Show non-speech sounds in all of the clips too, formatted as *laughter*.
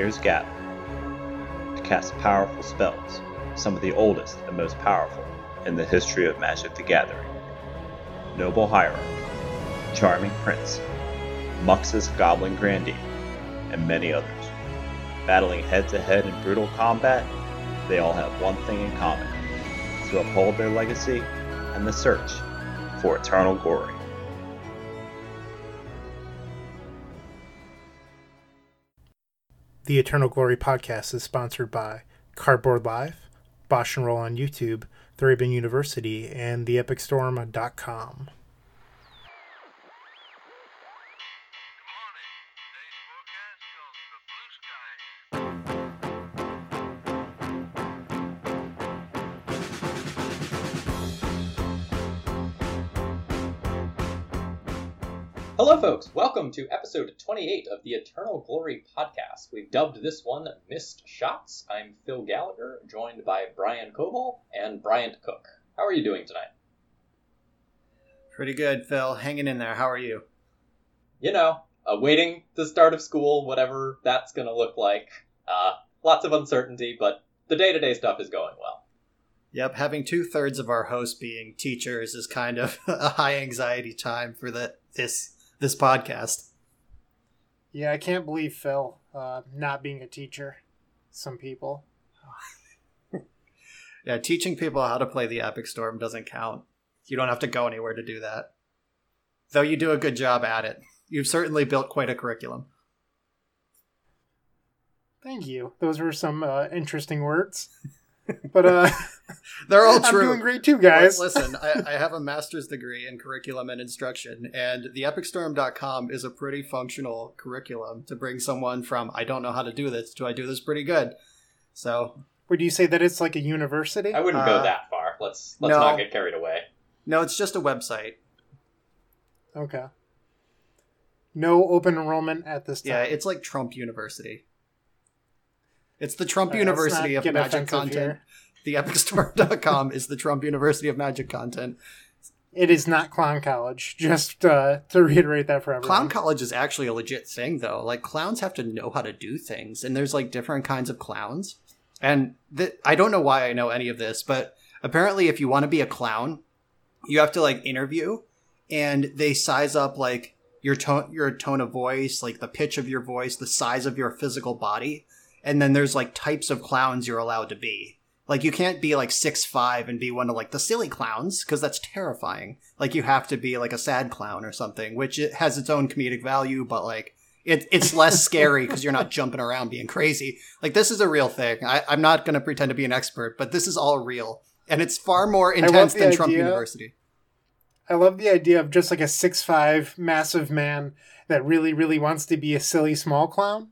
players gather to cast powerful spells, some of the oldest and most powerful in the history of Magic the Gathering. Noble Hierarch, Charming Prince, Muxus Goblin Grandee, and many others. Battling head to head in brutal combat, they all have one thing in common to uphold their legacy and the search for eternal glory. The Eternal Glory podcast is sponsored by Cardboard Live, Bosch and Roll on YouTube, Thraben University, and theepicstorm.com. folks. Welcome to episode 28 of the Eternal Glory podcast. We've dubbed this one Missed Shots. I'm Phil Gallagher, joined by Brian Koval and Bryant Cook. How are you doing tonight? Pretty good, Phil. Hanging in there. How are you? You know, awaiting the start of school, whatever that's going to look like. Uh, lots of uncertainty, but the day to day stuff is going well. Yep, having two thirds of our hosts being teachers is kind of *laughs* a high anxiety time for the this this podcast. Yeah, I can't believe Phil uh, not being a teacher. Some people. *laughs* Yeah, teaching people how to play the Epic Storm doesn't count. You don't have to go anywhere to do that. Though you do a good job at it. You've certainly built quite a curriculum. Thank you. Those were some uh, interesting words. *laughs* *laughs* But uh, *laughs* They're all true. *laughs* I'm true. doing great too, guys. Listen, I, I have a master's degree in curriculum and instruction, and the epicstorm.com is a pretty functional curriculum to bring someone from I don't know how to do this to I do this pretty good. So, Would you say that it's like a university? I wouldn't Uh, go that far. Let's let's no. not get carried away. no, it's just a website. Okay. No open enrollment at this time. Yeah, it's like Trump University. It's the Trump Uh, University of Magic Content. The epicstorm.com is the Trump University of Magic Content. It is not Clown College. Just uh, to reiterate that for everyone. Clown college is actually a legit thing, though. Like clowns have to know how to do things, and there's like different kinds of clowns. And th- I don't know why I know any of this, but apparently, if you want to be a clown, you have to like interview, and they size up like your tone, your tone of voice, like the pitch of your voice, the size of your physical body, and then there's like types of clowns you're allowed to be. Like you can't be like six five and be one of like the silly clowns because that's terrifying. Like you have to be like a sad clown or something, which it has its own comedic value, but like it, it's less *laughs* scary because you're not jumping around being crazy. Like this is a real thing. I, I'm not going to pretend to be an expert, but this is all real, and it's far more intense than Trump. University. I love the idea of just like a six five massive man that really, really wants to be a silly small clown.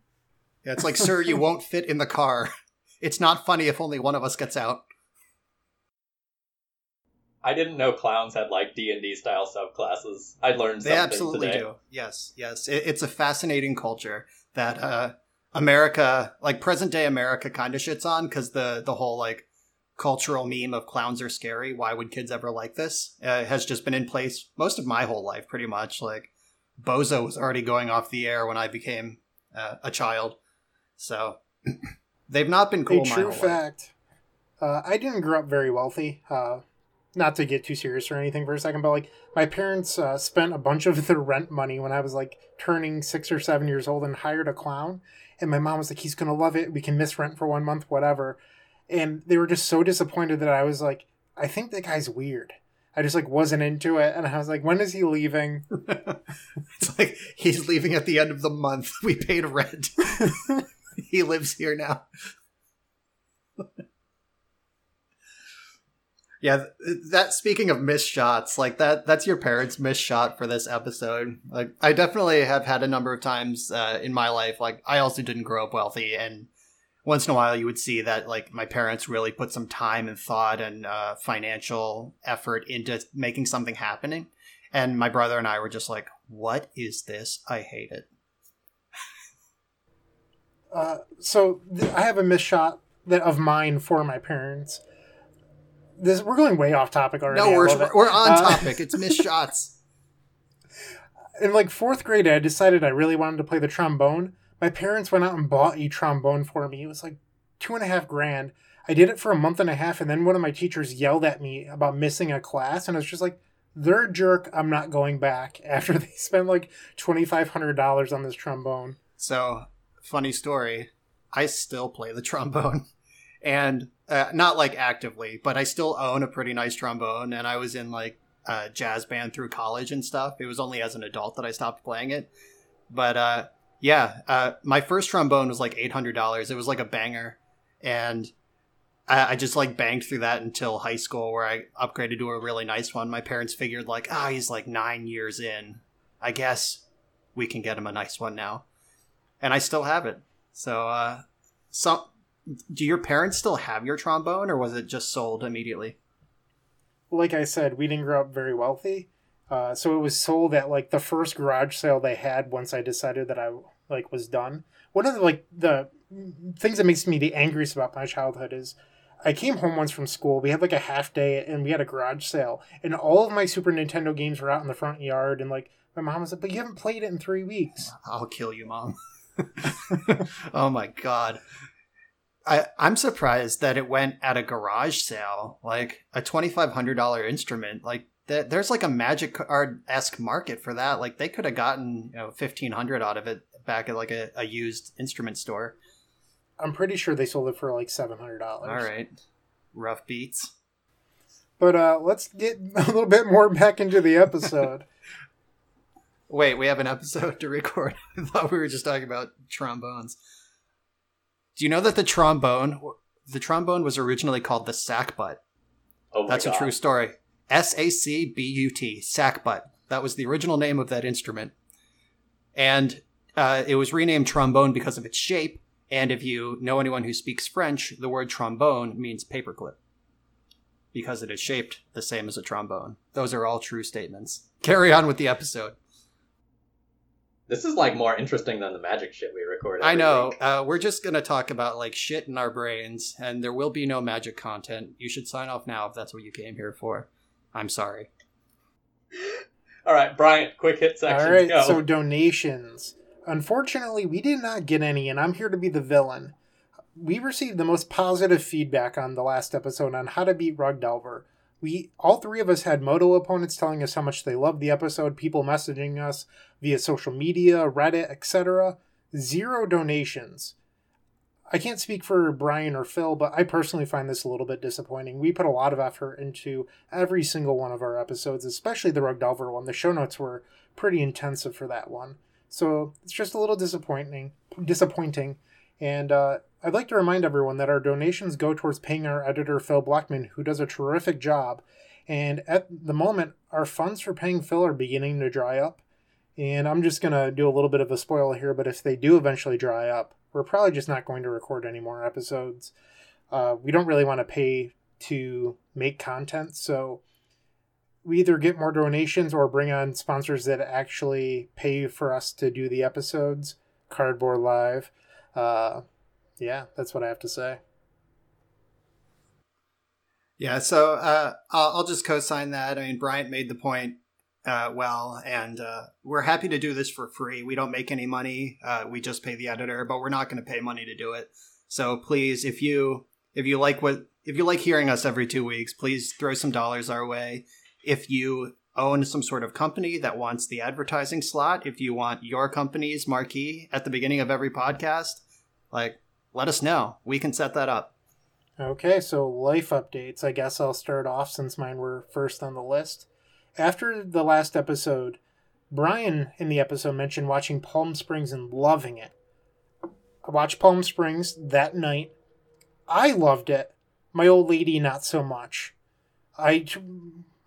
Yeah, it's like, sir, you *laughs* won't fit in the car. It's not funny if only one of us gets out. I didn't know clowns had like D and D style subclasses. I learned They something absolutely today. do. Yes, yes. It, it's a fascinating culture that uh, America, like present day America, kind of shits on because the the whole like cultural meme of clowns are scary. Why would kids ever like this? Uh, has just been in place most of my whole life, pretty much. Like Bozo was already going off the air when I became uh, a child, so they've not been cool. a true fact. Uh, I didn't grow up very wealthy. Uh, not to get too serious or anything for a second, but like my parents uh, spent a bunch of *laughs* their rent money when I was like turning six or seven years old and hired a clown. And my mom was like, "He's gonna love it. We can miss rent for one month, whatever." And they were just so disappointed that I was like, "I think that guy's weird." I just like wasn't into it, and I was like, "When is he leaving?" *laughs* it's like he's leaving at the end of the month. *laughs* We paid rent. *laughs* he lives here now. *laughs* yeah, that speaking of missed shots, like that that's your parents' missed shot for this episode. Like I definitely have had a number of times uh, in my life like I also didn't grow up wealthy and once in a while you would see that like my parents really put some time and thought and uh, financial effort into making something happening and my brother and I were just like, "What is this? I hate it." Uh, so th- I have a miss shot that of mine for my parents. This we're going way off topic already. No, we're we're on Uh, topic. It's missed *laughs* shots. in like fourth grade, I decided I really wanted to play the trombone, My parents went out and bought a trombone for me. It was like two and a half grand. I did it for a month and a half, and then one of my teachers yelled at me about missing a class, and I was just like, they're a jerk. I'm not going back *laughs* after they spent like $2,500 on this trombone. So, funny story. I still play the trombone. *laughs* And uh, not like actively, but I still own a pretty nice trombone. And I was in like a jazz band through college and stuff. It was only as an adult that I stopped playing it. But uh, yeah, uh, my first trombone was like $800. It was like a banger. And I, I just like banged through that until high school where I upgraded to a really nice one. My parents figured like, ah, oh, he's like nine years in. I guess we can get him a nice one now. And I still have it. So, uh, some, do your parents still have your trombone or was it just sold immediately? Like I said, we didn't grow up very wealthy. Uh, so it was sold at like the first garage sale they had once I decided that I like was done. One of the like the things that makes me the angriest about my childhood is I came home once from school. We had like a half day and we had a garage sale, and all of my Super Nintendo games were out in the front yard. And like my mom was like, "But you haven't played it in three weeks." I'll kill you, mom. *laughs* *laughs* oh my god. I, I'm surprised that it went at a garage sale, like a twenty five hundred dollar instrument. Like that, there's like a magic card esque market for that. Like they could have gotten you know fifteen hundred out of it back at like a, a used instrument store. I'm pretty sure they sold it for like seven hundred dollars. All right, rough beats. But uh, let's get *laughs* a little bit more back into the episode. Wait, we have an episode to record. *laughs* I thought we were just talking about trombones. Do you know that the trombone, the trombone was originally called the sackbut? Oh my That's God. a true story. S A C B U T, sackbut. That was the original name of that instrument, and uh, it was renamed trombone because of its shape. And if you know anyone who speaks French, the word trombone means paperclip because it is shaped the same as a trombone. Those are all true statements. Carry on with the episode. This is like more interesting than the magic shit we recorded. I know. Uh, we're just going to talk about like shit in our brains, and there will be no magic content. You should sign off now if that's what you came here for. I'm sorry. All right, Bryant, quick hit section. All right, Go. so donations. Unfortunately, we did not get any, and I'm here to be the villain. We received the most positive feedback on the last episode on how to beat Rug Delver. We all three of us had MODO opponents telling us how much they loved the episode, people messaging us via social media, Reddit, etc. Zero donations. I can't speak for Brian or Phil, but I personally find this a little bit disappointing. We put a lot of effort into every single one of our episodes, especially the Rug Delver one. The show notes were pretty intensive for that one. So it's just a little disappointing. Disappointing. And uh, I'd like to remind everyone that our donations go towards paying our editor, Phil Blackman, who does a terrific job. And at the moment, our funds for paying Phil are beginning to dry up. And I'm just going to do a little bit of a spoiler here, but if they do eventually dry up, we're probably just not going to record any more episodes. Uh, we don't really want to pay to make content, so we either get more donations or bring on sponsors that actually pay for us to do the episodes. Cardboard Live. Uh, yeah, that's what I have to say. Yeah, so uh, I'll, just co-sign that. I mean, Bryant made the point uh, well, and uh, we're happy to do this for free. We don't make any money. Uh, we just pay the editor, but we're not going to pay money to do it. So please, if you if you like what if you like hearing us every two weeks, please throw some dollars our way. If you own some sort of company that wants the advertising slot, if you want your company's marquee at the beginning of every podcast, like let us know. We can set that up. Okay, so life updates. I guess I'll start off since mine were first on the list. After the last episode, Brian in the episode mentioned watching Palm Springs and loving it. I watched Palm Springs that night. I loved it. My old lady, not so much. I,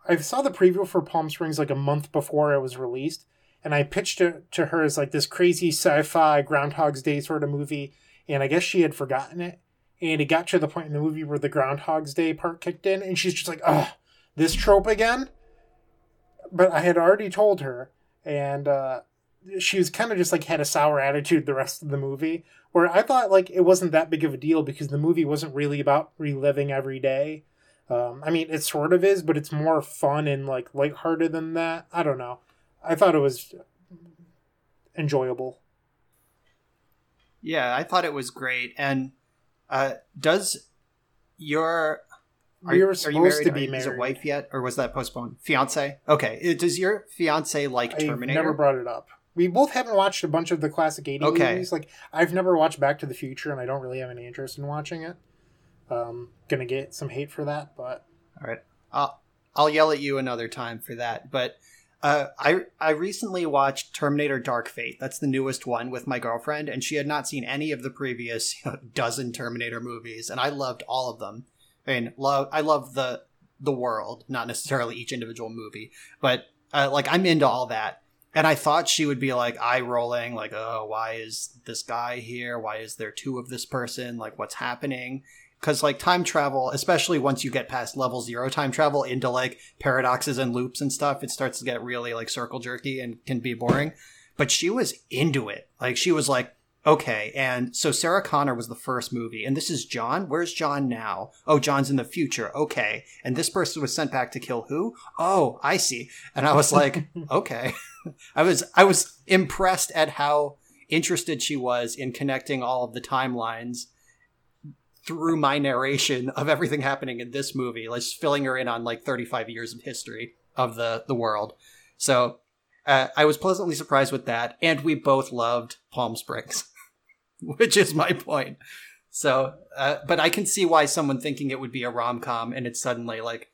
I saw the preview for Palm Springs like a month before it was released, and I pitched it to her as like this crazy sci fi Groundhog's Day sort of movie, and I guess she had forgotten it. And it got to the point in the movie where the Groundhog's Day part kicked in, and she's just like, "Ugh, this trope again." But I had already told her, and uh, she was kind of just like had a sour attitude the rest of the movie. Where I thought like it wasn't that big of a deal because the movie wasn't really about reliving every day. Um, I mean, it sort of is, but it's more fun and like lighthearted than that. I don't know. I thought it was enjoyable. Yeah, I thought it was great. And uh, does your are, we were supposed you married? to be Are- Is it wife yet, or was that postponed? Fiance. Okay. Does your fiance like I've Terminator? never brought it up. We both haven't watched a bunch of the classic 80 Okay. movies. Like I've never watched Back to the Future, and I don't really have any interest in watching it. Um, gonna get some hate for that, but All right. I'll I'll yell at you another time for that. But uh, I I recently watched Terminator: Dark Fate. That's the newest one with my girlfriend, and she had not seen any of the previous *laughs* you know, dozen Terminator movies, and I loved all of them. I mean, love I love the the world, not necessarily each individual movie, but uh, like I'm into all that. And I thought she would be like eye rolling, like, oh, why is this guy here? Why is there two of this person? Like, what's happening? Because like time travel especially once you get past level zero time travel into like paradoxes and loops and stuff it starts to get really like circle jerky and can be boring. But she was into it. Like she was like okay. And so sarah connor was the first movie and this is john? Where's john now? Oh john's in the future. Okay. And this person was sent back to kill who? Oh i see. And i was *laughs* like okay. *laughs* I was i was impressed at how interested she was in connecting all of the timelines through my narration of everything happening in this movie, like filling her in on like 35 years of history of the the world. So uh, I was pleasantly surprised with that, and we both loved Palm Springs, *laughs* which is my point. So, uh, but I can see why someone thinking it would be a rom com and it's suddenly like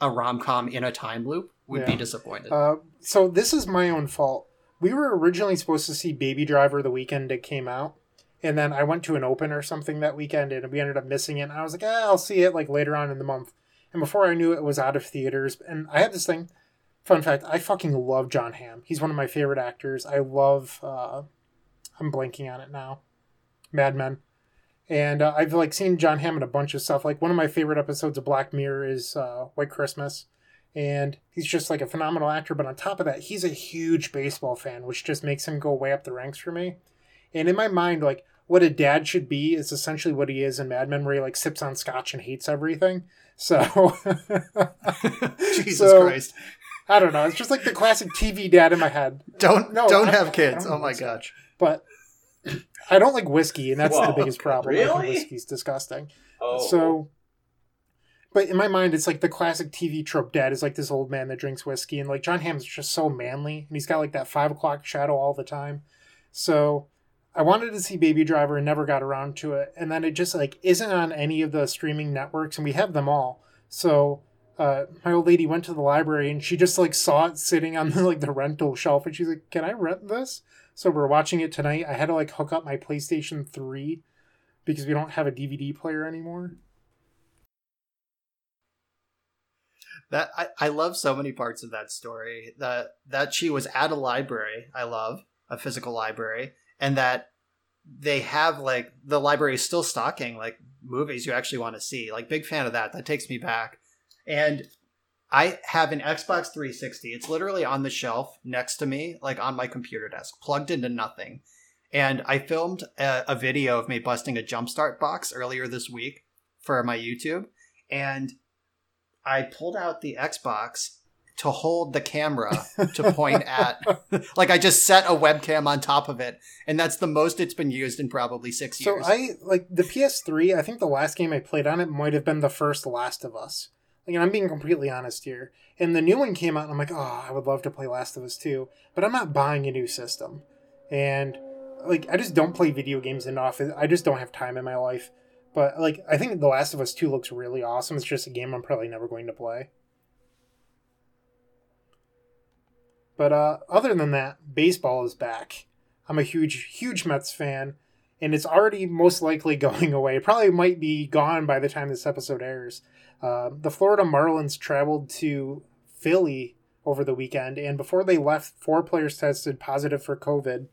a rom com in a time loop would be disappointed. Uh, so this is my own fault. We were originally supposed to see Baby Driver the weekend it came out, and then I went to an open or something that weekend, and we ended up missing it. And I was like, ah, I'll see it like later on in the month. And before I knew it, it was out of theaters. And I had this thing. Fun fact: I fucking love John Hamm. He's one of my favorite actors. I love. Uh, I'm blanking on it now. Mad Men. And uh, I've like seen John Hamm in a bunch of stuff. Like one of my favorite episodes of Black Mirror is uh, White Christmas and he's just like a phenomenal actor. But on top of that, he's a huge baseball fan, which just makes him go way up the ranks for me. And in my mind, like what a dad should be is essentially what he is in Mad Men, where he like sips on scotch and hates everything. So, *laughs* Jesus so- Christ! I don't know. It's just like the classic TV dad in my head. Don't No, don't I- have kids. don't Oh my gosh! But I don't like whiskey, and that's the biggest problem. I think really? whiskey's disgusting. Oh, So, but in my mind, it's like the classic TV trope. Dad is like this old man that drinks whiskey, and like John Hamm's just so manly, and he's got like that five o'clock shadow all the time. So, I wanted to see Baby Driver and never got around to it, and then it just like isn't on any of the streaming networks, and we have them all. So. Uh, my old lady went to the library and she just like saw it sitting on *laughs* the, like the rental shelf and she's like, "Can I rent this?" So we're watching it tonight. I had to like hook up my PlayStation 3 because we don't have a DVD player anymore. That I, I love so many parts of that story. That that she was at a library. I love a physical library, and that they have like the library is still stocking like movies you actually want to see. Like big fan of that. That takes me back. And I have an Xbox 360. It's literally on the shelf next to me, like on my computer desk, plugged into nothing. And I filmed a, a video of me busting a jumpstart box earlier this week for my YouTube. And I pulled out the Xbox to hold the camera *laughs* to point at. Like I just set a webcam on top of it, and that's the most it's been used in probably six So years. I like the PS3. I think the last game I played on it might have been the first Last of Us. Like, and I'm being completely honest here. And the new one came out, and I'm like, oh, I would love to play Last of Us 2, but I'm not buying a new system. And like, I just don't play video games enough. I just don't have time in my life. But like, I think The Last of Us 2 looks really awesome. It's just a game I'm probably never going to play. But uh, other than that, baseball is back. I'm a huge, huge Mets fan, and it's already most likely *laughs* going away. It probably might be gone by the time this episode airs. Uh, the Florida Marlins traveled to Philly over the weekend, and before they left, four players tested positive for COVID.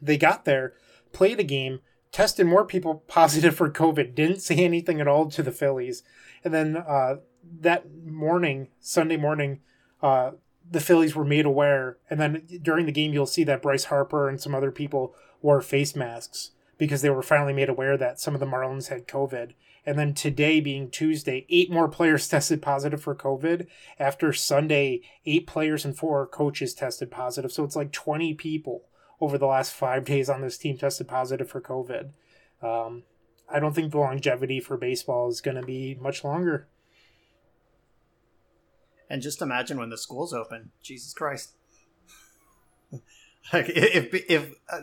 They got there, played a game, tested more people *laughs* positive for COVID, didn't say anything at all to the Phillies. And then uh, that morning, Sunday morning, uh, the Phillies were made aware. And then during the game, you'll see that Bryce Harper and some other people wore face masks because they were finally made aware that some of the Marlins had COVID. And then today, being Tuesday, eight more players *laughs* tested positive for COVID. After Sunday, eight players and four coaches tested positive. So it's like 20 people over the last five days on this team tested positive for COVID. Um, I don't think the longevity for baseball is going to be much longer. And just imagine when the schools open. Jesus Christ. *laughs* like if if uh,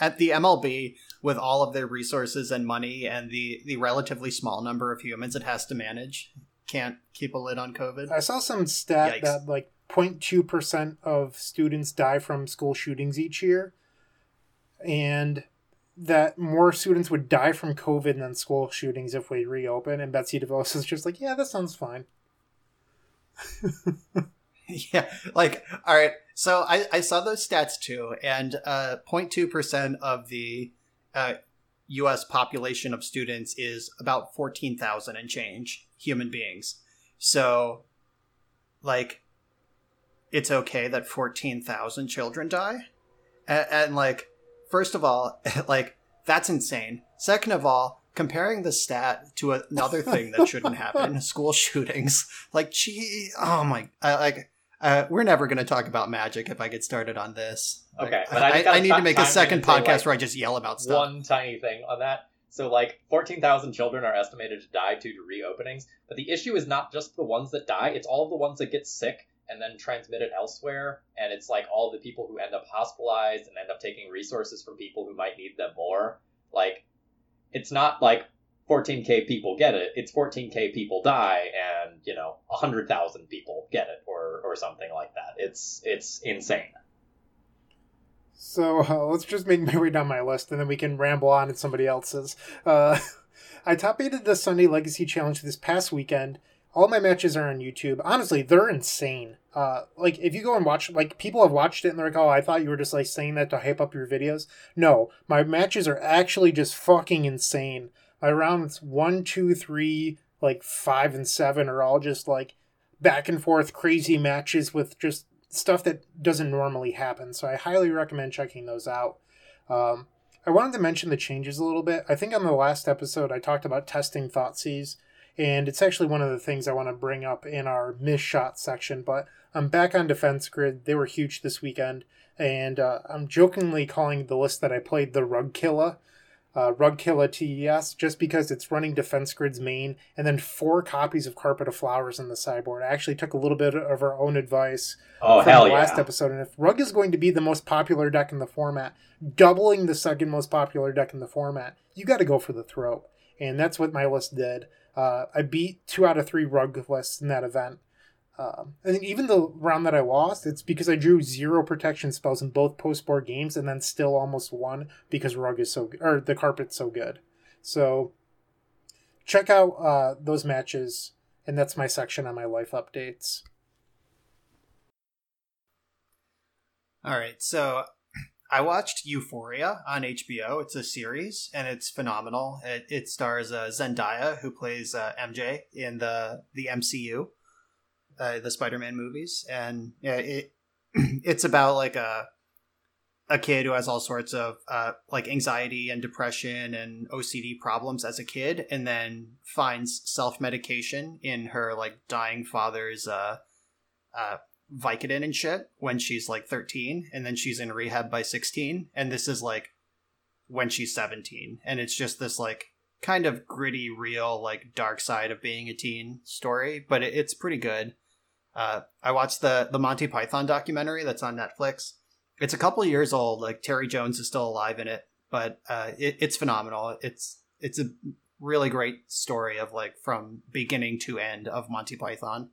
at the MLB with all of their resources and money and the the relatively small number of humans it has to manage can't keep a lid on COVID. I saw some stat Yikes. that like 0.2% of students die from school shootings each year and that more students would die from COVID than school shootings if we reopen. And Betsy DeVos is just like, yeah, that sounds fine. *laughs* yeah, like, all right. So I, I saw those stats too, and uh, 0.2% of the uh, U.S. population of students is about 14,000 and change human beings. So, like, it's okay that 14,000 children die? And, and, like, first of all, *laughs* like, that's insane. Second of all, comparing the stat to another thing that shouldn't *laughs* happen school shootings like gee oh my I, like uh, we're never going to talk about magic if I get started on this. Okay, but I, I, I need to make a second podcast like where I just yell about stuff. One tiny thing on that. So, like, 14,000 children are estimated to die due to reopenings, but the issue is not just the ones that die, it's all the ones that get sick and then transmit it elsewhere. And it's like all the people who end up hospitalized and end up taking resources from people who might need them more. Like, it's not like 14k people get it. It's 14k people die, and you know 100,000 people get it, or or something like that. It's it's insane. So uh, let's just make my way down my list, and then we can ramble on at somebody else's. Uh, *laughs* I top eighted the Sunday Legacy Challenge this past weekend. All my matches are on YouTube. Honestly, they're insane. Uh, like if you go and watch, like people have watched it and they're like, "Oh, I thought you were just like saying that to hype up your videos." No, my matches are actually just fucking insane my rounds one, two, three, like five and seven are all just like back and forth crazy matches with just stuff that doesn't normally happen. So I highly recommend checking those out. Um, I wanted to mention the changes a little bit. I think on the last episode I talked about testing Thoughtseize, and it's actually one of the things I want to bring up in our miss shot section. But I'm back on Defense Grid. They were huge this weekend, and uh, I'm jokingly calling the list that I played the Rug Killer uh, Rug Killer TES just because it's running Defense Grid's main and then four copies of Carpet of Flowers in the sideboard. I actually took a little bit of our own advice oh, from the last yeah. episode. And if Rug is going to be the most popular deck in the format, doubling the second most popular deck in the format, you got to go for the throat. And that's what my list did. Uh, I beat two out of three Rug lists in that event. Um, and even the round that I lost, it's because I drew zero protection spells in both post board games and then still almost won because Rug is so or the carpet's so good. So check out uh, those matches, and that's my section on my life updates. All right, so I watched Euphoria on HBO. It's a series, and it's phenomenal. It, it stars uh, Zendaya, who plays uh, MJ in the the MCU uh, the Spider-Man movies, and it *clears throat* it's about like a a kid who has all sorts of uh, like anxiety and depression and OCD problems as a kid, and then finds self medication in her like dying father's uh, uh, Vicodin and shit when she's like thirteen, and then she's in rehab by sixteen, and this is like when she's seventeen, and it's just this like kind of gritty, real, like dark side of being a teen story, but it, it's pretty good. Uh, I watched the the Monty Python documentary that's on Netflix. It's a couple years old. Like Terry Jones is still alive in it, but uh, it, it's phenomenal. It's it's a really great story of like from beginning to end of Monty Python.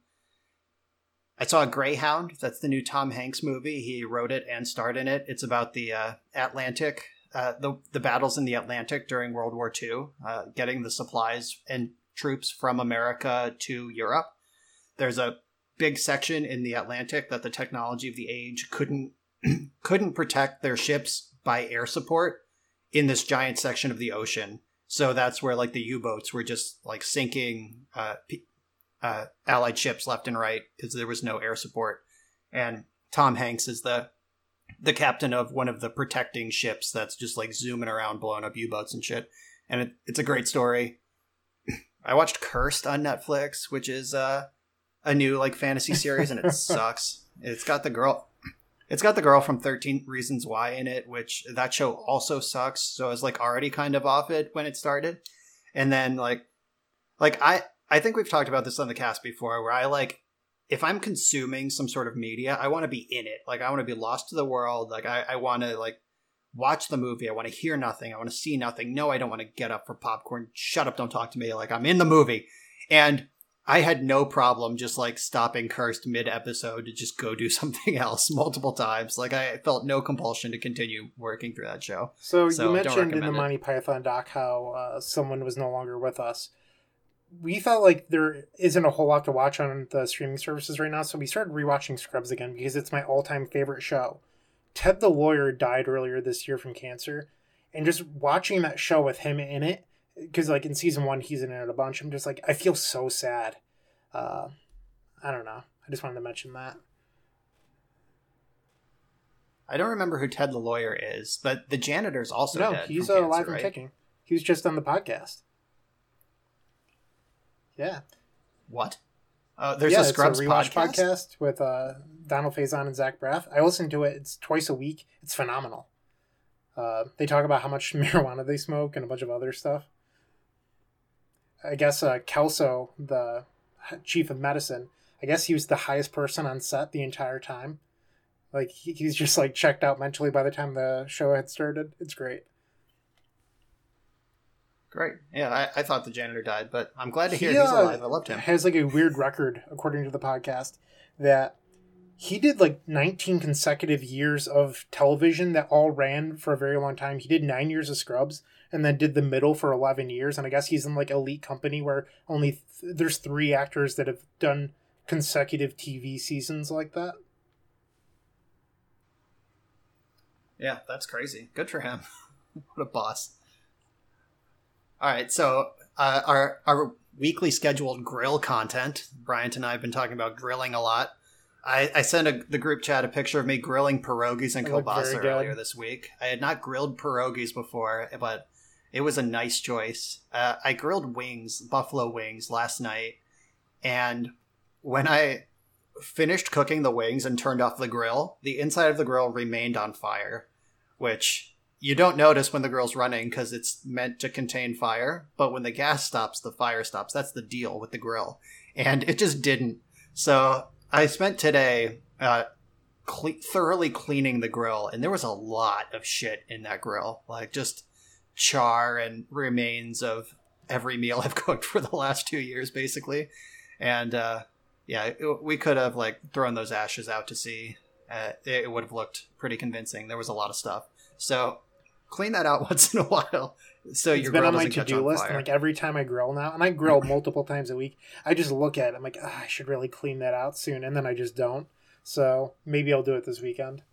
I saw Greyhound. That's the new Tom Hanks movie. He wrote it and starred in it. It's about the uh, Atlantic, uh, the the battles in the Atlantic during World War II, uh, getting the supplies and troops from America to Europe. There's a big section in the Atlantic that the technology of the age couldn't *clears throat* couldn't protect their ships by air support in this giant section of the ocean. So that's where like the U-boats were just like sinking uh, uh, Allied ships left and right because there was no air support. And Tom Hanks is the the captain of one of the protecting ships that's just like zooming around, blowing up U-boats and shit. And it, it's a great story. I watched Cursed on Netflix, which is uh, a new like fantasy series and it *laughs* sucks. It's got the girl It's got the girl from 13 Reasons Why in it, which that show also sucks. So I was like already kind of off it when it started. And then like like I I think we've talked about this on the cast before where I like if I'm consuming some sort of media, I want to be in it. Like I want to be lost to the world. Like I, I want to like watch the movie. I want to hear nothing. I want to see nothing. No, I don't want to get up for popcorn. Shut up, don't talk to me. Like I'm in the movie. And I had no problem just like stopping Cursed mid episode to just go do *laughs* something else multiple times. Like I felt no compulsion to continue working through that show. So, so you mentioned in the Monty Python doc how uh, someone was no longer with us. We felt like there isn't a whole lot to watch on the streaming services right now, so we started rewatching Scrubs again because it's my all-time favorite show. Ted the lawyer died earlier this year from cancer, and just watching that show with him in it because like in season one he's in it a bunch. I'm just like I feel so sad. Uh, I don't know. I just wanted to mention that. I don't remember who Ted the lawyer is, but the janitor's also no. he's alive and kicking. He was just on the podcast. Yeah. What? Uh, there's yeah, a Scrubs it's a rewatch podcast? podcast with uh, Donald Faison and Zach Braff. I listen to it. It's twice a week. It's phenomenal. Uh, they talk about how much *laughs* marijuana they smoke and a bunch of other stuff. I guess uh, Kelso, the chief of medicine, I guess he was the highest person on set the entire time. Like he, he's just like checked out mentally by the time the show had started. It's great. Great. Yeah, I, I thought the janitor died, but I'm glad to hear he, he's uh, alive. I loved him. Has like a weird record, according to the podcast, that he did like 19 consecutive years of television that all ran for a very long time. He did nine years of Scrubs, and then did the middle for 11 years and i guess he's in like elite company where only th- there's three actors that have done consecutive tv seasons like that yeah that's crazy good for him *laughs* what a boss all right so uh, our our weekly scheduled grill content bryant and i have been talking about grilling a lot I, I sent a, the group chat a picture of me grilling pierogies and kielbasa earlier this week. I had not grilled pierogies before, but it was a nice choice. Uh, I grilled wings, buffalo wings, last night, and when I finished cooking the wings and turned off the grill, the inside of the grill remained on fire, which you don't notice when the grill's running because it's meant to contain fire. But when the gas stops, the fire stops. That's the deal with the grill, and it just didn't. So I spent today uh, cle- thoroughly cleaning the grill, and there was a lot of shit in that grill, like just char and remains of every meal *laughs* I've cooked for the last two years, basically. And uh, yeah, it, we could have like thrown those ashes out to sea. Uh, it, it would have looked pretty convincing. There was a lot of stuff. So clean that out *laughs* once in a while. So it's your been on my to do list. like every time I grill now, and I grill multiple times a week, I just look at it. I'm like, oh, I should really clean that out soon, and then I just don't. So maybe I'll do it this weekend.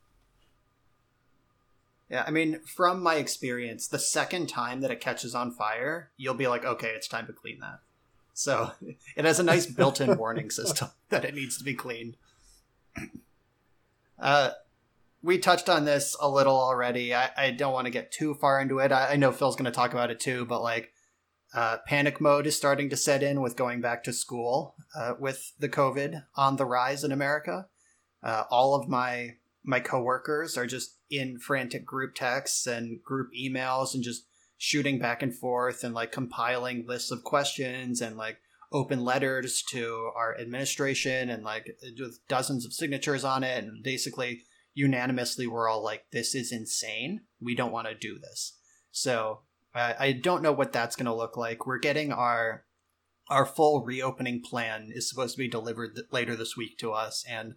Yeah, I mean, from my experience, the second time that it catches on fire, you'll be like, okay, it's time to clean that. So *laughs* it has a nice built-in warning *laughs* system that it needs to be cleaned. Uh, we touched on this a little already. I, I don't want to get too far into it. I, I know Phil's going to talk about it too, but like, uh, panic mode is starting to set in with going back to school uh, with the COVID on the rise in America. Uh, all of my my coworkers are just in frantic group texts and group emails and just shooting back and forth and like compiling lists of questions and like open letters to our administration and like with dozens of signatures on it and basically unanimously we're all like this is insane we don't want to do this so uh, i don't know what that's going to look like we're getting our our full reopening plan is supposed to be delivered th- later this week to us and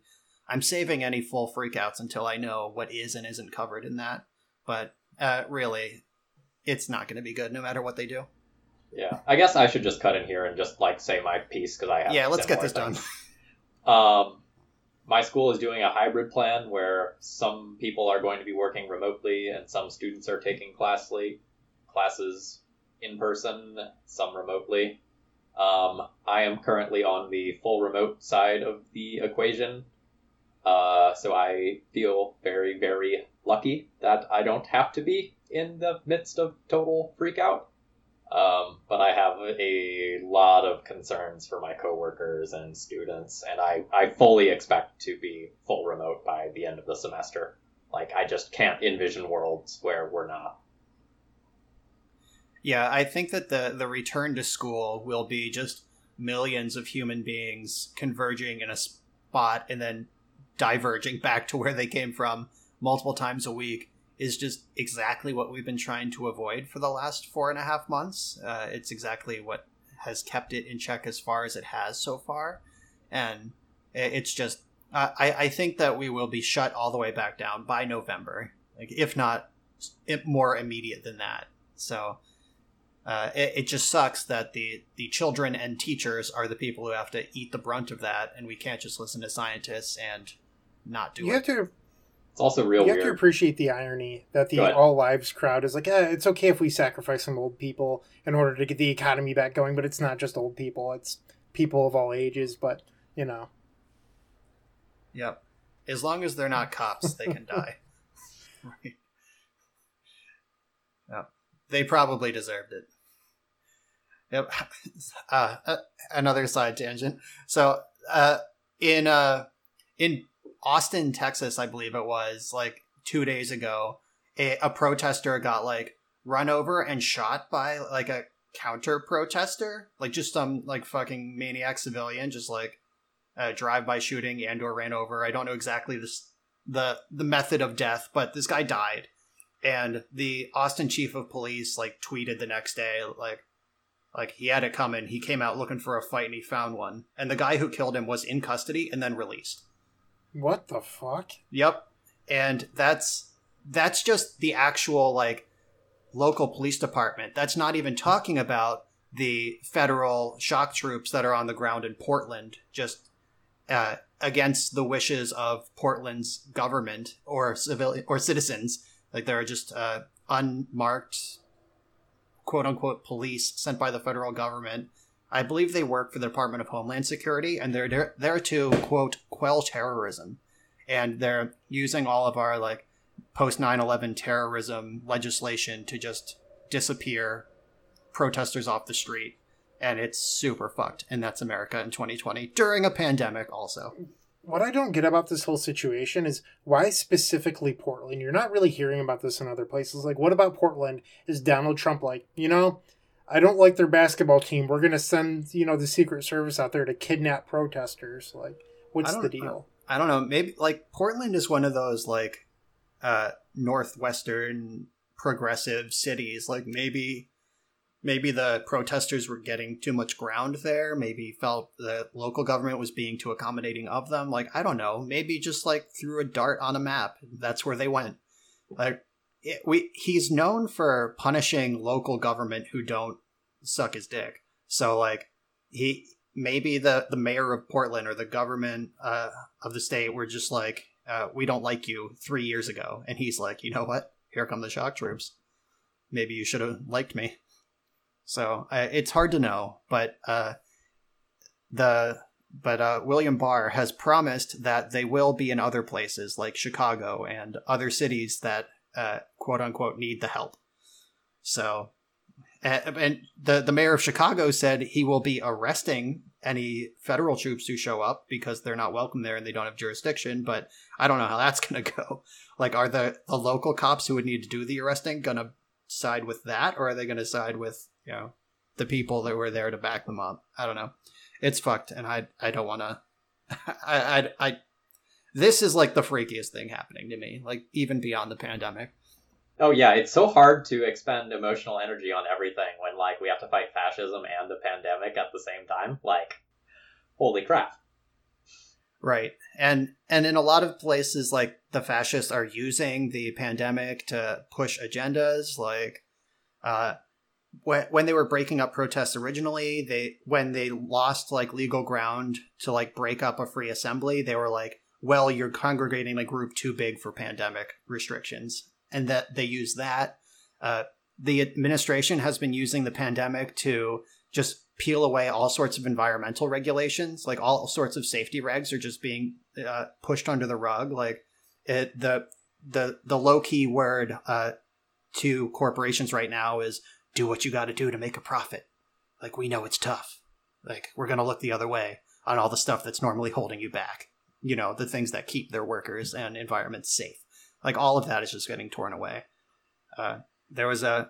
I'm saving any full freakouts until I know what is and isn't covered in that. But uh, really, it's not going to be good no matter what they do. Yeah, I guess I should just cut in here and just like say my piece because I have. Yeah, let's get this done. um, my school is doing a hybrid plan where some people are going to be working remotely and some students are taking classly classes in person, some remotely. Um, I am currently on the full remote side of the equation, uh, so I feel very, very lucky that I don't have to be in the midst of total freakout. Um, but I have a lot of concerns for my coworkers and students, and I, I fully expect to be full remote by the end of the semester. Like, I just can't envision worlds where we're not. Yeah, I think that the the return to school will be just millions of human beings converging in a spot and then diverging back to where they came from multiple times a week is just exactly what we've been trying to avoid for the last four and a half months. Uh, it's exactly what has kept it in check as far as it has so far, and it's just uh, I I think that we will be shut all the way back down by November, like if not more immediate than that. So. Uh, it, it, just sucks that the, the children and teachers are the people who have to eat the brunt of that, and we can't just listen to scientists and not do you it. have to It's also real you weird. have to appreciate the irony that the all lives crowd is like, eh, it's okay if we sacrifice some old people in order to get the economy back going, but it's not just old people; it's people of all ages. But you know, Yep. As long as they're not cops, they can die. *laughs* right. Yep. They probably deserved it. Yep. *laughs* Uh, uh, another side tangent. So, uh, in uh, in Austin, Texas, I believe it was like two days ago, a, a protester got like run over and shot by like a counter protester, like just some like fucking maniac civilian, just like uh, drive-by shooting and or ran over. I don't know exactly this the the method of death, but this guy died, and the Austin chief of police like tweeted the next day like like he had it coming. He came out looking for a fight and he found one, and the guy who killed him was in custody and then released. What the fuck? Yep. And that's that's just the actual like local police department. That's not even talking about the federal shock troops that are on the ground in Portland just uh, against the wishes of Portland's government or civil or citizens. Like there are just uh, unmarked quote unquote police sent by the federal government. I believe they work for the Department of Homeland Security and they're there, to quote quell terrorism and they're using all of our like post 9-11 terrorism legislation to just disappear protesters off the street and it's super fucked and that's america in 2020 during a pandemic also What I don't get about this whole situation is why specifically Portland? You're not really hearing about this in other places. Like, what about Portland? Is Donald Trump like, you know, I don't like their basketball team. We're gonna send, you know, the Secret Service out there to kidnap protesters. Like, what's the deal? i don't know. Maybe like portland is one of those like uh northwestern progressive cities. Like maybe maybe the protesters were getting too much ground there. Maybe felt the local government was being too accommodating of them. Like i don't know. Maybe just like threw a dart on a map. That's where they went. Like it, we he's known for punishing local government who don't suck his dick. So like he maybe the the mayor of portland or the government uh, of the state were just like uh, we don't like you three years ago. And he's like you know what? Here come the shock troops. Maybe you should have liked me. So uh, it's hard to know but uh the but uh, William Barr has promised that they will be in other places like Chicago and other cities that uh, quote unquote need the help. So, and, the the mayor of Chicago said he will be arresting any federal troops who show up because they're not welcome there and they don't have jurisdiction. But I don't know how that's *laughs* going to go. Like, are the the local cops who would need to do the arresting going to side with that, or are they going to side with you know the people that were there to back them up? I don't know. It's fucked, and I I don't want to. *laughs* I, I I this is like the freakiest thing happening to me, like even beyond the pandemic. Oh yeah, it's so hard to expend emotional energy on everything when like we have to fight fascism and the pandemic at the same time. Like, holy crap. Right. And and in a lot of places like the fascists are using the pandemic to push agendas like uh when, when they were breaking up protests originally, they when they lost like legal ground to like break up a free assembly, they were like, "Well, you're congregating a group too big for pandemic restrictions," and that they use that. Uh, the administration has been using the pandemic to just peel away all sorts of environmental regulations, like all sorts of safety regs are just being uh, pushed under the rug. Like it, the the the low key word uh, to corporations right now is do what you got to do to make a profit. Like we know it's tough. Like we're gonna look the other way on all the stuff that's normally holding you back. You know, the things that keep their workers and environments safe. Like all of that is just getting torn away. Uh, there was a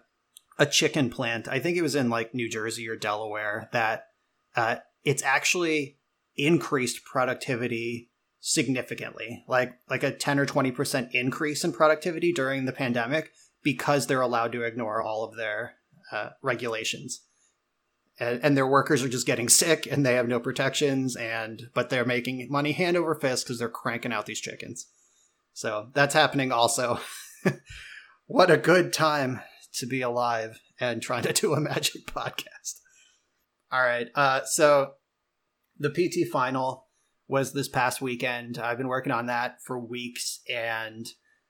a chicken plant. I think it was in like New Jersey or Delaware that uh, it's actually increased productivity significantly, like like a ten or twenty percent increase in productivity during the pandemic because they're allowed to ignore all of their uh, regulations. And, and, their workers are just getting sick and they have no protections and but they're making money hand over fist because they're cranking out these chickens. So that's happening also. *laughs* What a good time to be alive and trying to do a magic *laughs* podcast. All right uh, so the pt final was this past weekend. I've been working on that for weeks and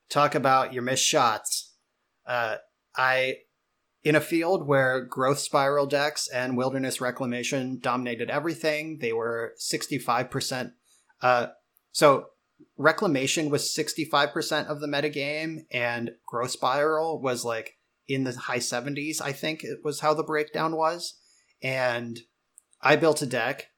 talk about your missed shots. Uh, i in a field where growth spiral decks and wilderness reclamation dominated everything, they were 65%. Uh, so reclamation was 65% of the metagame, and growth spiral was like in the high 70s, I think it was how the breakdown was. And I built a deck,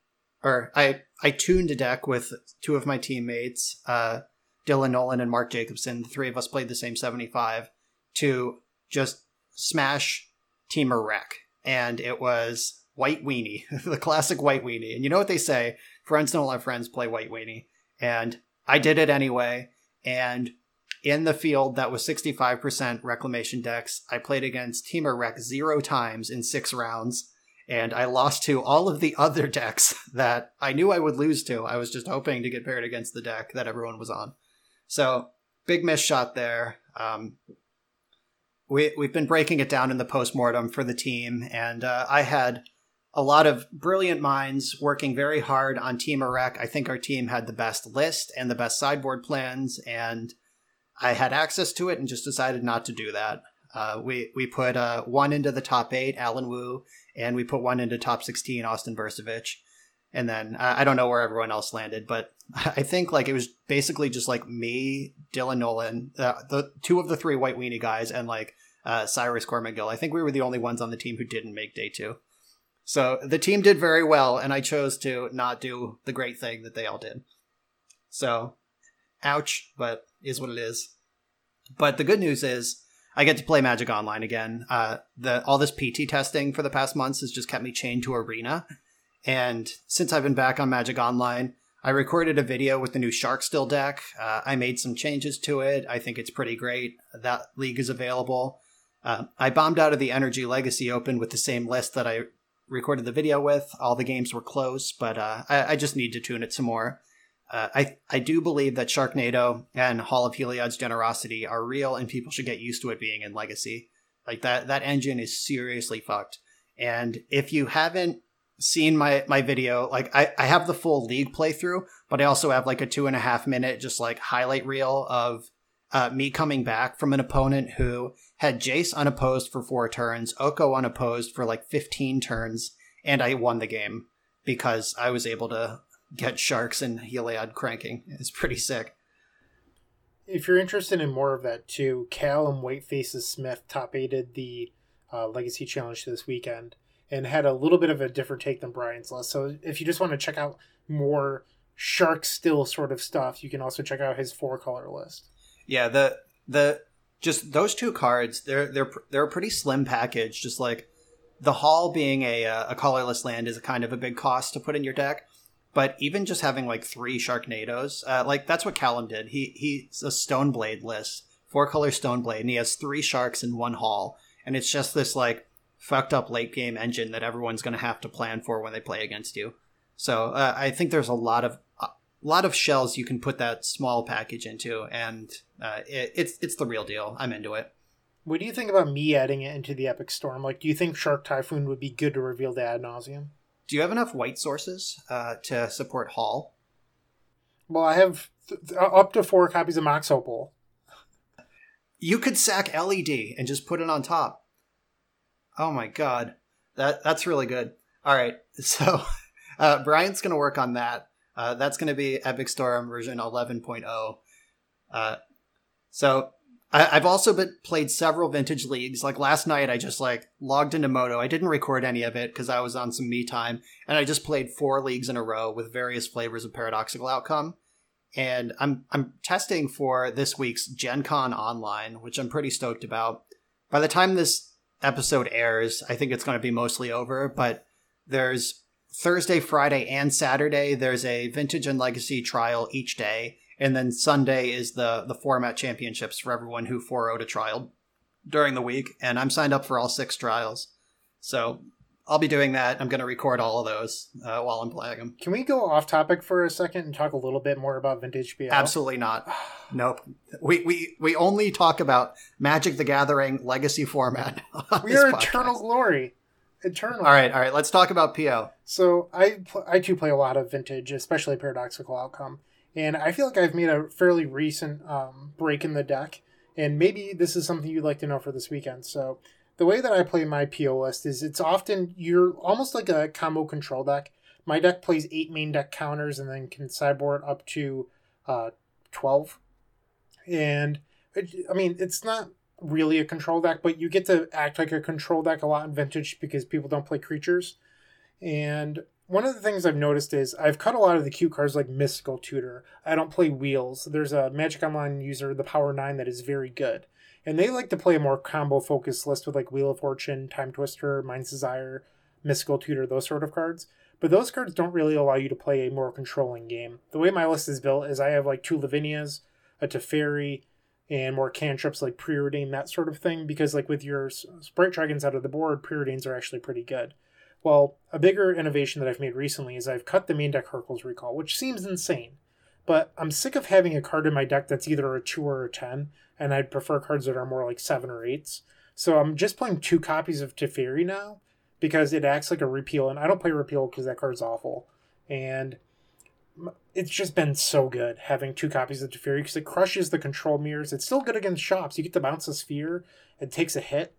or I, I tuned a deck with two of my teammates, uh, Dylan Nolan and Mark Jacobson. The three of us played the same 75 to just smash Temur Rec, and it was White Weenie, *laughs* the classic White Weenie. And you know what they say: friends don't let friends play White Weenie. And I did it anyway. And in the field that was 65% reclamation decks, I played against Temur Rec zero times in six rounds. And I lost to all of the other *laughs* decks that I knew I would lose to. I was just hoping to get paired against the deck that everyone was on. So, big miss shot there. Um, we we've been breaking it down in the postmortem for the team, and uh, I had a lot of brilliant minds working very hard on Temur Rec. I think our team had the best list and the best sideboard plans, and I had access to it and just decided not to do that. Uh, we we put uh, one into the top eight, Alan Wu, and we put one into top sixteen, Austin Bursavich. And then I don't know where everyone else landed, but *laughs* I think like it was basically just like me, Dylan Nolan, uh, the two of the three White Weenie guys, and like uh, Cyrus Cormagill. I think we were the only ones on the team who didn't make day two. So the team did very well, and I chose to not do the great thing that they all did. So, ouch, but is what it is. But the good news is I get to play Magic Online again. Uh, the all this PT testing for the past months has just kept me chained to Arena, and since I've been back on Magic Online, I recorded a video with the new Shark Still deck. Uh, I made some changes to it. I think it's pretty great. That league is available. Uh, I bombed out of the Energy Legacy Open with the same list that I recorded the video with. All the games were close, but uh, I, I, just need to tune it some more. Uh, I I do believe that Sharknado and Hall of Heliod's generosity are real, and people should get used to it being in Legacy. Like that that engine is seriously fucked. And if you haven't seen my my video, like I, I have the full league playthrough, but I also have like a two and a half minute just like highlight reel of uh, me coming back from an opponent who had Jace unopposed for four turns, Oko unopposed for like 15 turns, and I won the game because I was able to get Sharks and Heliod cranking. It's pretty sick. If you're interested in more of that too, Cal and Whitefaces Smith top eighted the uh, Legacy Challenge this weekend and had a little bit of a different take than Brian's list. So if you just want to check out more Shark Still sort of stuff, you can also check out his four color list. Yeah, the the just those two cards, they're they're they're a pretty slim package. Just like the Hall being a uh, a colorless land is a kind of a big cost to put in your deck. But even just having like three Sharknados, uh, like that's what Callum did. He he's a Stoneblade list, four color Stoneblade, and he has three sharks in one Hall, and it's just this like fucked up late game engine that everyone's going to have to plan for when they play against you. So uh, I think there's a lot of a lot of shells you can put that small package into, and uh, it, it's it's the real deal. I'm into it. What do you think about me adding it into the Epic Storm? Like, do you think Shark Typhoon would be good to reveal to ad nauseam? Do you have enough white sources uh, to support Hall? Well, I have th- th- up to four copies of Mox Opal. You could sack LED and just put it on top. Oh my god, that that's really good. All right, *laughs* so uh, Brian's going to work on that. Uh, that's going to be Epic Storm version 11.0. Uh, so I, I've also been played several vintage leagues. Like last night, I just like logged into MODO. I didn't record any of it because I was on some me time, and I just played four leagues in a row with various flavors of paradoxical outcome. And I'm I'm testing for this week's Gen Con Online, which I'm pretty stoked about. By the time this episode airs, I think it's going to be mostly over. But there's Thursday, Friday, and Saturday. There's a vintage and legacy trial each day and then Sunday is the the format championships for everyone who 4 a trial during the week. And I'm signed up for all six trials, so I'll be doing that. I'm going to record all of those uh, while I'm playing them. Can we go off topic for a second and talk a little bit more about vintage BL? Absolutely not. *sighs* nope. We, we we only talk about Magic the Gathering legacy format. *laughs* We are Eternal Glory. Eternal. All right, all right. Let's talk about PO. So I I too play a lot of vintage, especially paradoxical outcome. And I feel like I've made a fairly recent um, break in the deck, and maybe this is something you'd like to know for this weekend. So, the way that I play my PO list is it's often you're almost like a combo control deck. My deck plays eight main deck counters and then can sideboard up to uh, 12. And it, I mean, it's not really a control deck, but you get to act like a control deck a lot in Vintage because people don't play creatures. And one of the things I've noticed is I've cut a lot of the cute cards like Mystical Tutor. I don't play Wheels. There's a Magic Online user, the Power 9, that is very good. And they like to play a more combo focused list with like Wheel of Fortune, Time Twister, Mind's Desire, Mystical Tutor, those sort of cards. But those cards don't really allow you to play a more controlling game. The way my list is built is I have like two Lavinias, a Teferi, and more cantrips like Preordain, that sort of thing. Because like with your Sprite Dragons out of the board, Preordains are actually pretty good. Well, a bigger innovation that I've made recently is I've cut the main deck Hurkyl's Recall, which seems insane. But I'm sick of having a card in my deck that's either a 2 or a 10, and I'd prefer cards that are more like 7 or 8s. So I'm just playing two copies of Teferi now because it acts like a repeal, and I don't play repeal because that card's awful. And it's just been so good having two copies of Teferi because it crushes the control mirrors. It's still good against shops. You get to bounce a sphere, it takes a hit,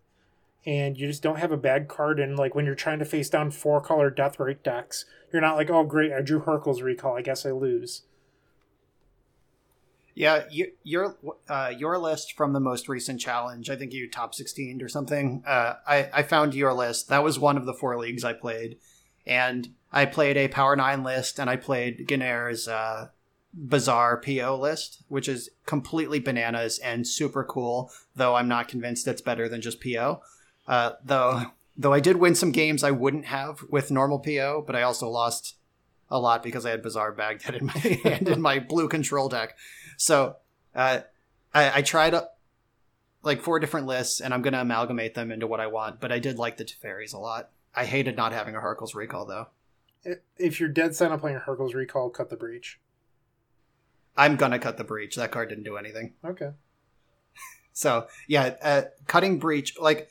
and you just don't have a bad card. And like when you're trying to face down four color Deathrite decks, you're not like, oh great, I drew Hurkyl's Recall. I guess I lose. Yeah, you, your uh, your list from the most recent challenge. I think you top sixteen or something. Uh, I I found your list. That was one of the four leagues I played, and I played a Power Nine list, and I played Ganair's uh, Bazaar PO list, which is completely bananas and super cool. Though I'm not convinced it's better than just PO. Uh, though though I did win some games I wouldn't have with normal PO, but I also lost a lot because I had Bazaar Baghdad *laughs* in my hand in my blue control deck. So uh, I, I tried uh, like four different lists, and I'm going to amalgamate them into what I want. But I did like the Teferis a lot. I hated not having a Hurkyl's Recall though. If you're dead set on playing a Hurkyl's Recall, cut the breach. I'm gonna cut the breach. That card didn't do anything. Okay. *laughs* so yeah, uh, cutting breach like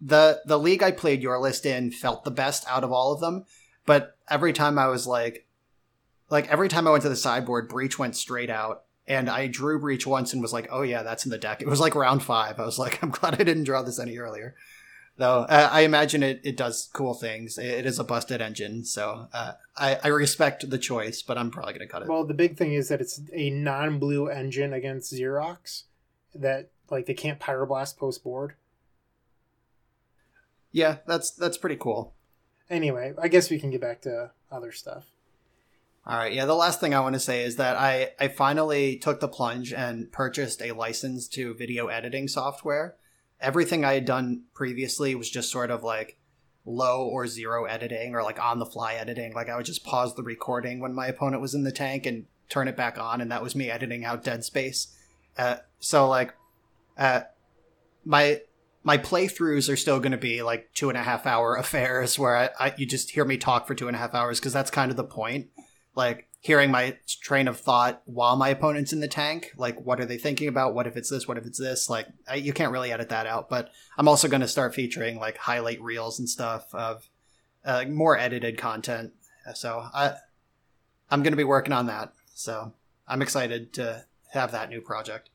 the the league I played your list in felt the best out of all of them, but every time I was like like every time I went to the sideboard, Breach went straight out. And I drew Breach once and was like, oh yeah, that's in the deck. It was like round five. I was like, *laughs* I'm glad I didn't draw this any earlier. Though uh, I imagine it, it does cool things. It, it is a busted engine, so uh, I, I respect the choice, but I'm probably going to cut it. Well, the big thing is that it's a non blue engine against Xerox that like they can't pyroblast post board. Yeah, that's that's pretty cool. Anyway, I guess we can get back to other stuff. All right. Yeah, the last thing I want to say is that I I finally took the plunge and purchased a license to video editing software. Everything I had done previously was just sort of like low or zero editing or like on the fly editing. Like I would just pause the recording when my opponent was in the tank and turn it back on, and that was me editing out dead space. Uh, so like, uh, my my playthroughs are still going to be like two and a half hour *laughs* affairs where I, I you just hear me talk for two and a half hours because that's kind of the point. Like hearing my train of thought while my opponent's in the tank. Like, what are they thinking about? What if it's this? What if it's this? Like, I, you can't really edit that out. But I'm also going to start featuring like highlight reels and stuff of uh, more edited content. So I, I'm going to be working on that. So I'm excited to have that new project.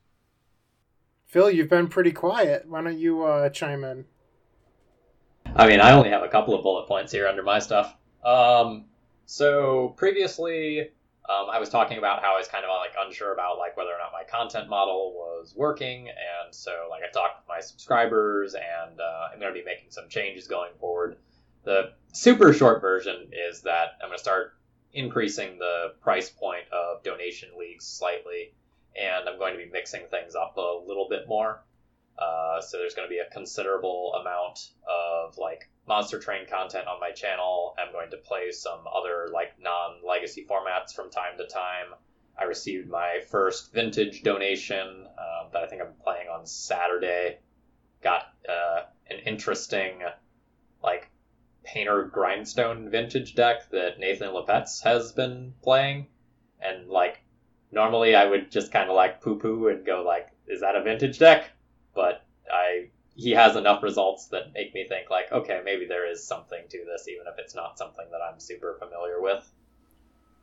Phil, you've been pretty quiet. Why don't you uh, chime in? I mean, I only have a couple of bullet points here under my stuff. Um, so previously, um, I was talking about how I was kind of like unsure about like whether or not my content model was working, and so like I talked with my subscribers, and uh, I'm going to be making some changes going forward. The super short version is that I'm going to start increasing the price point of donation leagues slightly, and I'm going to be mixing things up a little bit more. Uh, so there's going to be a considerable amount of like Monster Train content on my channel. I'm going to play some other like non-legacy formats from time to time. I received my first vintage donation um, that I think I'm playing on Saturday. Got uh, an interesting like painter grindstone vintage deck that Nathan Lepetz has been playing, and like normally I would just kind of like poo poo and go like, is that a vintage deck? But I he has enough results that make me think like, okay, maybe there is something to this, even if it's not something that I'm super familiar with.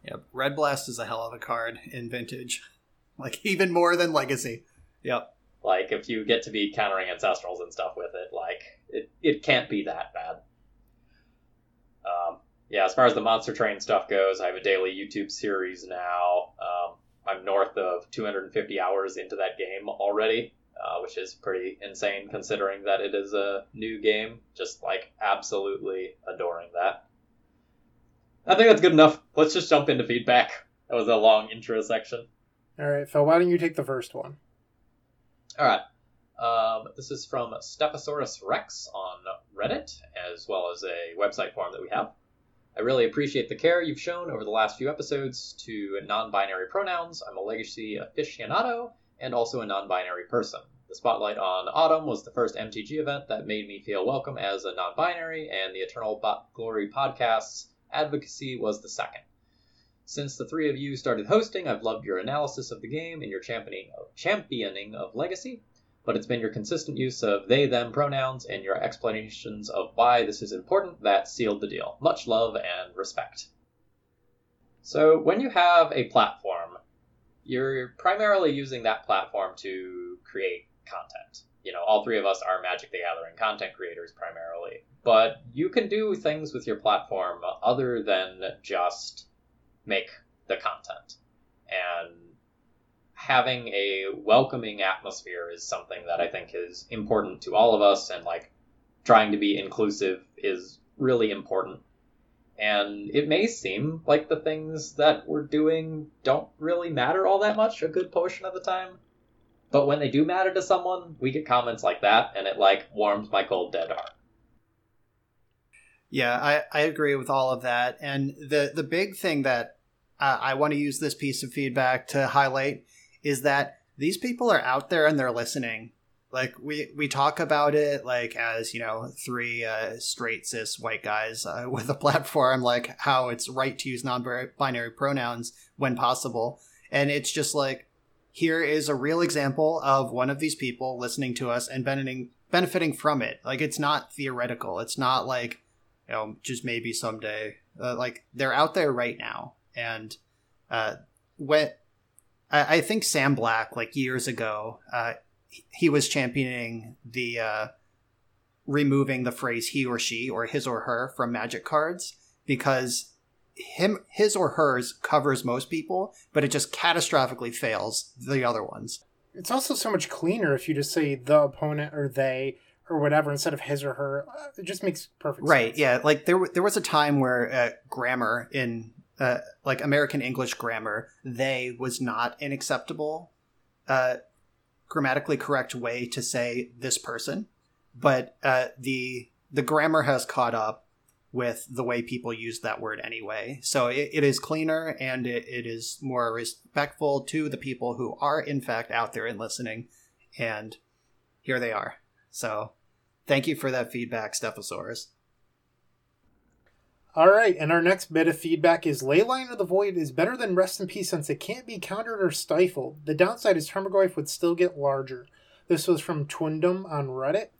Yep, Red Blast is a hell of a card in vintage, *laughs* like even more than Legacy. Yep. Like if you get to be countering ancestrals and stuff with it, like it, it can't be that bad. Um, yeah, as far as the Monster Train stuff goes, I have a daily YouTube series now. Um, I'm north of 250 hours into that game already, uh, which is pretty insane considering that it is a new game. Just like absolutely adoring that. I think that's good enough. Let's just jump into feedback. That was a long intro section. All right, Phil, why don't you take the first one? All right. Um, this is from Stephosaurus Rex on Reddit, as well as a website form that we have. I really appreciate the care you've shown over the last few episodes to non binary pronouns. I'm a legacy aficionado and also a non binary person. The spotlight on Autumn was the first MTG event that made me feel welcome as a non binary, and the Eternal Glory podcast's advocacy was the second. Since the three of you started hosting, I've loved your analysis of the game and your championing of, championing of Legacy but it's been your consistent use of they them pronouns and your explanations of why this is important that sealed the deal. Much love and respect. So, when you have a platform, you're primarily using that platform to create content. You know, all three of us are Magic the Gathering content creators primarily, but you can do things with your platform other than just make the content. And having a welcoming atmosphere is something that I think is important to all of us, and like trying to be inclusive is really important. And it may seem like the things that we're doing don't really matter all that much a good portion of the time. But when they do matter to someone, we get comments like that, and it like warms my cold dead heart. Yeah, I, I agree with all of that. And the the big thing that uh, I want to use this piece of feedback to highlight is that these people are out there and they're listening. Like we we talk about it like as you know three uh, straight cis white guys uh, *laughs* with a platform, like how it's right to use non-binary pronouns when possible, and it's just like here is a real example of one of these people listening to us and benefiting benefiting from it. Like it's not theoretical. It's not like you know just maybe someday. Uh, like they're out there right now, and uh, when I, think Sam Black, like years ago, uh, he was championing the uh, removing the phrase he or she or his or her from magic cards because him his or hers covers most people but it just catastrophically fails the other ones it's also so much cleaner if you just say the opponent or they or whatever instead of his or her uh, it just makes perfect sense. right sense. yeah like there there was a time where uh, grammar in uh, like American English grammar, they was not an acceptable, uh, grammatically correct way to say this person, but uh, the the grammar has caught up with the way people use that word anyway. So it, it is cleaner and it, it is more respectful to the people who are in fact out there and listening. And here they are. So thank you for that feedback, Stephosaurus. All right, and our next bit of feedback is Leyline of the Void is better than Rest in Peace since it can't be countered or stifled. The downside is Tarmogoyf would still get larger. This was from Twindom on Reddit.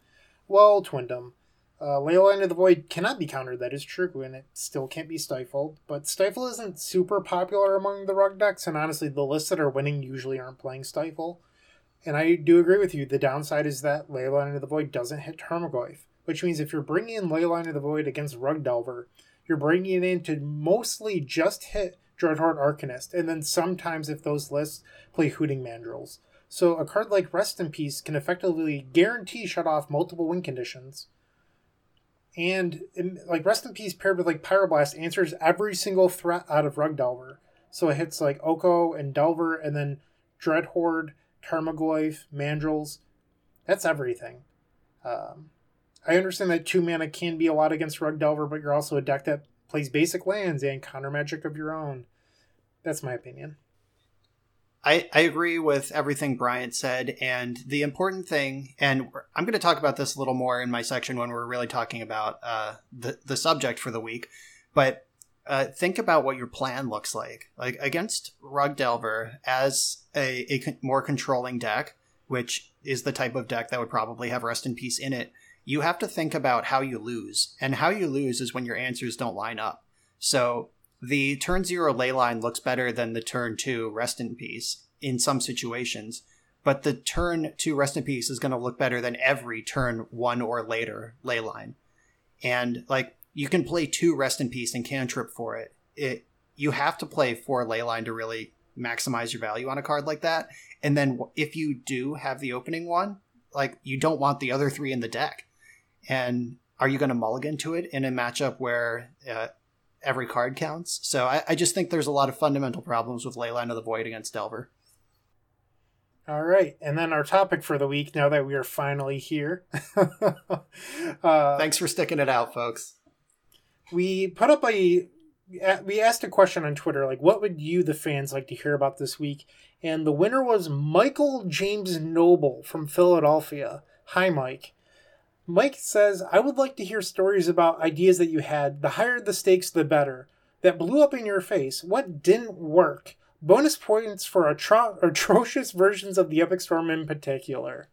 Well, Twindom, uh, Leyline of the Void cannot be countered, that is true, and it still can't be stifled. But Stifle isn't super popular among the rug decks, and honestly, the lists that are winning usually aren't playing Stifle. And I do agree with you, the downside is that Leyline of the Void doesn't hit Tarmogoyf, which means if you're bringing in Leyline of the Void against Rug Delver, you're bringing it in to mostly just hit Dreadhorde Arcanist, and then sometimes if those lists play Hooting Mandrills. So a card like Rest in Peace can effectively guarantee shut off multiple win conditions. And like Rest in Peace paired with like Pyroblast answers every single threat out of Rug Delver. So it hits like Oko and Delver, and then Dreadhorde, Tarmogoyf, Mandrills. That's everything. Um, I understand that two mana can be a lot against Rug Delver, but you're also a deck that plays basic lands and counter magic of your own. That's my opinion. I, I agree with everything Bryant said. And the important thing, and I'm going to talk about this a little more in my section when we're really talking about uh, the, the subject for the week. But uh, think about what your plan looks like. Like against Rug Delver as a, a more controlling deck, which is the type of deck that would probably have Rest in Peace in it, you have to think about how you lose. And how you lose is when your answers don't line up. So the turn zero leyline looks better than the turn two Rest in Peace in some situations. But the turn two Rest in Peace is going to look better than every turn one or later leyline. And like you can play two Rest in Peace and cantrip for it. It you have to play four leyline to really maximize your value on a card like that. And then if you do have the opening one, like you don't want the other three in the deck. And are you going to mulligan to it in a matchup where uh, every card counts? So I, I, just think there's a lot of fundamental problems with Leyline of the Void against Delver. All right, and then our topic for the week. Now that we are finally here, *laughs* uh, thanks for sticking it out, folks. We put up a we asked a question on Twitter, like, what would you, the fans, like to hear about this week? And the winner was Michael James Noble from Philadelphia. Hi, Mike. Mike says, I would like to hear stories about ideas that you had. The higher the stakes, the better. That blew up in your face. What didn't work? Bonus points for atro- *laughs* atrocious versions of the Epic Storm in particular.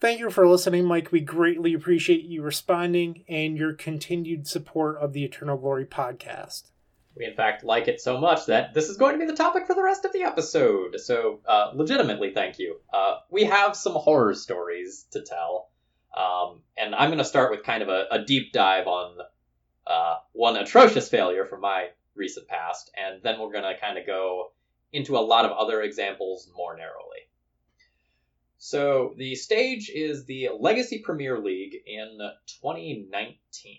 Thank you for listening, Mike. We greatly appreciate you responding and your continued support of the Eternal Glory podcast. We, in fact, like it so much that this is going to be the topic for the rest of the episode. So, uh, legitimately, thank you. Uh, we have some horror stories to tell. Um, and I'm going to start with kind of a, a deep dive on uh, one atrocious failure from my recent past, and then we're going to kind of go into a lot of other examples more narrowly. So the stage is the Legacy Premier League in 2019.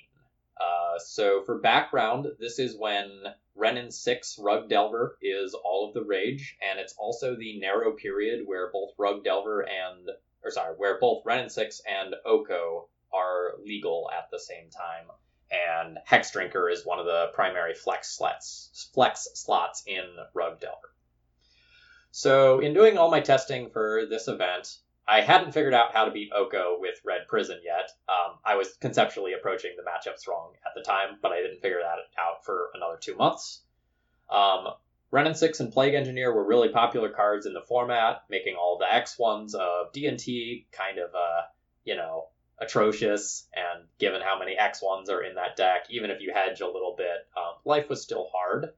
Uh, so for background, this is when Wrenn 6 Rug Delver is all of the rage, and it's also the narrow period where both Rug Delver and or sorry, where both Wrenn and Six and Oko are legal at the same time. And Hex Drinker is one of the primary flex slots, flex slots in Rug Delver. So, in doing all my testing for this event, I hadn't figured out how to beat Oko with Red Prison yet. Um, I was conceptually approaching the matchups wrong at the time, but I didn't figure that out for another two months. Um, Wrenn 6 and Plague Engineer were really popular cards in the format, making all the X ones of D&T kind of, uh, you know, atrocious. And given how many X ones are in that deck, even if you hedge a little bit, um, life was still hard.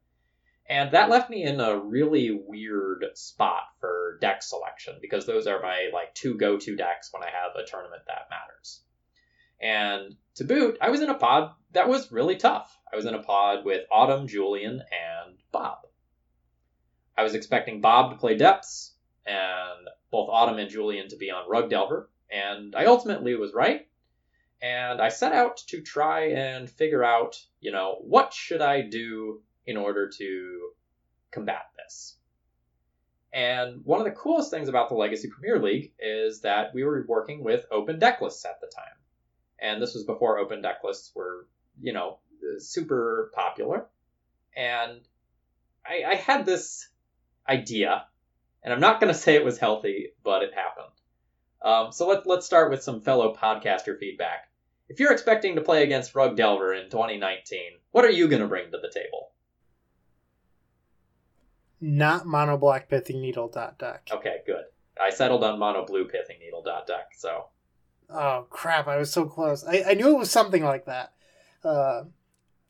And that left me in a really weird spot for deck selection because those are my like two go-to decks when I have a tournament that matters. And to boot, I was in a pod that was really tough. I was in a pod with Autumn, Julian, and Bob. I was expecting Bob to play depths, and both Autumn and Julian to be on Rug Delver, and I ultimately was right. And I set out to try and figure out, you know, what should I do in order to combat this. And one of the coolest things about the Legacy Premier League is that we were working with open deck lists at the time. And this was before open deck lists were, you know, super popular. And I, I had this idea, and I'm not going *laughs* to say it was healthy, but it happened. Um, so let, let's start with some fellow podcaster feedback. If you're expecting to play against Rug Delver in 2019, what are you going to bring to the table? Not mono black pithing needle dot deck. Okay, good. I settled on mono blue pithing needle dot deck, so. Oh crap! I was so close. I, I knew it was something like that. Uh,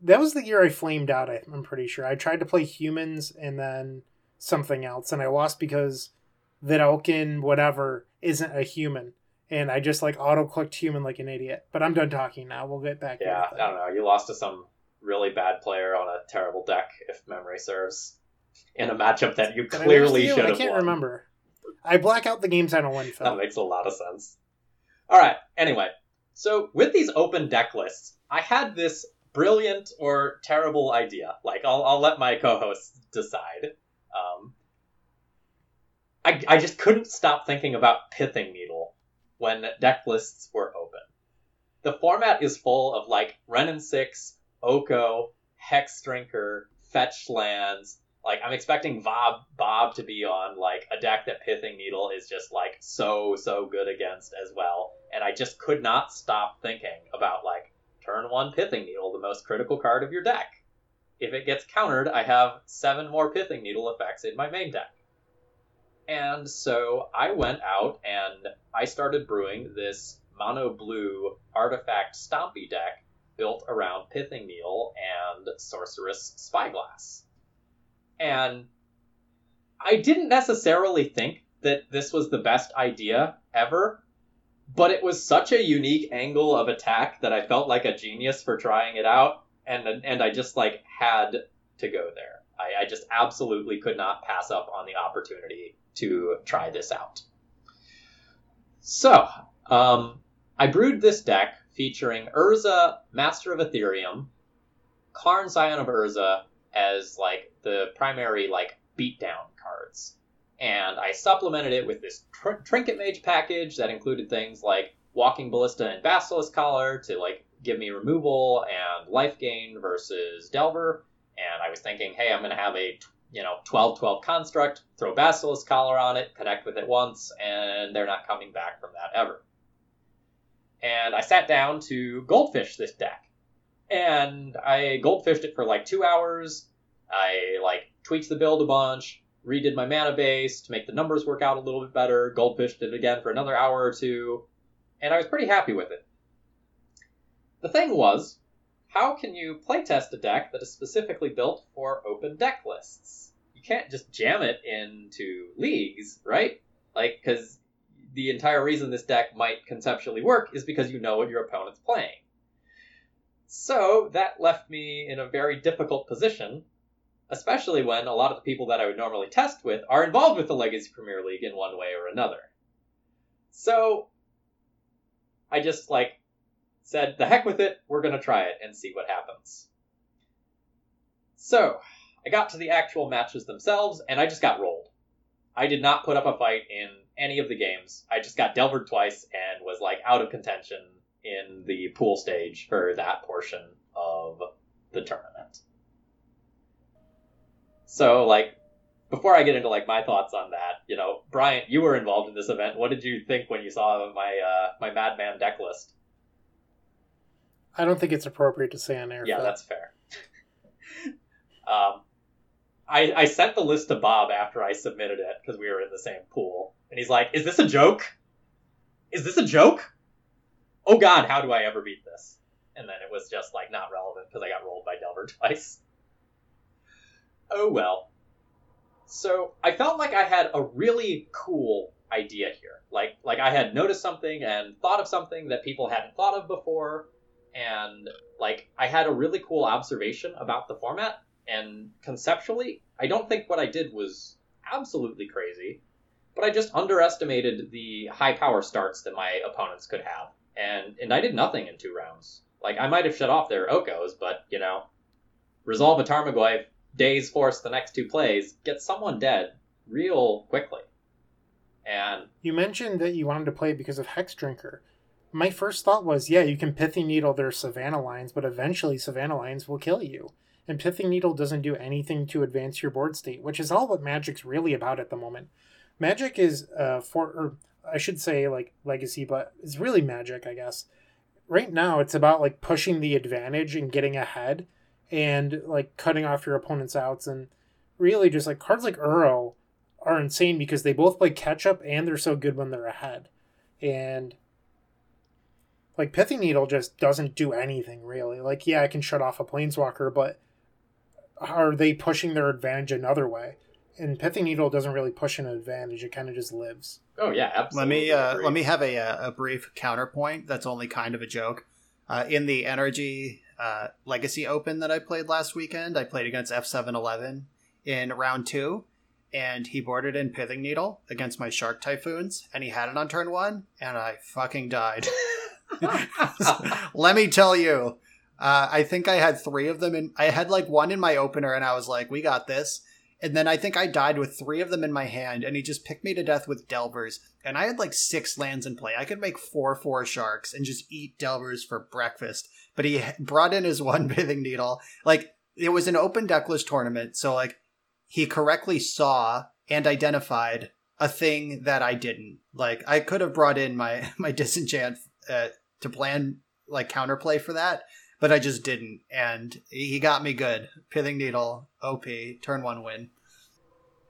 that was the year I flamed out. I'm pretty sure. I tried to play humans, and then something else, and I lost because Vedalken whatever isn't a human, and I just like auto clicked human like an idiot. But I'm done talking now. We'll get back. Yeah, I don't know. You lost to some really bad player on a terrible deck, if memory serves, in a matchup that you clearly lose to you? should I can't won. remember. I black out the games I don't win, That makes a lot of sense. All right. Anyway, so with these open deck lists, I had this brilliant or terrible idea. Like, I'll, I'll let my co-hosts decide. Um, I, I just couldn't stop thinking about Pithing Needle when deck lists were open. The format is full of like Wrenn and Six, Oko, Hex Drinker, Fetch Lands. Like I'm expecting Bob Bob to be on like a deck that Pithing Needle is just like so so good against as well. And I just could not stop thinking about like turn one Pithing Needle, the most critical card of your deck. If it gets countered, I have seven more Pithing Needle effects in my main deck. And so I went out and I started brewing this mono blue artifact stompy deck built around Pithing Needle and Sorcerous Spyglass. And I didn't necessarily think that this was the best idea ever, but it was such a unique angle of attack that I felt like a genius for trying it out, and and I just like had to go there. I, I just absolutely could not pass up on the opportunity to try this out. So, um, I brewed this deck featuring Urza, Master of Etherium, Karn Scion of Urza as like the primary like beatdown cards, and I supplemented it with this tr- Trinket Mage package that included things like Walking Ballista and Basilisk Collar to like give me removal and life gain versus Delver, and I was thinking, hey, I'm gonna have a you know 12-12 construct, throw Basilisk Collar on it, connect with it once, and they're not coming back from that ever and I sat down to goldfish this deck. And I goldfished it for like two hours. I like tweaked the build a bunch, redid my mana base to make the numbers work out a little bit better, goldfished it again for another hour or two, and I was pretty happy with it. The thing was, how can you playtest a deck that is specifically built for open deck lists? You can't just jam it into leagues, right? Like, because the entire reason this deck might conceptually work is because you know what your opponent's playing. So that left me in a very difficult position, especially when a lot of the people that I would normally test with are involved with the Legacy Premier League in one way or another. So I just like said, the heck with it, we're gonna try it and see what happens. So I got to the actual matches themselves and I just got rolled. I did not put up a fight in any of the games. I just got delvered twice and was like out of contention in the pool stage for that portion of the tournament. So like before I get into like my thoughts on that, you know, Bryant, you were involved in this event. What did you think when you saw my uh, my Madman deck list? I don't think it's appropriate to say on air. Yeah, that's fair. *laughs* um, I, I sent the list to Bob after I submitted it because we were in the same pool, and he's like, "Is this a joke? Is this a joke? Oh God, how do I ever beat this?" And then it was just like not relevant because I got rolled by Delver *laughs* twice. Oh well. So I felt like I had a really cool idea here. Like like I had noticed something and thought of something that people hadn't thought of before, and like I had a really cool observation about the format and conceptually, I don't think what I did was absolutely crazy, but I just underestimated the high power starts that my opponents could have. And and I did nothing in two rounds. Like I might have shut off their Okos, but you know, resolve a Tarmogoyf, Daze force the next two plays, get someone dead real quickly. And You mentioned that you wanted to play because of Hex Drinker. My first thought was, yeah, you can Pithy Needle their Savannah Lions, but eventually Savannah Lions will kill you. And Pithy Needle doesn't do anything to advance your board state, which is all what Magic's really about at the moment. Magic is, uh, for, or I should say, like, Legacy, but it's really Magic, I guess. Right now, it's about, like, pushing the advantage and getting ahead and, like, cutting off your opponent's outs. And really, just, like, cards like Uro are insane because they both play catch up and they're so good when they're ahead. And like Pithy Needle just doesn't do anything really. Like, yeah, I can shut off a planeswalker, but are they pushing their advantage another way? And Pithy Needle doesn't really push an advantage; it kind of just lives. oh yeah, Let me uh, agree. let me have a uh, a brief counterpoint. That's only kind of a joke. Uh, in the energy uh, Legacy Open that I played last weekend. I played against F711 in round two, and he boarded in Pithing Needle against my Shark Typhoons, and he had it on turn one, and I fucking died. *laughs* *laughs* Let me tell you, uh, I think I had three of them, and I had like one in my opener, and I was like, "We got this." And then I think I died with three of them in my hand, and he just picked me to death with Delvers. And I had like six lands in play. I could make four four sharks and just eat Delvers for breakfast. But he brought in his *laughs* one Pithing Needle. Like it was an open deckless tournament, so like he correctly saw and identified a thing that I didn't. Like I could have brought in my *laughs* my disenchant uh, to plan like counterplay for that, but I just didn't, and he got me good. Pithing Needle, OP, turn one win.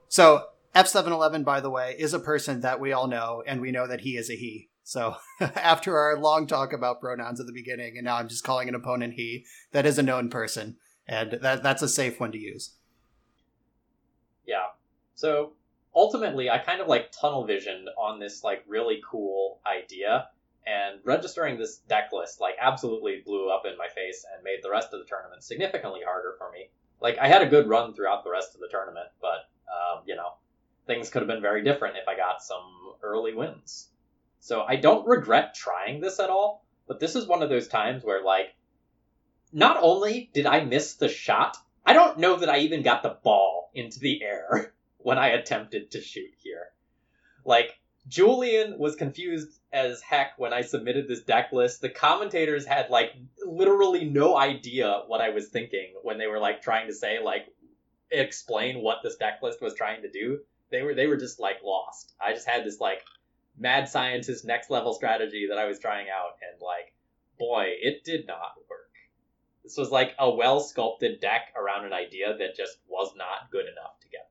So F711, by the way, is a person that we all know, and we know that he is a he. So *laughs* after our long talk about pronouns at the beginning, and now I'm just calling an opponent he, that is a known person, and that that's a safe one to use. Yeah. So ultimately, I kind of like tunnel visioned on this like really cool idea, and registering this deck list like absolutely blew up in my face and made the rest of the tournament significantly harder for me. Like I had a good run throughout the rest of the tournament, but um, you know, things could have been very different if I got some early wins. So I don't regret trying this at all, but this is one of those times where like not only did I miss the shot, I don't know that I even got the ball into the air *laughs* when I attempted to shoot here. Like Julian was confused as heck when I submitted this deck list. The commentators had like literally no idea what I was thinking when they were like trying to say like explain what this deck list was trying to do. They were they were just like lost. I just had this like mad scientist next level strategy that I was trying out and like boy, it did not work. This was like a well sculpted deck around an idea that just was not good enough to get.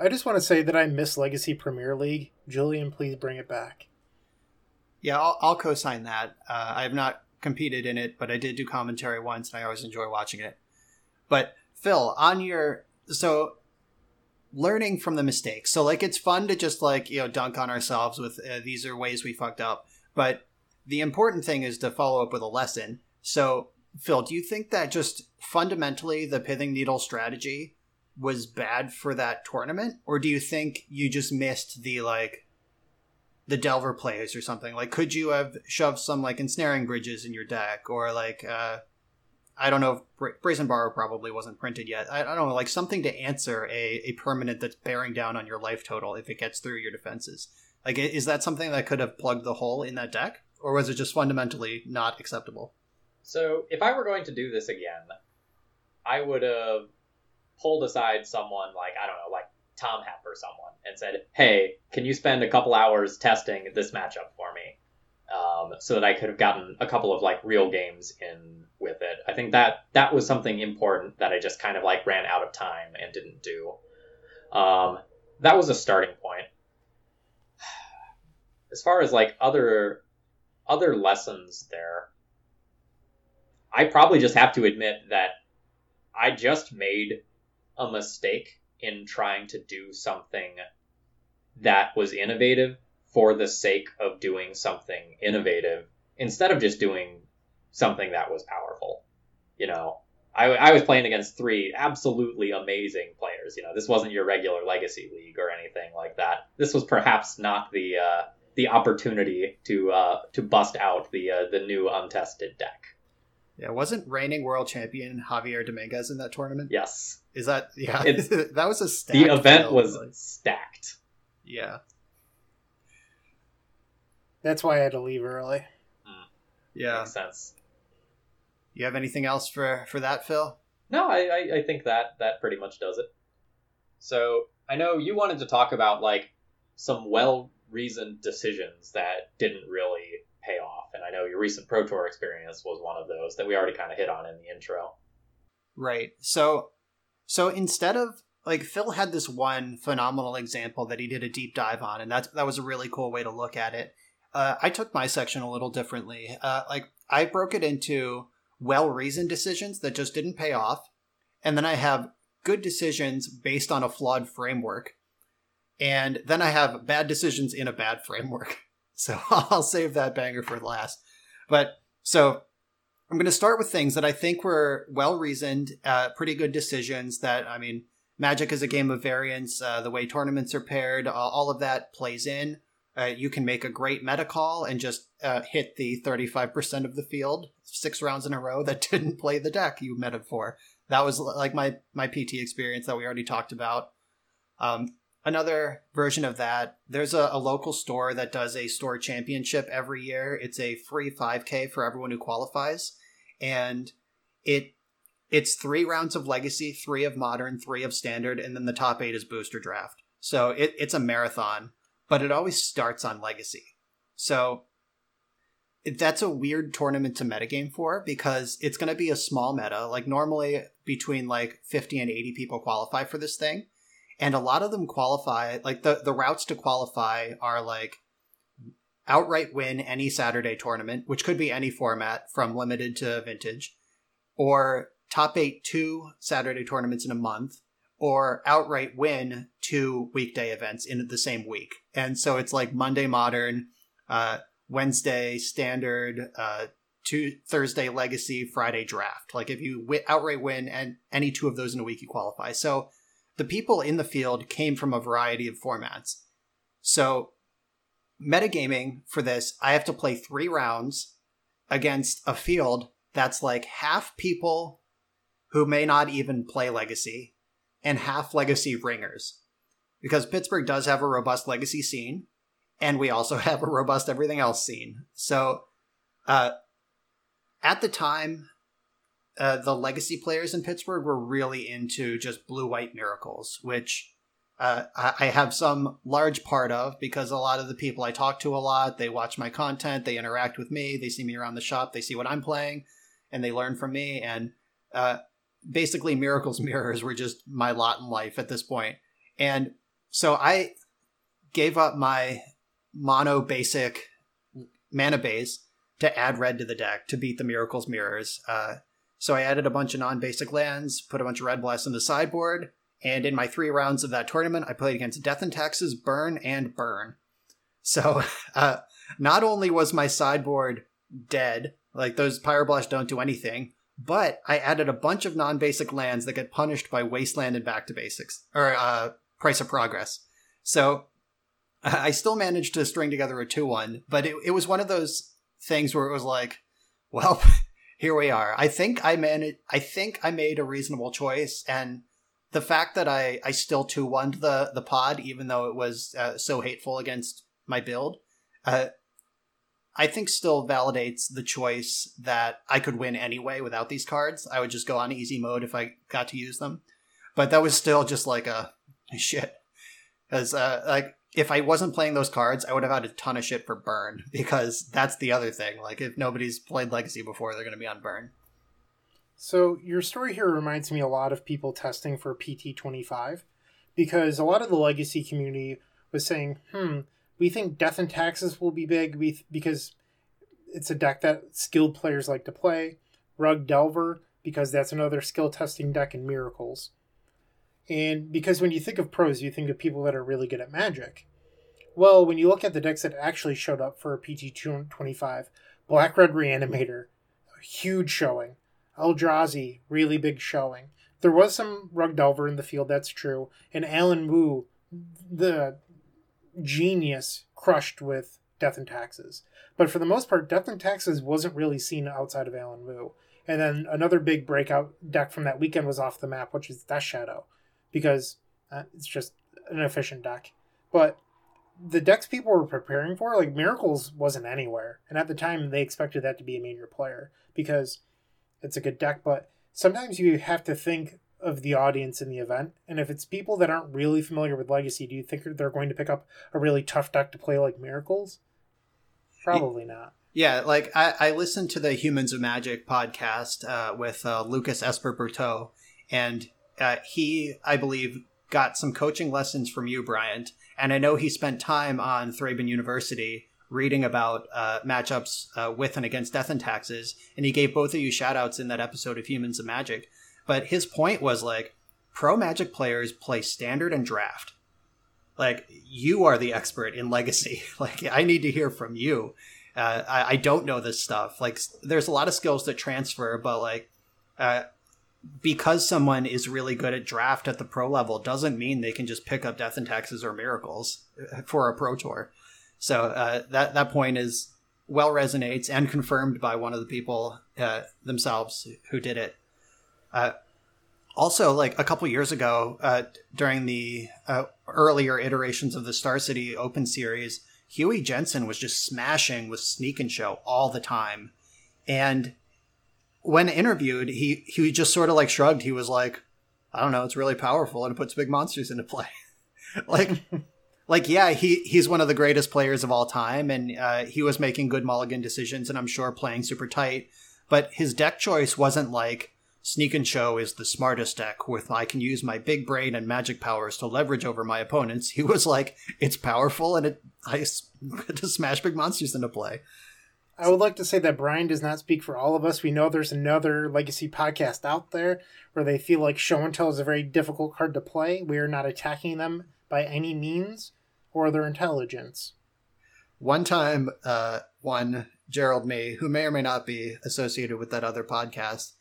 I just want to say that I miss Legacy Premier League. Julian, please bring it back. Yeah, I'll, I'll co-sign that. Uh, I have not competed in it, but I did do commentary once, and I always enjoy watching it. But Phil, on your so learning from the mistakes. So like it's fun to just like you know dunk on ourselves with uh, these are ways we fucked up, but the important thing is to follow up with a lesson. So Phil, do you think that just fundamentally the pithing needle strategy was bad for that tournament, or do you think you just missed the like the Delver plays or something? Like, could you have shoved some like ensnaring bridges in your deck, or like uh, I don't know Bra- Brazen probably wasn't printed yet. I, I don't know, like something to answer a, a permanent that's bearing down on your life total if it gets through your defenses. Like, is that something that could have plugged the hole in that deck, or was it just fundamentally not acceptable? So if I were going to do this again, I would have pulled aside someone like I don't know, like Tom Hepp or someone, and said, "Hey, can you spend a couple hours testing this matchup for me?" Um, so that I could have gotten a couple of like real games in with it. I think that that was something important that I just kind of like ran out of time and didn't do. Um, that was a starting point. *sighs* As far as like other other lessons there, I probably just have to admit that I just made a mistake in trying to do something that was innovative for the sake of doing something innovative instead of just doing something that was powerful. You know, I, I was playing against three absolutely amazing players. You know, this wasn't your regular legacy league or anything like that. This was perhaps not the uh, the opportunity to uh, to bust out the uh, the new untested deck. Yeah, wasn't reigning world champion Javier Dominguez in that tournament? Yes, Is that *laughs* yeah? It's- *laughs* that was a stacked the event field, was like- stacked. yeah, That's why I had to leave early. Hmm. yeah. Makes sense. You have anything else for for that, Phil? No, I, I, I think that that pretty much does it. So I know you wanted to talk about like some well reasoned decisions that didn't really pay off, and I know your recent Pro Tour experience was one of those that we already kind of hit on in the intro. Right. So so instead of like Phil had this one phenomenal example that he did a deep dive on, and that's that was a really cool way to look at it. Uh, I took my section a little differently. Uh, like I broke it into well reasoned decisions that just didn't pay off, and then I have good decisions based on a flawed framework, and then I have bad decisions in a bad framework. *laughs* So I'll save that banger for last. But so I'm going to start with things that I think were well reasoned, uh, pretty good decisions. That I mean, Magic is a game of variance. Uh, the way tournaments are paired, all of that plays in. Uh, you can make a great meta call and just uh, hit the 35% of the field six rounds in a row that *laughs* didn't play the deck you meta for. That was like my my PT experience that we already talked about. Um, another version of that, there's a, a local store that does a store championship every year. It's a free 5K for everyone who qualifies, and it it's three rounds of legacy, three of modern, three of standard, and then the top eight is booster draft. So it, it's a marathon, but it always starts on legacy. So that's a weird tournament to metagame for because it's going to be a small meta. Like normally between like 50 and 80 people qualify for this thing. And a lot of them qualify, like the, the routes to qualify are like outright win any Saturday tournament, which could be any format from limited to vintage, or top eight two Saturday tournaments in a month, or outright win two weekday events in the same week. And so it's like Monday Modern, uh, Wednesday Standard, uh, two, Thursday Legacy, Friday Draft. Like if you outright win and any two of those in a week, you qualify. So the people in the field came from a variety of formats. So metagaming for this, I have to play three rounds against a field that's like half people who may not even play Legacy, and half Legacy ringers. Because Pittsburgh does have a robust Legacy scene, and we also *laughs* have a robust everything else scene. So, uh, at the time, uh, the Legacy players in Pittsburgh were really into just blue white miracles, which uh, I have some large part of because a lot of the people I talk to a lot, they watch my content, they interact with me, they see me around the shop, they see what I'm playing, and they learn from me. And uh, basically miracles *laughs* mirrors were just my lot in life at this point. And so I gave up my mono basic mana base to add red to the deck to beat the miracles mirrors. Uh, so I added a bunch of non-basic lands, put a bunch of red blasts in the sideboard, and in my three rounds of that tournament, I played against Death and Taxes, Burn, and Burn. So *laughs* uh, not only was my sideboard dead, like those Pyroblast don't do anything, but I added a bunch of non-basic lands that get punished by Wasteland and Back to Basics or uh, Price of Progress. So I still managed to string together a two-one, but it, it was one of those things where it was like, well, *laughs* here we are. I think I managed. I think I made a reasonable choice, and the fact that I I still two one the the pod, even though it was uh, so hateful against my build, uh, I think still validates the choice that I could win anyway without these cards. I would just go on easy mode if I got to use them. But that was still just like a *laughs* shit. Because uh, like if I wasn't playing those cards, I would have had a ton of shit for burn *laughs* because that's the other thing. Like if nobody's played Legacy before, they're going to be on burn. So your story here reminds me a lot of people testing for PT25 because a lot of the Legacy community was saying, "Hmm, we think Death and Taxes will be big because it's a deck that skilled players like to play. Rug Delver, because that's another skill testing deck in Miracles. And because when you think of pros, you think of people that are really good at Magic. Well, when you look at the decks that actually showed up for a PT 25, Black Red Reanimator, huge showing. Eldrazi, really big showing. There was some Rug Delver in the field, that's true. And Allen Wu, the genius crushed with Death and Taxes. But for the most part, Death and Taxes wasn't really seen outside of Allen Wu. And then another big breakout deck from that weekend was off the map, which is Death Shadow, because uh, it's just an efficient deck. But the decks people were preparing for, like Miracles, wasn't anywhere. And at the time, they expected that to be a major player because it's a good deck. But sometimes you have to think of the audience in the event. And if it's people that aren't really familiar with Legacy, do you think they're going to pick up a really tough deck to play like Miracles? Probably not. Yeah, like I, I listened to the Humans of Magic podcast uh, with uh, Lucas Esper and uh, he, I believe, got some coaching lessons from you, Bryant. And I know he spent time on Thraben University reading about uh, matchups uh, with and against Death and Taxes, and he gave both of you shout outs in that episode of Humans of Magic. But his point was like, pro Magic players play standard and draft. Like you are the expert in Legacy. *laughs* like I need to hear from you. Uh, I, I don't know this stuff. Like, there's a lot of skills that transfer, but like, uh, because someone is really good at draft at the pro level doesn't mean they can just pick up death and taxes or miracles uh, for a pro tour. So uh, that that point is well resonates and confirmed by one of the people uh, themselves who did it. Uh, also, like a couple years ago, uh, during the uh, earlier iterations of the Star City Open Series, Huey Jensen was just smashing with Sneak and Show all the time, and when interviewed, he he just sort of like shrugged. He was like, "I don't know, it's really powerful and it puts big monsters into play." *laughs* like, like yeah, he he's one of the greatest players of all time, and uh, he was making good mulligan decisions, and I'm sure playing super tight. But his deck choice wasn't like Sneak and Show is the smartest deck with I can use my big brain and magic powers to leverage over my opponents. *laughs* He was like, it's powerful and it I *laughs* to smash big monsters into play. I would like to say that Brian does not speak for all of us. We know there's another legacy podcast out there where they feel like show and tell is a very difficult card to play. We are not attacking them by any means or their intelligence. One time, uh, one Gerald May, who may or may not be associated with that other podcast,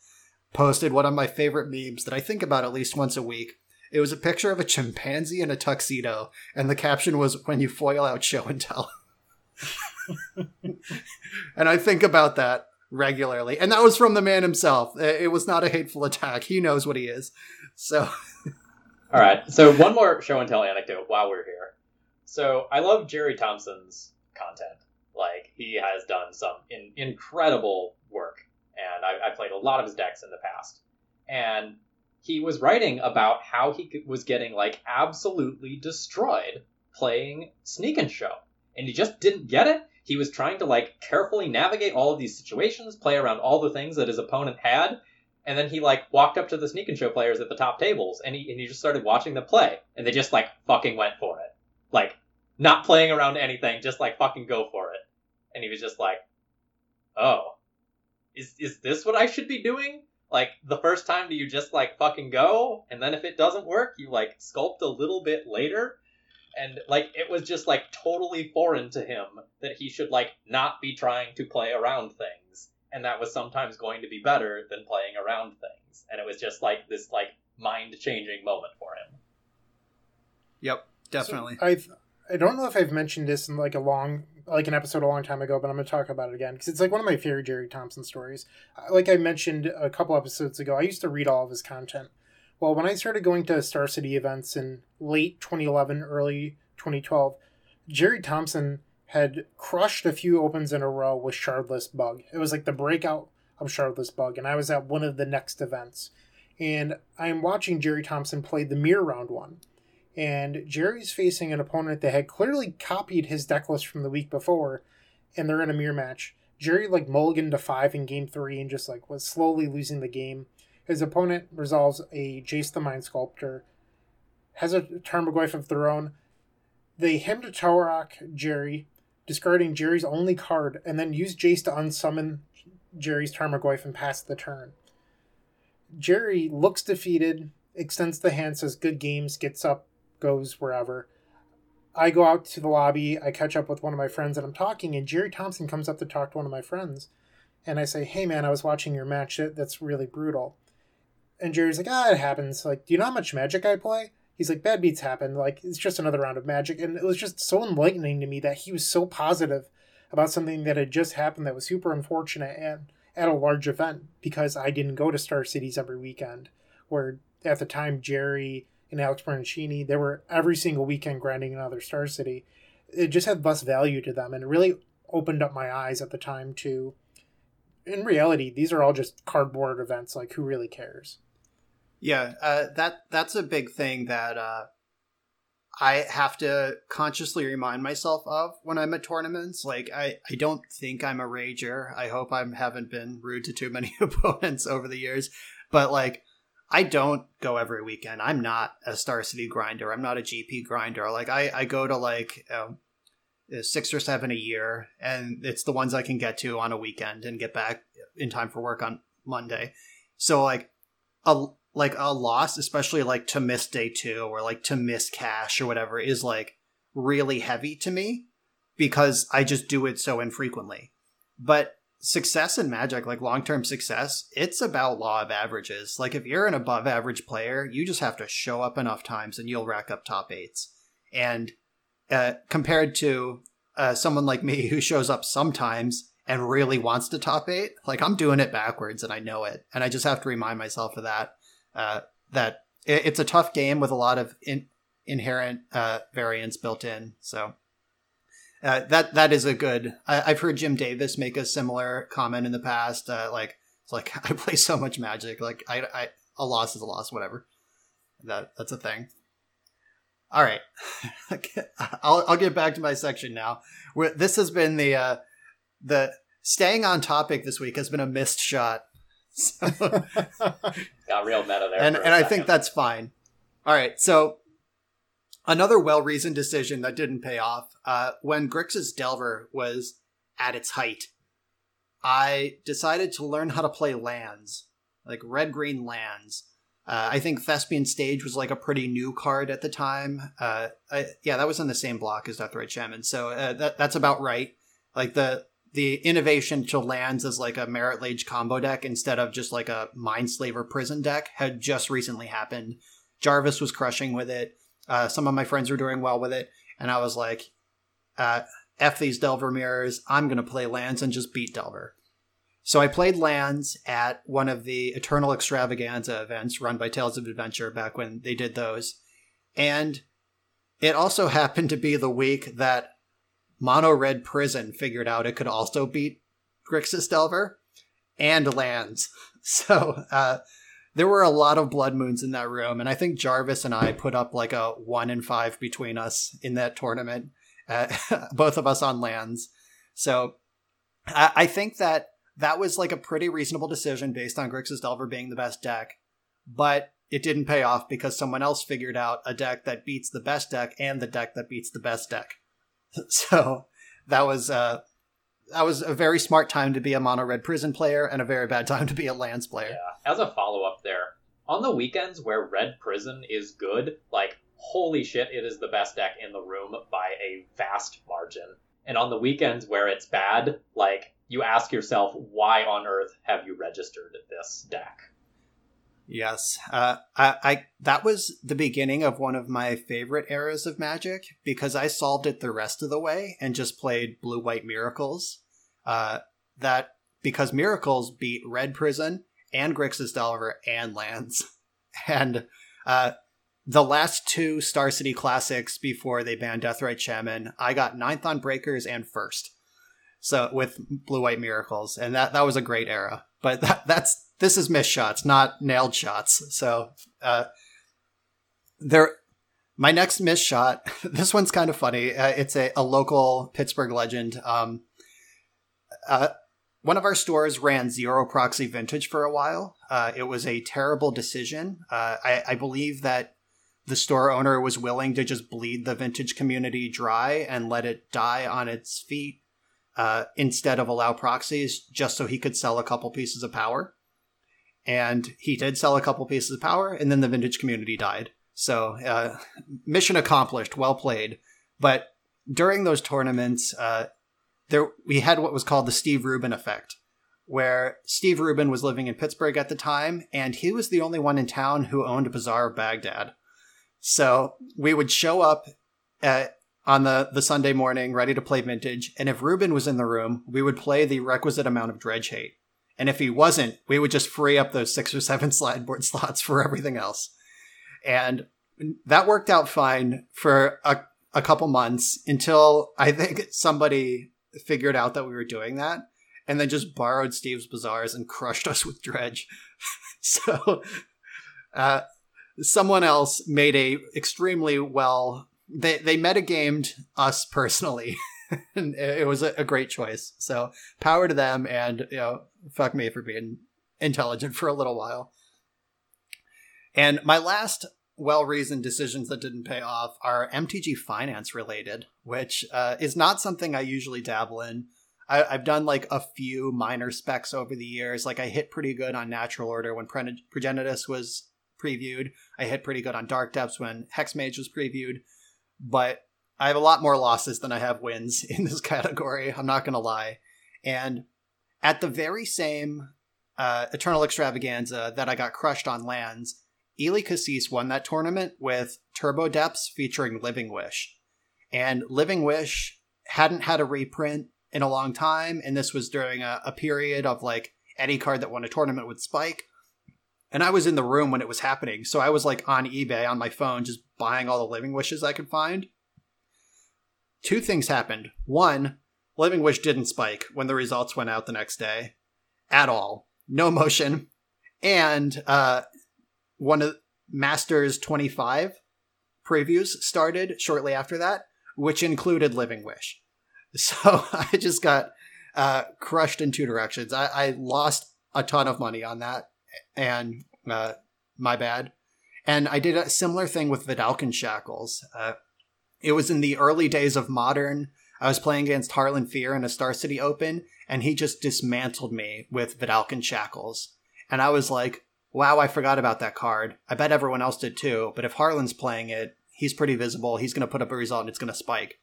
posted one of my favorite memes that I think about at least once a week. It was a picture of a chimpanzee in a tuxedo, and the caption was "When you foil out show and tell." *laughs* *laughs* and I think about that regularly. And that was from the man himself. It was not a hateful attack. He knows what he is. So. All right. So one more show and tell anecdote while we're here. So I love Jerry Thompson's content. Like he has done some in, incredible work, and I, I played a lot of his decks in the past. And he was writing about how he was getting like absolutely destroyed playing Sneak and Show, and he just didn't get it he was trying to like carefully navigate all of these situations, play around all the things that his opponent had, and then he like walked up to the sneak and show players at the top tables and he and he just started watching them play and they just like fucking went for it. Like not playing around anything, just like fucking go for it. And he was just like, "Oh, is is this what I should be doing?" Like the first time do you just like fucking go and then if it doesn't work, you like sculpt a little bit later and like it was just like totally foreign to him that he should like not be trying to play around things. And that was sometimes going to be better than playing around things. And it was just like this like mind changing moment for him. Yep definitely. So i've i don't know if i've mentioned this in like a long like an episode a long time ago but i'm going to talk about it again because it's like one of my favorite jerry thompson stories. Like i mentioned a couple episodes ago i used to read all of his content well, when I started going to Star City events in late 2011, early 2012, Jerry Thompson had crushed a few opens in a row with Shardless Bug. It was like the breakout of Shardless Bug, and I was at one of the next events. And I'm watching Jerry Thompson play the mirror round one. And Jerry's facing an opponent that had clearly copied his deck list from the week before, and they're in a mirror match. Jerry like mulliganed to five in game three and just like was slowly losing the game. His opponent resolves a Jace the Mind Sculptor, has a Tarmogoyf of their own. They hymn to Tourach Jerry, discarding Jerry's only card, and then use Jace to unsummon Jerry's Tarmogoyf and pass the turn. Jerry looks defeated, extends the hand, says good games, gets up, goes wherever. I go out to the lobby, I catch up with one of my friends, and I'm talking, and Jerry Thompson comes up to talk to one of my friends. And I say, Hey man, I was watching your match. That's really brutal. And Jerry's like, ah, it happens. Like, do you know how much magic I play? He's like, bad beats happen. Like, it's just another round of magic. And it was just so enlightening to me that he was so positive about something that had just happened that was super unfortunate and at a large event because I didn't go to Star Cities every weekend. Where at the time, Jerry and Alex Bertoncini, they were every single weekend grinding another Star City. It just had less value to them. And it really opened up my eyes at the time to in reality, these are all just cardboard events. Like, who really cares? Yeah, uh, that that's a big thing that uh, I have to consciously remind myself of when I'm at tournaments. Like, I, I don't think I'm a rager. I hope I haven't been rude to too many *laughs* opponents over the years. But, like, I don't go every weekend. I'm not a Star City grinder. I'm not a GP grinder. Like, I, I go to, like, um, Uh, six or seven a year, and it's the ones I can get to on a weekend and get back in time for work on Monday. So like a like a loss, especially like to miss day two or like to miss cash or whatever, is like really heavy to me. because I just do it so infrequently. But success in Magic, like long term success, it's about law of averages. Like if you're an above average player, you just have to show up enough times and you'll rack up top eights. And uh, compared to uh, someone like me who shows up sometimes and really wants to top eight, like I'm doing it backwards and I know it. And I just have to remind myself of that. Uh, that it, it's a tough game with a lot of in, inherent uh, variance built in. So uh, that that is a good. I, have heard Jim Davis make a similar comment in the past. Uh, like it's like *laughs* I play so much Magic. Like I, I a loss is a loss. Whatever. That that's a thing. All right, *laughs* I'll I'll get back to my section now. Where this has been the uh, the staying on topic this week has been a missed shot. *laughs* So, *laughs* Got real meta there, and and I think that's fine. All right, so another well reasoned decision that didn't pay off. Uh, when Grixis Delver was at its height, I decided to learn how to play lands, like red green lands. Uh, I think Thespian Stage was like a pretty new card at the time. Uh, I, yeah, that was in the same block as Deathrite Shaman, so uh, that, that's about right. Like the the innovation to lands as like a Marit Lage combo deck instead of just like a Mindslaver prison deck had just recently happened. Jarvis was crushing with it. Uh, some of my friends were doing well with it, and I was like, uh, "F these Delver mirrors! I'm gonna play lands and just beat Delver." So I played lands at one of the Eternal Extravaganza events run by Tales of Adventure back when they did those, and it also *laughs* happened to be the week that Mono Red Prison figured out it could also beat Grixis Delver and lands. *laughs* So uh, there were a lot of blood moons in that room, and I think Jarvis and I put up like a one in five between us in that tournament, uh, *laughs* both of us on lands. So I, I think that that was like a pretty reasonable decision based on Grixis Delver being the best deck, but it didn't pay off because someone else figured out a deck that beats the best deck and the deck that beats the best deck. *laughs* So that was uh, that was a very smart time to be a mono red prison player and a very bad time to be a lands player. Yeah. As a follow up there, on the weekends where red prison is good, like holy shit, it is the best deck in the room by a vast margin. And on the weekends where it's bad, like you ask yourself, why on earth have you registered this deck? Yes, uh, I, I that was the beginning of one of my favorite eras of Magic because I solved it the rest of the way and just played Blue White Miracles. Uh, that because Miracles beat Red Prison and Grixis Delver and Lands, *laughs* and uh, the last two Star City Classics before they banned Deathrite Shaman, I got ninth on Breakers and first. So with Blue White Miracles, and that that was a great era. But that, that's this is missed shots, not nailed shots. So uh, there, my next missed shot. *laughs* This one's kind of funny. Uh, it's a, a local Pittsburgh legend. Um, uh, one of our stores ran zero proxy vintage for a while. Uh, it was a terrible decision. Uh, I, I believe that the store owner was willing to just bleed the vintage community dry and let it die on its feet uh, instead of allow proxies just so he could sell a couple pieces of power. And he did sell a couple pieces of power, and then the vintage community died. So, uh, mission accomplished, well played. But during those tournaments, uh, there we had what was called the Steve Rubin effect, where Steve Rubin was living in Pittsburgh at the time, and he was the only one in town who owned Bazaar of Baghdad. So we would show up at, on the, the Sunday morning, ready to play vintage, and if Rubin was in the room, we would play the requisite amount of dredge hate. And if he wasn't, we would just free up those six or seven *laughs* slide board slots for everything else. And that worked out fine for a, a couple months until I think somebody figured out that we were doing that and then just borrowed Steve's Bazaars and crushed us with dredge. *laughs* so uh, someone else made a extremely well they they metagamed us personally *laughs* and it was a, great choice. So power to them, and you know, fuck me for being intelligent *laughs* for a little while. And my last well-reasoned decisions that didn't pay off are MTG finance related, which uh, is not something I usually dabble in. I, have done like a few minor specs over the years. Like I hit pretty good on Natural Order when Progenitus was previewed. I hit pretty good on Dark Depths when Hexmage was previewed. But I have a lot more losses than I have wins *laughs* in this category. I'm not going to lie. And at the very same uh, Eternal Extravaganza that I got crushed on lands, Eli Kassis won that tournament with Turbo Depths featuring Living Wish. And Living Wish hadn't had a reprint in a long time, and this was during a, a period of like any card that won a tournament would spike. And I was in the room when it was happening, so I was like on eBay on my phone just buying all the Living Wishes I could find. Two things happened. One, Living Wish didn't spike when the results went out the next day at all. No motion. And uh, one of Masters 25 previews started shortly after that, which included Living Wish. *laughs* So I just got uh, crushed in two directions. I, I, lost a ton of money on that, and uh, my bad. And I did a similar thing with Vedalken Shackles. Uh, it was in the early days of Modern. I was playing against Harlan Fear in a Star City Open, and he just dismantled me with Vedalken Shackles. And I was like, wow, I forgot about that card. I bet everyone else did too, but if Harlan's playing it, he's pretty visible. He's going to put up a result and it's going to spike.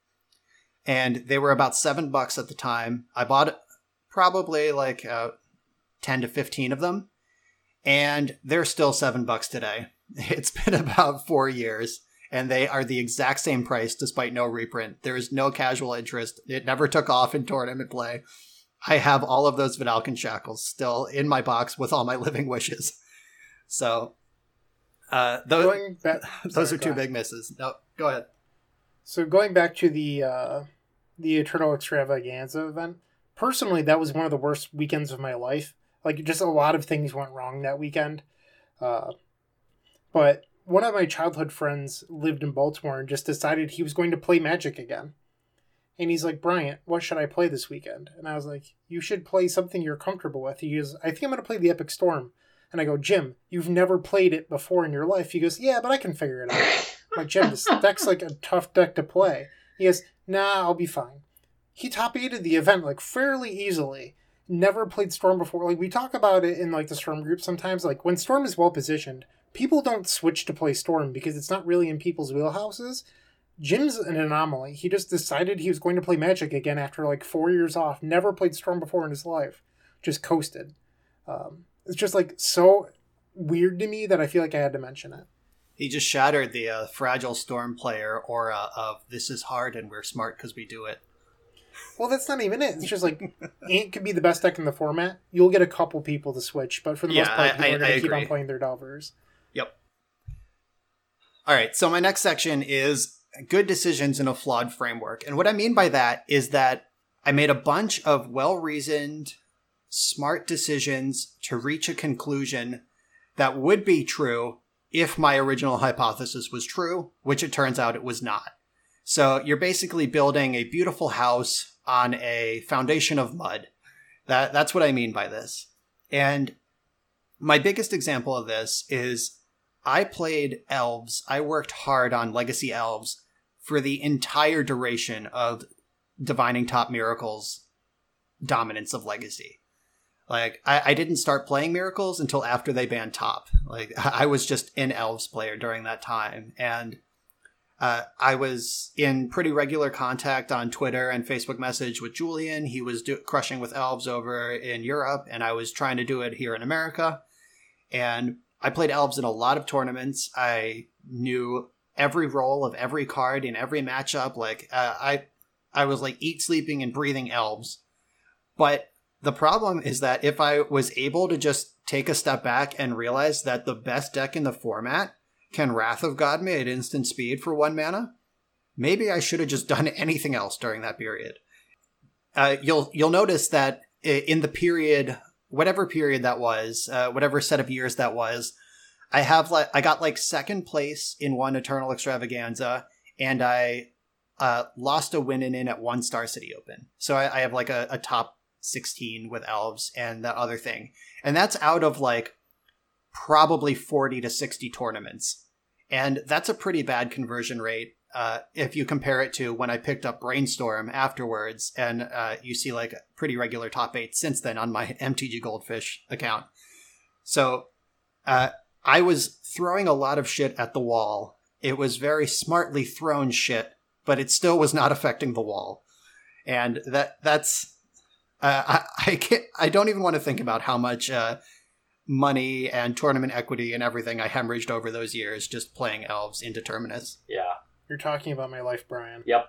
And they were about seven bucks at the time. I bought probably like uh, 10 to 15 of them, and they're still seven bucks today. *laughs* It's been about four years, and they are the exact same price despite no reprint. There is no casual interest. It never took off in tournament play. I have all of those Vedalken shackles still in my box with all my *laughs* living wishes. So, uh, those, back, *laughs* those sorry, are two big misses. No, go ahead. So going back to the uh, the Eternal Extravaganza event, personally, that was one of the worst weekends of my life. Like, just a lot of things went wrong that weekend. Uh, but one of my childhood friends lived in Baltimore and just decided he was going to play Magic again. And he's like, Bryant, what should I play this weekend? And I was like, you should play something you're comfortable with. He goes, I think I'm going to play the Epic Storm. And I go, Jim, you've never played it before in your life. He goes, Yeah, but I can figure it out. I'm like, Jim, this deck's like a tough deck to play. He goes, Nah, I'll be fine. He top eighted the event like fairly easily. Never played Storm before. Like we talk about it in like the Storm group sometimes. Like when Storm is well positioned, people don't switch to play Storm because it's not really in people's wheelhouses. Jim's an anomaly. He just decided he was going to play Magic again after like four years off. Never played Storm before in his life. Just coasted. Um, it's just like so weird to me that I feel like I had to mention it. He just shattered the uh, fragile storm player aura of "this is hard and we're smart because we do it." Well, that's not even it. It's just like *laughs* Ant could be the best deck in the format. You'll get a couple people to switch, but for the yeah, most part, people I, are going to keep on playing their Delvers. Yep. All right, so my next section is good decisions in a flawed framework, and what I mean by that is that I made a bunch of well reasoned smart decisions to reach a conclusion that would be true if my original hypothesis was true, which it turns out it was not. So you're basically building a beautiful house on a foundation of mud. That that's what I mean by this. And my biggest example of this is I played elves. I worked hard on legacy elves for the entire duration of divining top miracles dominance of legacy. Like I, I didn't start playing Miracles until after they banned Top. Like *laughs* I was just an Elves player during that time, and uh, I was in pretty regular contact on Twitter and Facebook message with Julian. He was do- crushing with Elves over in Europe, and I was trying to do it here in America. And I played Elves in a lot of tournaments. I knew every role of every card in every matchup. Like uh, I, I was like eat, sleeping, and breathing Elves. But the problem is that if I was able to just take a step back and realize that the best deck in the format can Wrath of God at instant speed for one mana, maybe I should have just done *laughs* anything else during that period. Uh, you'll you'll notice that in the period, whatever period that was, uh, whatever set of years that was, I have like I got like second place in one Eternal Extravaganza, and I uh, lost a win in at one Star City Open. So I, I have like a, a top 16 with elves and that other thing. And that's out of like probably 40 to 60 tournaments. And that's a pretty bad conversion rate uh, if you compare it to when I picked up Brainstorm afterwards, and uh, you see like pretty regular top eight since then on my *laughs* MTG Goldfish account. So uh, I was throwing a lot of shit at the wall. It was very smartly thrown shit but it still was not affecting the wall. And that that's uh, *laughs* I I can't I don't even want to think about how much uh, money and tournament equity and everything I hemorrhaged over those years just playing elves into Terminus. Yeah. You're talking about my life, Brian. Yep.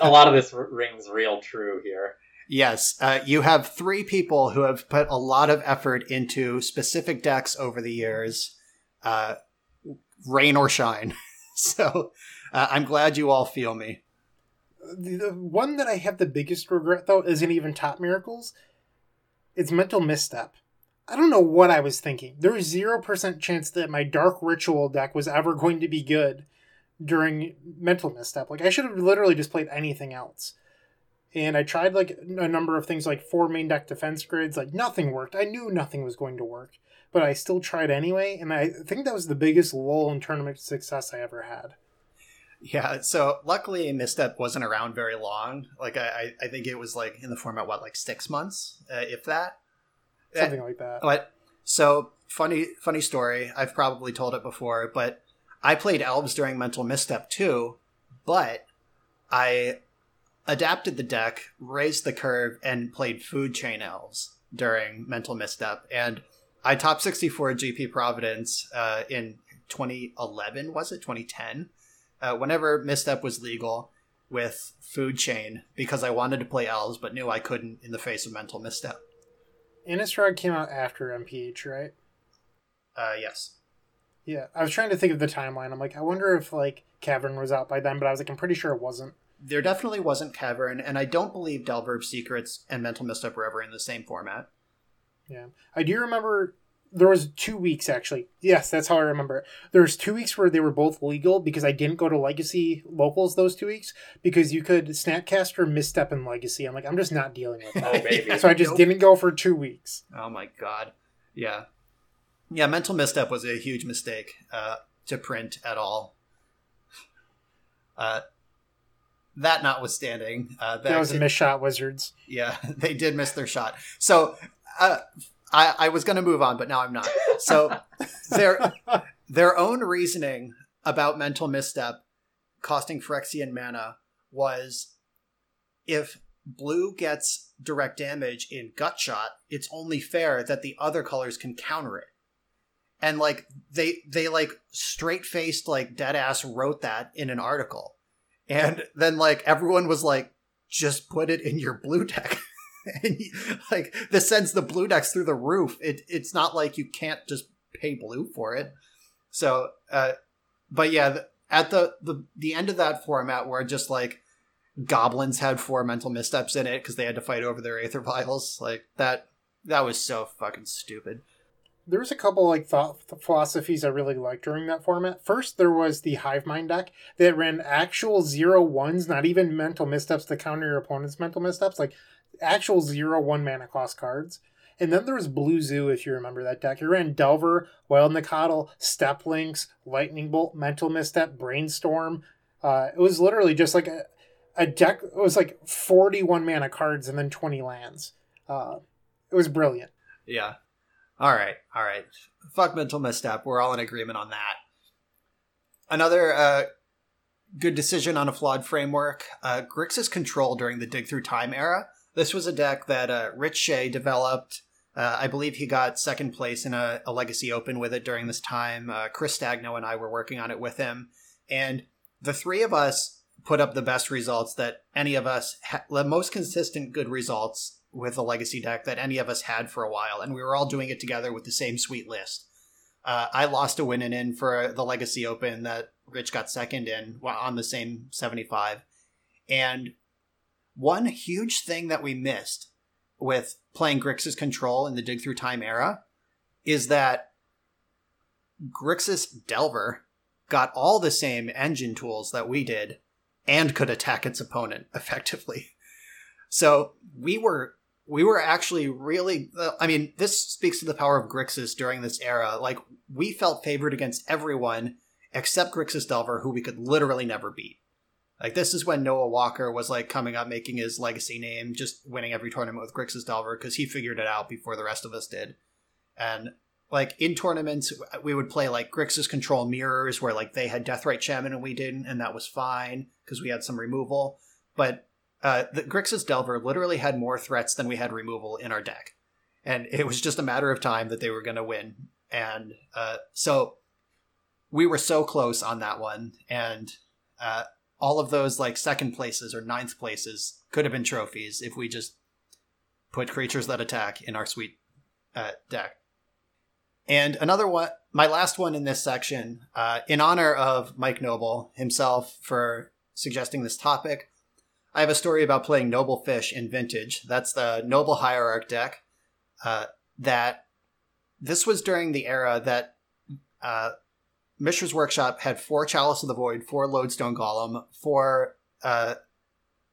A lot of this rings real true here. Yes, uh, you have three people who have put a lot of effort into specific decks over the years, uh, rain or shine. *laughs* so uh, I'm glad you all feel me. The, the one that I have the biggest regret though isn't even top miracles. It's mental misstep. I don't know what I was thinking. There was zero percent chance that my dark ritual deck was ever going to be good during mental misstep. Like I should have literally just played anything else. And I tried like a number of things like four main deck defense grids, like nothing worked. I knew nothing was going to work, but I still tried anyway, and I think that was the biggest lull in tournament success I ever had. Yeah, so luckily Misstep wasn't around very long. Like I, I think it was like in the format what like six months, uh, if that. Something like that. But so funny, funny story. I've probably told it before, but I played elves during Mental Misstep too, but I adapted the deck, raised the curve, and played Food Chain Elves during Mental Misstep, and I top sixty four GP Providence uh, in 2011. Was it 2010? Uh, whenever Misstep was legal with Food Chain, because I wanted to play elves, but knew I couldn't in the face of Mental Misstep. Innistrad came out after NPH, right? Uh, yes. Yeah, I was trying to think of the timeline. I'm like, I wonder if like Cavern was out by then, but I was like, I'm pretty sure it wasn't. There definitely wasn't Cavern, and I don't believe Delver of Secrets and Mental Misstep were ever in the same format. Yeah, I do remember there was two weeks actually. Yes, that's how I remember it. There was two weeks where they were both legal because I didn't go to Legacy locals those two weeks because you could Snapcaster misstep in Legacy. I'm like, I'm just not dealing with Oh, *laughs* that. baby. so I just Nope. didn't go for two weeks. Oh my god. Yeah. Yeah, Mental Misstep was a huge mistake uh, to print at all. Uh, that notwithstanding, uh, That was a did- miss shot, Wizards. Yeah, *laughs* they did miss their shot. So uh, I, I was going to move on, but now I'm not. So *laughs* their their own reasoning about mental misstep costing Phyrexian mana was if blue gets direct damage in gut shot, it's only fair that the other colors can counter it. And like they they like straight faced like dead ass wrote that in an article. And then like everyone was like, just put it in your blue deck. *laughs* *laughs* and you, like this sends the blue decks through the roof. It it's not like you can't just pay blue for it. So, uh, but yeah, the, at the, the the end of that format, where just like goblins had four mental missteps in it because they had to fight over their aether vials, like that that was so fucking stupid. There was a couple like thought philosophies I really liked during that format. First, there was the Hive Mind deck that ran actual zero ones, not even mental missteps to counter your opponent's mental missteps, like actual zero one mana cost cards. And then there was Blue Zoo, if you remember that deck. It ran Delver, Wild Nacatl, Steppe Lynx, Lightning Bolt, Mental Misstep, Brainstorm. Uh, it was literally just like a, a deck. It was like 41 mana cards and then 20 lands. Uh, it was brilliant. Yeah. All right. All right. Fuck mental misstep. We're all in agreement on that. Another uh, good decision on a flawed framework. Uh, Grixis Control during the Dig Through Time era. This was a deck that uh, Rich Shay developed. Uh, I believe he got second place in a, a Legacy Open with it during this time. Uh, Chris Stagno and I were working on it with him. And the three of us put up the best results that any of us, ha- the most consistent good results with the legacy deck that any of us had for a while, and we were all doing it together with the same sweet list. Uh, I lost a win and in for the Legacy Open that Rich got second in on the same 75. And one huge thing that we missed with playing Grixis Control in the Dig Through Time era is that Grixis Delver got all the same engine tools that we did and could attack its opponent *laughs* effectively. So we were we were actually really i mean this speaks to the power of grixis during this era like we felt favored against everyone except grixis delver who we could literally never beat like this is when noah walker was like coming up making his legacy name just winning every tournament with grixis delver because he figured it out before the rest of us did. And like in tournaments we would play like grixis control mirrors where like they had deathrite shaman and we didn't and that was fine because we had some removal, but uh, the Grixis Delver literally had more threats than we had removal in our deck, and it was just a matter of time that they were going to win. And uh, so we were so close on that one, and uh, all of those like second places or ninth places could have been trophies if we just put creatures that attack in our sweet uh, deck. And another one, my last one in this section, uh, in honor of Mike Noble himself for suggesting this topic, I have a story about playing Noble Fish in Vintage. That's the Noble Hierarch deck. Uh, that this was during the era that uh, Mishra's Workshop had four Chalice of the Void, four Lodestone Golem, four uh,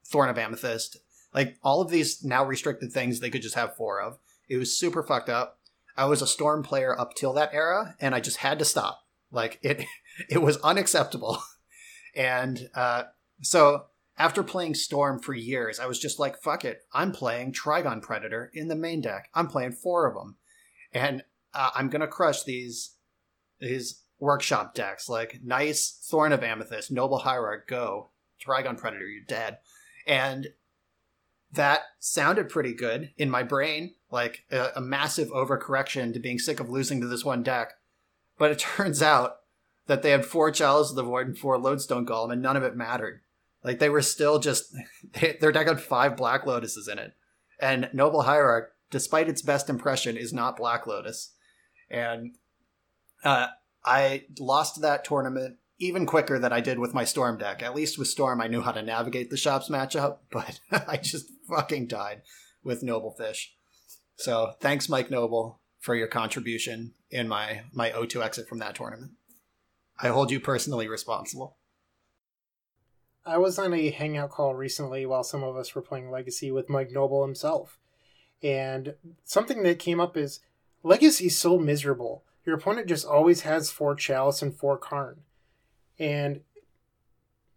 Thorn of Amethyst. Like all of these now restricted things, they could just have four of. It was super fucked up. I was a Storm player up till that era, and I just had to stop. Like it, *laughs* it was unacceptable. *laughs* And uh, so after playing Storm for years, I was just like, fuck it. I'm playing Trygon Predator in the main deck. I'm playing four of them. And uh, I'm to crush these these workshop decks like nice Thorn of Amethyst, Noble Hierarch, go. Trygon Predator, you're dead. And that sounded pretty good in my brain, like a, a massive overcorrection to being sick of losing to this one deck. But it *laughs* turns out that they had four Chalice of the Void and four Lodestone Golem, and none of it mattered. Like they were still just *laughs* they, their deck had five Black Lotuses in it, and Noble Hierarch, despite its best impression, is not Black Lotus, and uh, I lost that tournament even quicker than I did with my Storm deck. At least with Storm, I knew how to navigate the shops matchup, *laughs* but I just fucking died with Noble Fish. So thanks, Mike Noble, for your contribution in my my O2 exit from that tournament. I hold you personally responsible. I was on a hangout call recently while some of us were playing Legacy with Mike Noble himself. And something that came up is Legacy's so miserable. Your opponent just always has four Chalice and four Karn. And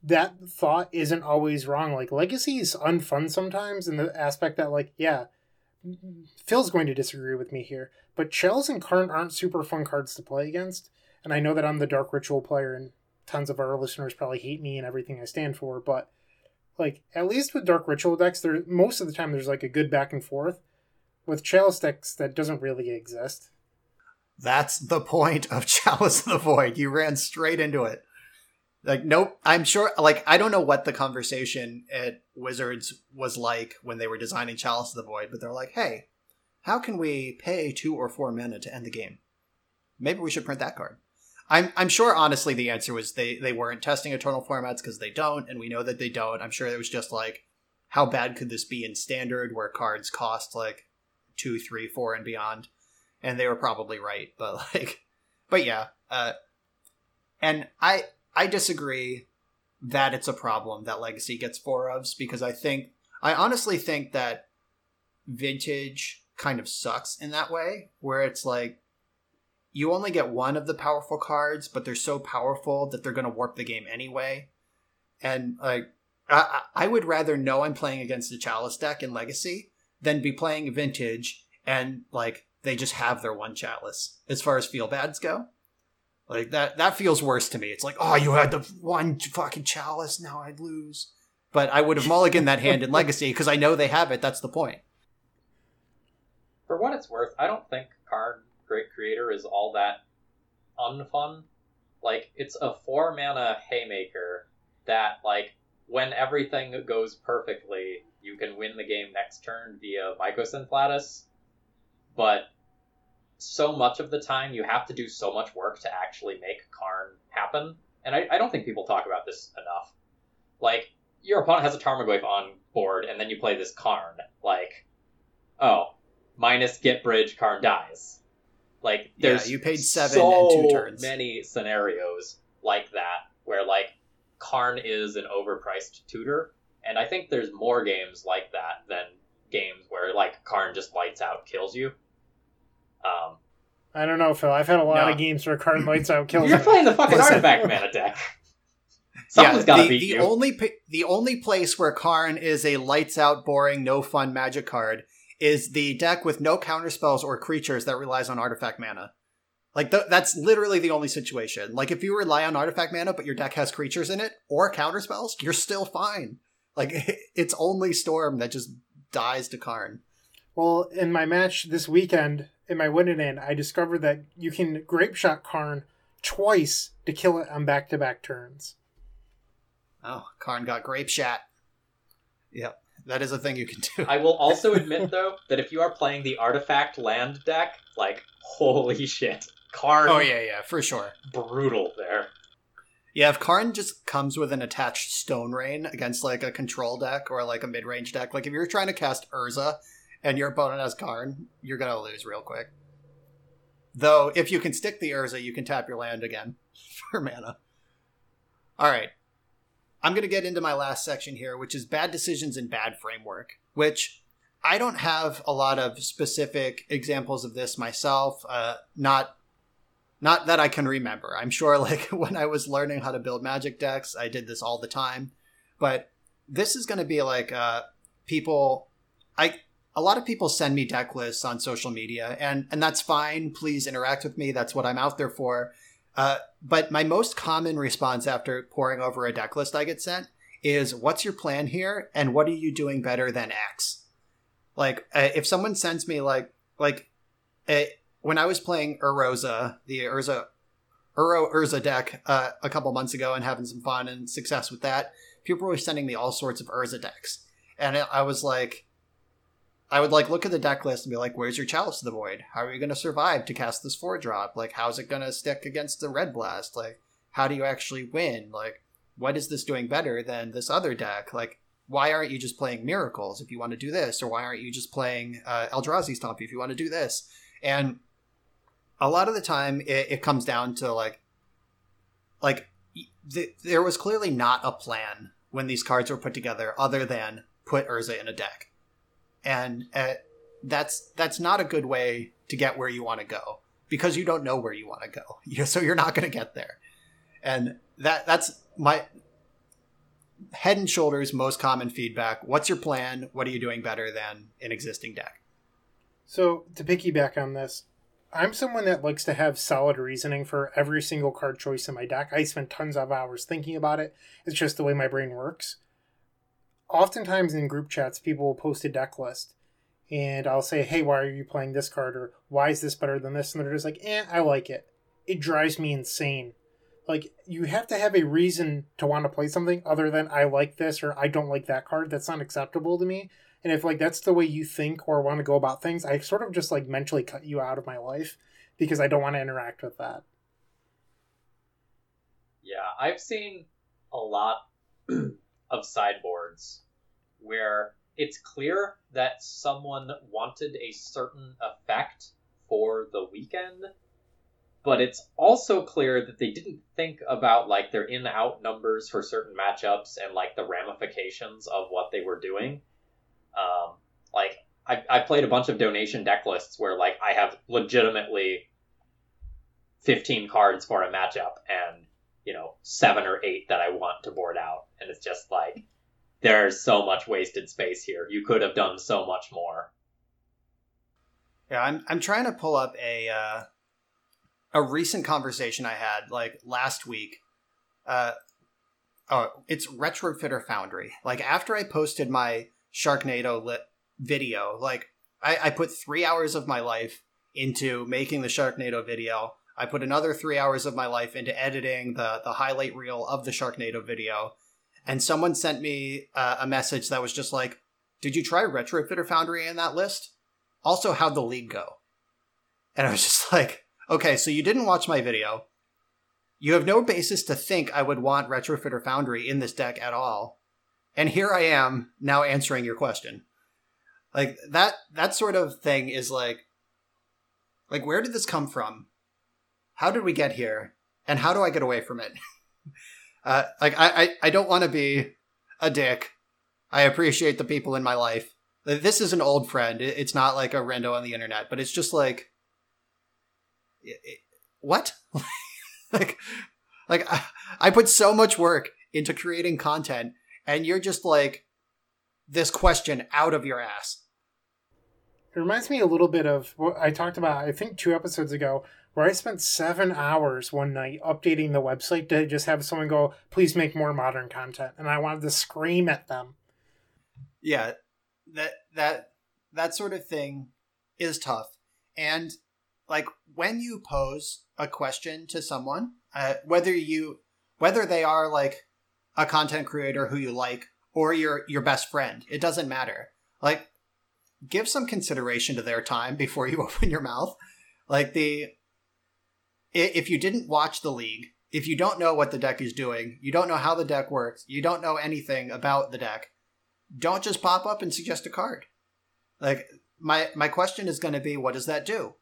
that thought isn't always wrong. Like Legacy is unfun sometimes in the aspect that, like, yeah, Phil's going to disagree with me here, but Chalice and Karn aren't super fun cards to play against. And I know that I'm the Dark Ritual player, and tons of our listeners probably hate me and everything I stand for, but like at least with Dark Ritual decks, there most of the time there's like a good back and forth. With Chalice decks, that doesn't really exist. That's the point of *laughs* Chalice of the Void. You ran straight into it. Like, nope. I'm sure, like, I don't know what the conversation at Wizards was like when they were designing Chalice of the Void, but they're like, hey, how can we pay two or four mana to end the game? Maybe we should print that card. I'm, I'm sure, honestly, the answer was they, they weren't testing eternal formats because they don't, and we know that they don't. I'm sure it was just like, how bad could this be in standard where cards cost like two, three, four, and beyond? And they were probably right, *laughs* but like, but yeah. Uh, and I, I disagree that it's a problem that Legacy gets four ofs because I think I honestly think that Vintage kind of sucks in that way, where it's like you only get one of the powerful cards, but they're so powerful that they're going to warp the game anyway. And like, I, I would rather know I'm playing against a Chalice deck in Legacy than be playing Vintage and like they just have their one Chalice as far as feel bads go. Like that that feels worse to me. It's like, oh, you had the one fucking chalice, now I'd lose. But I would have mulliganed that hand in *laughs* Legacy because I know they have it. That's the point. For what it's worth, I don't think Karn Great Creator is all that unfun. Like it's a four mana haymaker that like when everything goes perfectly, you can win the game next turn via Mycosynth But so much of the time you have to do so much work to actually make Karn happen. And I, I don't think people talk about this enough. Like, your opponent has a Tarmogoyf on board, and then you play this Karn. Like, oh, minus get bridge, Karn dies. Like, there's yeah, you paid seven so and two turns. many scenarios like that where like Karn is an overpriced tutor, and I think there's more games like that than games where like Karn just lights out kills you. Um, I don't know, Phil. I've had a lot No. of games where Karn lights out kills. you're me. playing the fucking *laughs* artifact mana deck. Someone's yeah, gotta the, beat the you. only the only place where Karn is a lights out, boring, no fun magic card is the deck with no counterspells or creatures that relies on artifact mana. Like th- that's literally the only situation. Like if you rely on artifact mana, but your deck has creatures in it or counter spells, you're still fine. Like *laughs* it's only Storm that just dies to Karn. Well, in my match this weekend, in my win in, I discovered that you can grape shot Karn twice to kill it on back to back turns. Oh, Karn got grape shot. Yep, that is a thing you can do. I will *laughs* also admit though that if you are playing the artifact land deck, like holy shit, Karn. Oh yeah, yeah, for sure. Brutal there. Yeah, if Karn just comes with an attached Stone Rain against like a control deck or like a mid range deck, like if you're trying to cast Urza and your opponent has Karn, you're gonna lose real quick. Though if you can stick the Urza, you can tap your land again *laughs* for mana. Alright. I'm gonna get into my last section here, which is bad decisions and bad framework, which I don't have a lot of specific examples of this myself. Uh, not not that I can remember. I'm sure, *laughs* like, when I was learning how to build magic decks, I did this all the time. But this is going to be like uh, people. I a lot of people send me deck lists on social media, and and that's fine. Please interact with me. That's what I'm out there for. Uh, but my most common response after poring over a deck list I get sent is, "What's your plan here? And what are you doing better than X?" Like, uh, if someone sends me like like. A, when I was playing Urza, the Urza Uro Urza deck uh, a couple months ago and having some fun and success with that, people were sending me all sorts of Urza decks, and I was like, I would like look at the deck list and be like, "Where's your Chalice of the Void? How are you going to survive to cast this four drop? Like, how's it going to stick against the Red Blast? Like, how do you actually win? Like, what is this doing better than this other deck? Like." Why aren't you just playing Miracles if you want to do this? Or why aren't you just playing uh, Eldrazi Stomp if you want to do this? And a lot of the time it, it comes down to like like th- there was clearly not a plan when these cards were put together other than put Urza in a deck. And uh, that's that's not a good way to get where you want to go because you don't know where you want to go. *laughs* You so you're not going to get there. And that that's my head and shoulders most common feedback what's your plan? What are you doing better than an existing deck? So to piggyback on this I'm someone that likes to have solid reasoning for every single card choice in my deck. I spend tons of hours thinking about it. It's just the way my brain works. Oftentimes in group chats, people will post a deck list and I'll say, hey, why are you playing this card? Or why is this better than this? And they're just like, eh, I like it. It drives me insane. Like, you have to have a reason to want to play something other than I like this or I don't like that card. That's not acceptable to me. And if like that's the way you think or want to go about things, I sort of just like mentally cut you out of my life because I don't want to interact with that. Yeah, I've seen a lot *clears throat* of sideboards where it's clear that someone wanted a certain effect for the weekend, but it's also clear that they didn't think about like their in out numbers for certain matchups and like the ramifications of what they were doing. Um, like I, I played a bunch of donation deck lists where like I have legitimately 15 cards for a matchup and you know seven or eight that I want to board out, and it's just like there's so much wasted space here. You could have done so much more. Yeah, I'm I'm trying to pull up a uh, a recent conversation I had like last week. Uh, oh, it's Retrofitter Foundry. Like after I posted my Sharknado lit video. Like I, I put three hours of my life into making the Sharknado video. I put another three hours of my life into editing the the highlight reel of the Sharknado video. And someone sent me uh, a message that was just like, "Did you try Retrofitter Foundry in that list? Also, how'd the league go?" And I was just *laughs* like, "Okay, so you didn't watch my video. You have no basis to think I would want Retrofitter Foundry in this deck at all. And here I am now answering your question. Like that that sort of thing is like like where did this come from? How did we get here? And how do I get away from it? *laughs* uh, like I, I, I don't want to be a dick. I appreciate the people in my life. This is an old friend. It's not like a rando on the internet, but it's just like what? *laughs* like like I, I put so much work into creating content and you're just like this question out of your ass. It reminds me a little bit of what I talked about, I think, two episodes ago where I spent seven hours one night updating the website to just have someone go, please make more modern content. And I wanted to scream at them. Yeah, that that that sort of thing is tough. And like when you pose a question to someone, uh, whether you whether they are like a content creator who you like or your your best friend, it doesn't matter. Like give some consideration to their time before you *laughs* open your mouth. Like the if you didn't watch the league, if you don't know what the deck is doing, you don't know how the deck works, you don't know anything about the deck, don't just pop up and suggest a card. Like my my question is going to be, what does that do?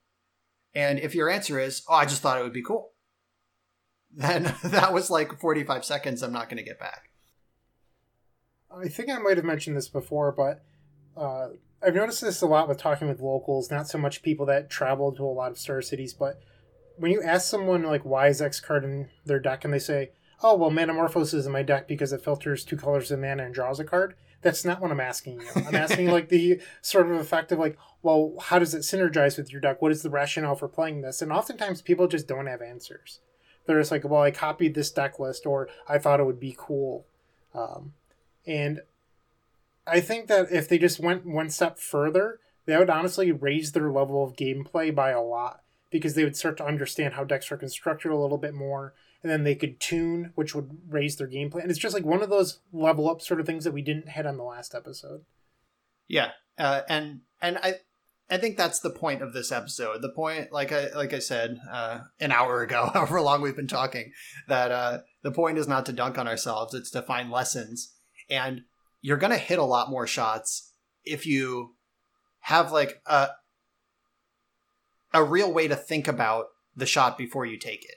And if your answer is, oh, I just thought it would be cool, then *laughs* that was like 45 seconds I'm not going to get back. I think I might have mentioned this before, but uh, I've noticed this a lot with talking with locals, not so much people that travel to a lot of star cities, but when you ask someone like why is X card in their deck and they say, Oh well Manamorphose is in my deck because it filters two colors of mana and draws a card, that's not what I'm asking you. I'm asking *laughs* like the sort of effect of like, well, how does it synergize with your deck? What is the rationale for playing this? And oftentimes people just don't have answers. They're just like, well, I copied this deck list, or I thought it would be cool. Um, and I think that if they just went one step further, that would honestly raise their level of gameplay by a lot because they would start to understand how decks are constructed a little bit more and then they could tune, which would raise their gameplay. And it's just like one of those level up sort of things that we didn't hit on the last episode. Yeah, uh, and and I I think that's the point of this episode. The point, like I like I said uh, an hour ago, *laughs* however long we've been talking, that uh, the point is not to dunk on ourselves; it's to find lessons. And you're gonna hit a lot more shots if you have like a a real way to think about the shot before you take it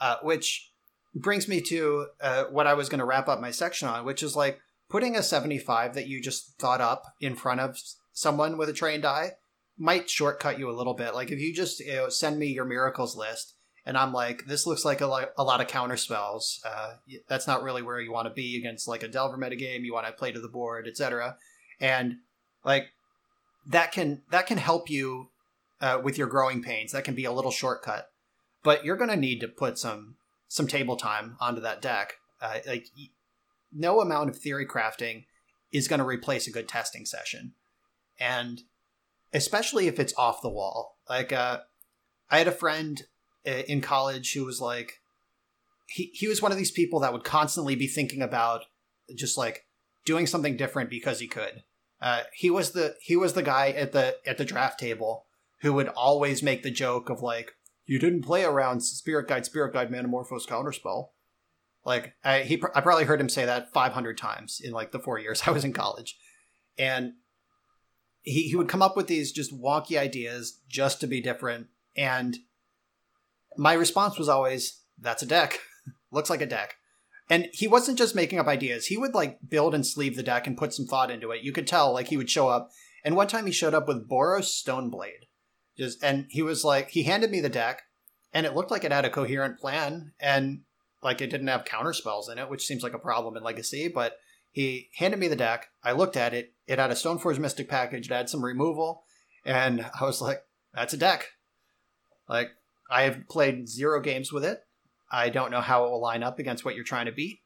uh, which brings me to uh, what I was going to wrap up my section on, which is like putting a 75 that you just thought up in front of someone with a trained eye might shortcut you a little bit. Like if you just you know, send me your miracles list and I'm like, this looks like a, lot, a lot of counter spells. Uh, that's not really where you want to be against like a Delver metagame. You want to play to the board, etc. And like that can that can help you uh, with your growing pains. That can be a little shortcut but you're going to need to put some some table time onto that deck. Uh, like no amount of theory crafting is going to replace a good testing session, and especially if it's off the wall. Like uh, I had a friend uh, in college who was like, he he was one of these people that would constantly be thinking about just like doing something different because he could. Uh, he was the he was the guy at the at the draft table who would always make the joke of like, you didn't play around Spirit Guide, Spirit Guide, Manamorphose Counterspell. Like I, he, I probably heard him say that 500 times in like the four years *laughs* I was in college, and he he would come up with these just wonky ideas just to be different. And my response was always, "That's a deck. *laughs* Looks like a deck." And he wasn't just making up ideas. He would like build and sleeve the deck and put some thought into it. You could tell like he would show up. And one time he showed up with Boros Stoneblade just and he was like, he handed me the deck, and it looked like it had a coherent plan, and like it didn't have counter spells in it, which seems like a problem in Legacy. But he handed me the deck. I looked at it. It had a Stoneforge Mystic package. It had some removal, and *laughs* I was like, that's a deck. Like I have played zero games with it. I don't know how it will line up against what you're trying to beat,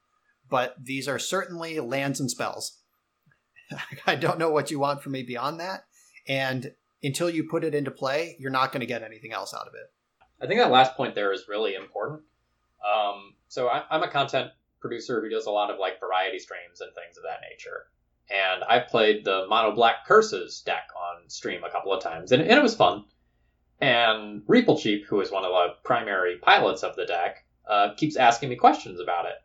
but these are certainly lands and spells. *laughs* I don't know what you want from me beyond that. And until you put it into play, you're not going to get anything else out of it. I think that last point there is really important. Um, so I, I'm a content producer who does a lot of like variety streams and things of that nature. And I've played the Mono Black Curses deck on stream a couple of times, and, and it was fun. And Reaplecheap, who is one of the primary pilots of the deck, uh, keeps asking me questions about it.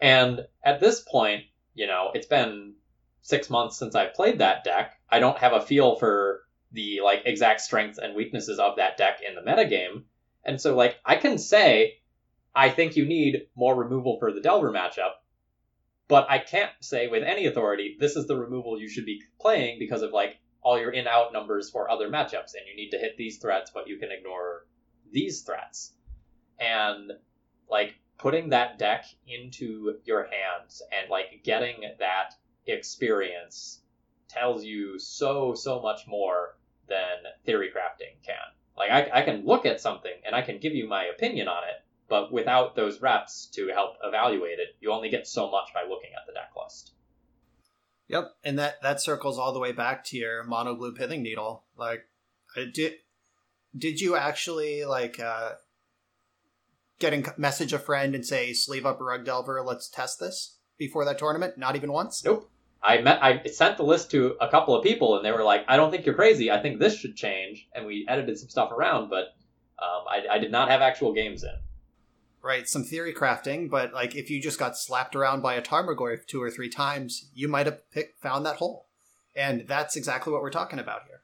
And at this point, you know, it's been six months since I've played that deck. I don't have a feel for the like exact strengths and weaknesses of that deck in the metagame. And so like I can say I think you need more removal for the Delver matchup, but I can't say with any authority this is the removal you should be playing because of like all your in out numbers for other matchups and you need to hit these threats but you can ignore these threats. And like putting that deck into your hands and like getting that experience tells you so so much more than theory crafting can. Like I, I can look at something and I can give you my opinion on it, but without those reps to help evaluate it, you only get so much by looking at the deck list. Yep, and that that circles all the way back to your mono blue pithing needle. Like, I did did you actually like uh getting message a friend and say sleeve up a rug delver, let's test this before that tournament? Not even once. Nope. I met I sent the list to a couple of people and they were like, I don't think you're crazy. I think this should change. And we edited some stuff around, but um, I, I did not have actual games in. Right, some theory crafting, but like if you just got slapped around by a Tarmogoyf two or three times, you might have found that hole. And that's exactly what we're talking about here.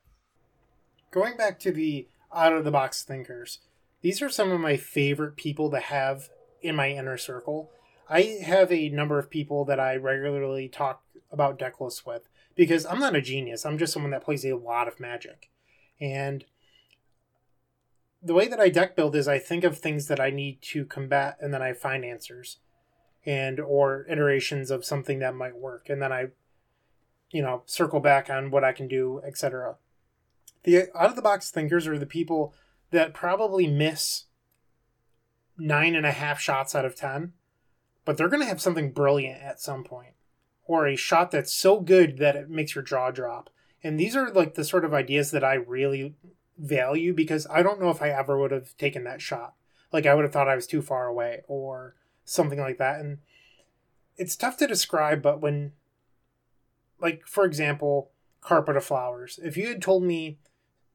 Going back to the out of the box thinkers, these are some of my favorite people to have in my inner circle. I have a number of people that I regularly talk about deck lists with because I'm not a genius. I'm just someone that plays a lot of magic. And the way that I deck build is I think of things that I need to combat and then I find answers and or iterations of something that might work and then I you know circle back on what I can do, etc. The out of the box thinkers are the people that probably miss nine and a half shots out of ten, but they're gonna have something brilliant at some point. Or a shot that's so good that it makes your jaw drop. And these are like the sort of ideas that I really value because I don't know if I ever would have taken that shot. Like I would have thought I was too far away or something like that. And it's tough to describe, but when, like, for example, Carpet of Flowers, if you had told me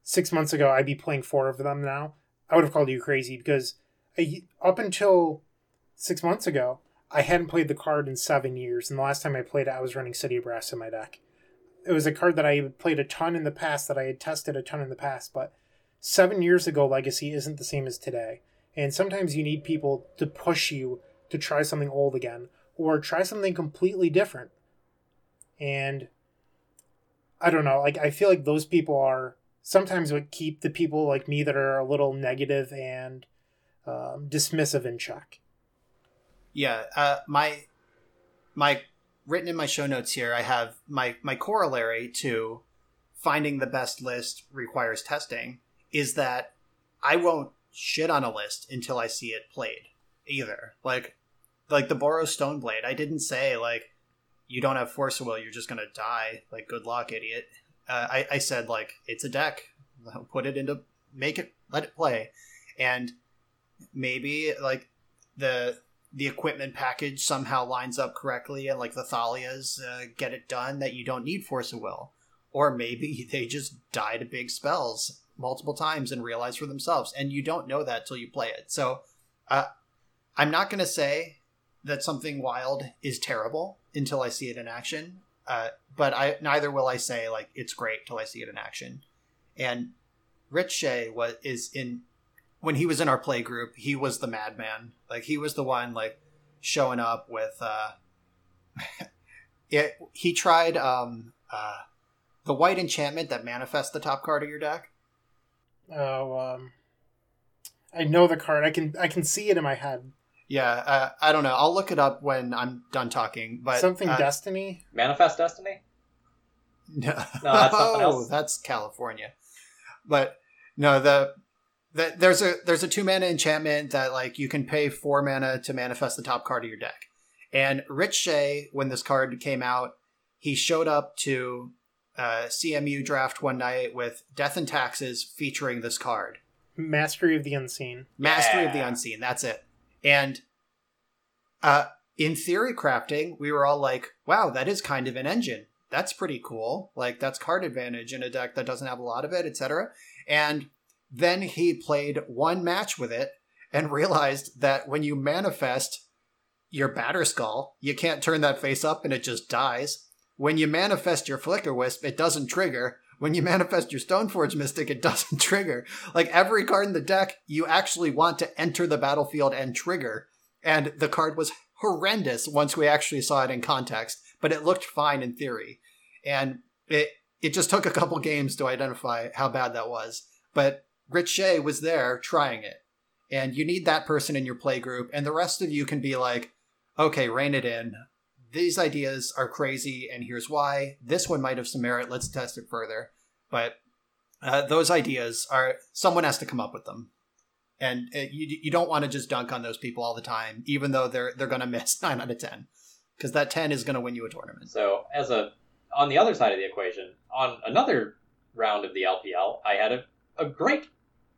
six months ago I'd be playing four of them now, I would have called you crazy because I, up until six months ago, I hadn't played the card in seven years. And the last time I played it, I was running City of Brass in my deck it was a card that I played a ton in the past, that I had tested a ton in the past, but seven years ago, Legacy isn't the same as today. And sometimes you need people to push you to try something old again or try something completely different. And I don't know, like I feel like those people are sometimes what keep the people like me that are a little negative and um, dismissive in check. Yeah, uh, my my written in my show notes here, I have my my corollary to finding the best list requires testing is that I won't shit on a list until I see it played either. Like like the Boros Stoneblade, I didn't say like you don't have force of will, you're just gonna die. Like good luck, idiot. Uh, I, I said like it's a deck. Put it into make it let it play, and maybe like the the equipment package somehow lines up correctly and like the Thalias uh, get it done that you don't need Force of Will. Or maybe *laughs* they just die to big spells multiple times and realize for themselves. And you don't know that till you play it. So uh, I'm not going to say that something wild is terrible until I see it in action. Uh, but I neither will I say like it's great till I see it in action. And Rich Shay was is in when he was in our play group, he was the madman. Like he was the one like showing up with uh *laughs* it he tried um uh the white enchantment that manifests the top card of your deck. Oh, um I know the card. I can I can see it in my head. Yeah, uh, I don't know. I'll look it up when I'm done talking. But something uh, Destiny. Manifest Destiny. *laughs* No, No, that's something *laughs* else. That's California. But no, the that there's a there's a two mana enchantment that like you can pay four mana to manifest the top card of your deck. And Rich Shay, when this card came out, he showed up to uh, CMU draft one night with Death and Taxes featuring this card. Mastery of the Unseen. Mastery of the Unseen. That's it. And uh, in theory crafting, we were all like, "Wow, that is kind of an engine. That's pretty cool. Like that's card advantage in a deck that doesn't have a lot of it, etc." And then he played one match with it and realized that when you manifest your Batterskull, you can't turn that face up and it just dies. When you manifest your Flickerwisp, it doesn't trigger. When you manifest your Stoneforge Mystic, it *laughs* doesn't trigger. Like every card in the deck, you actually want to enter the battlefield and trigger. And the card was horrendous once we actually saw it in context, but it looked fine in theory. And it it just took a couple *laughs* games to identify how bad that was. But Rich Shay was there trying it. And you need that person in your play group, and the rest of you can be like, okay, rein it in. These ideas are crazy, and here's why. This one might have some merit. Let's test it further. But Uh, those ideas are someone has to come up with them, and uh, you you don't want to just dunk on those people all the time, even though they're they're going to miss *laughs* nine out of ten, because that ten is going to win you a tournament. So as a on the other side of the equation, on another round of the LPL, I had a, a great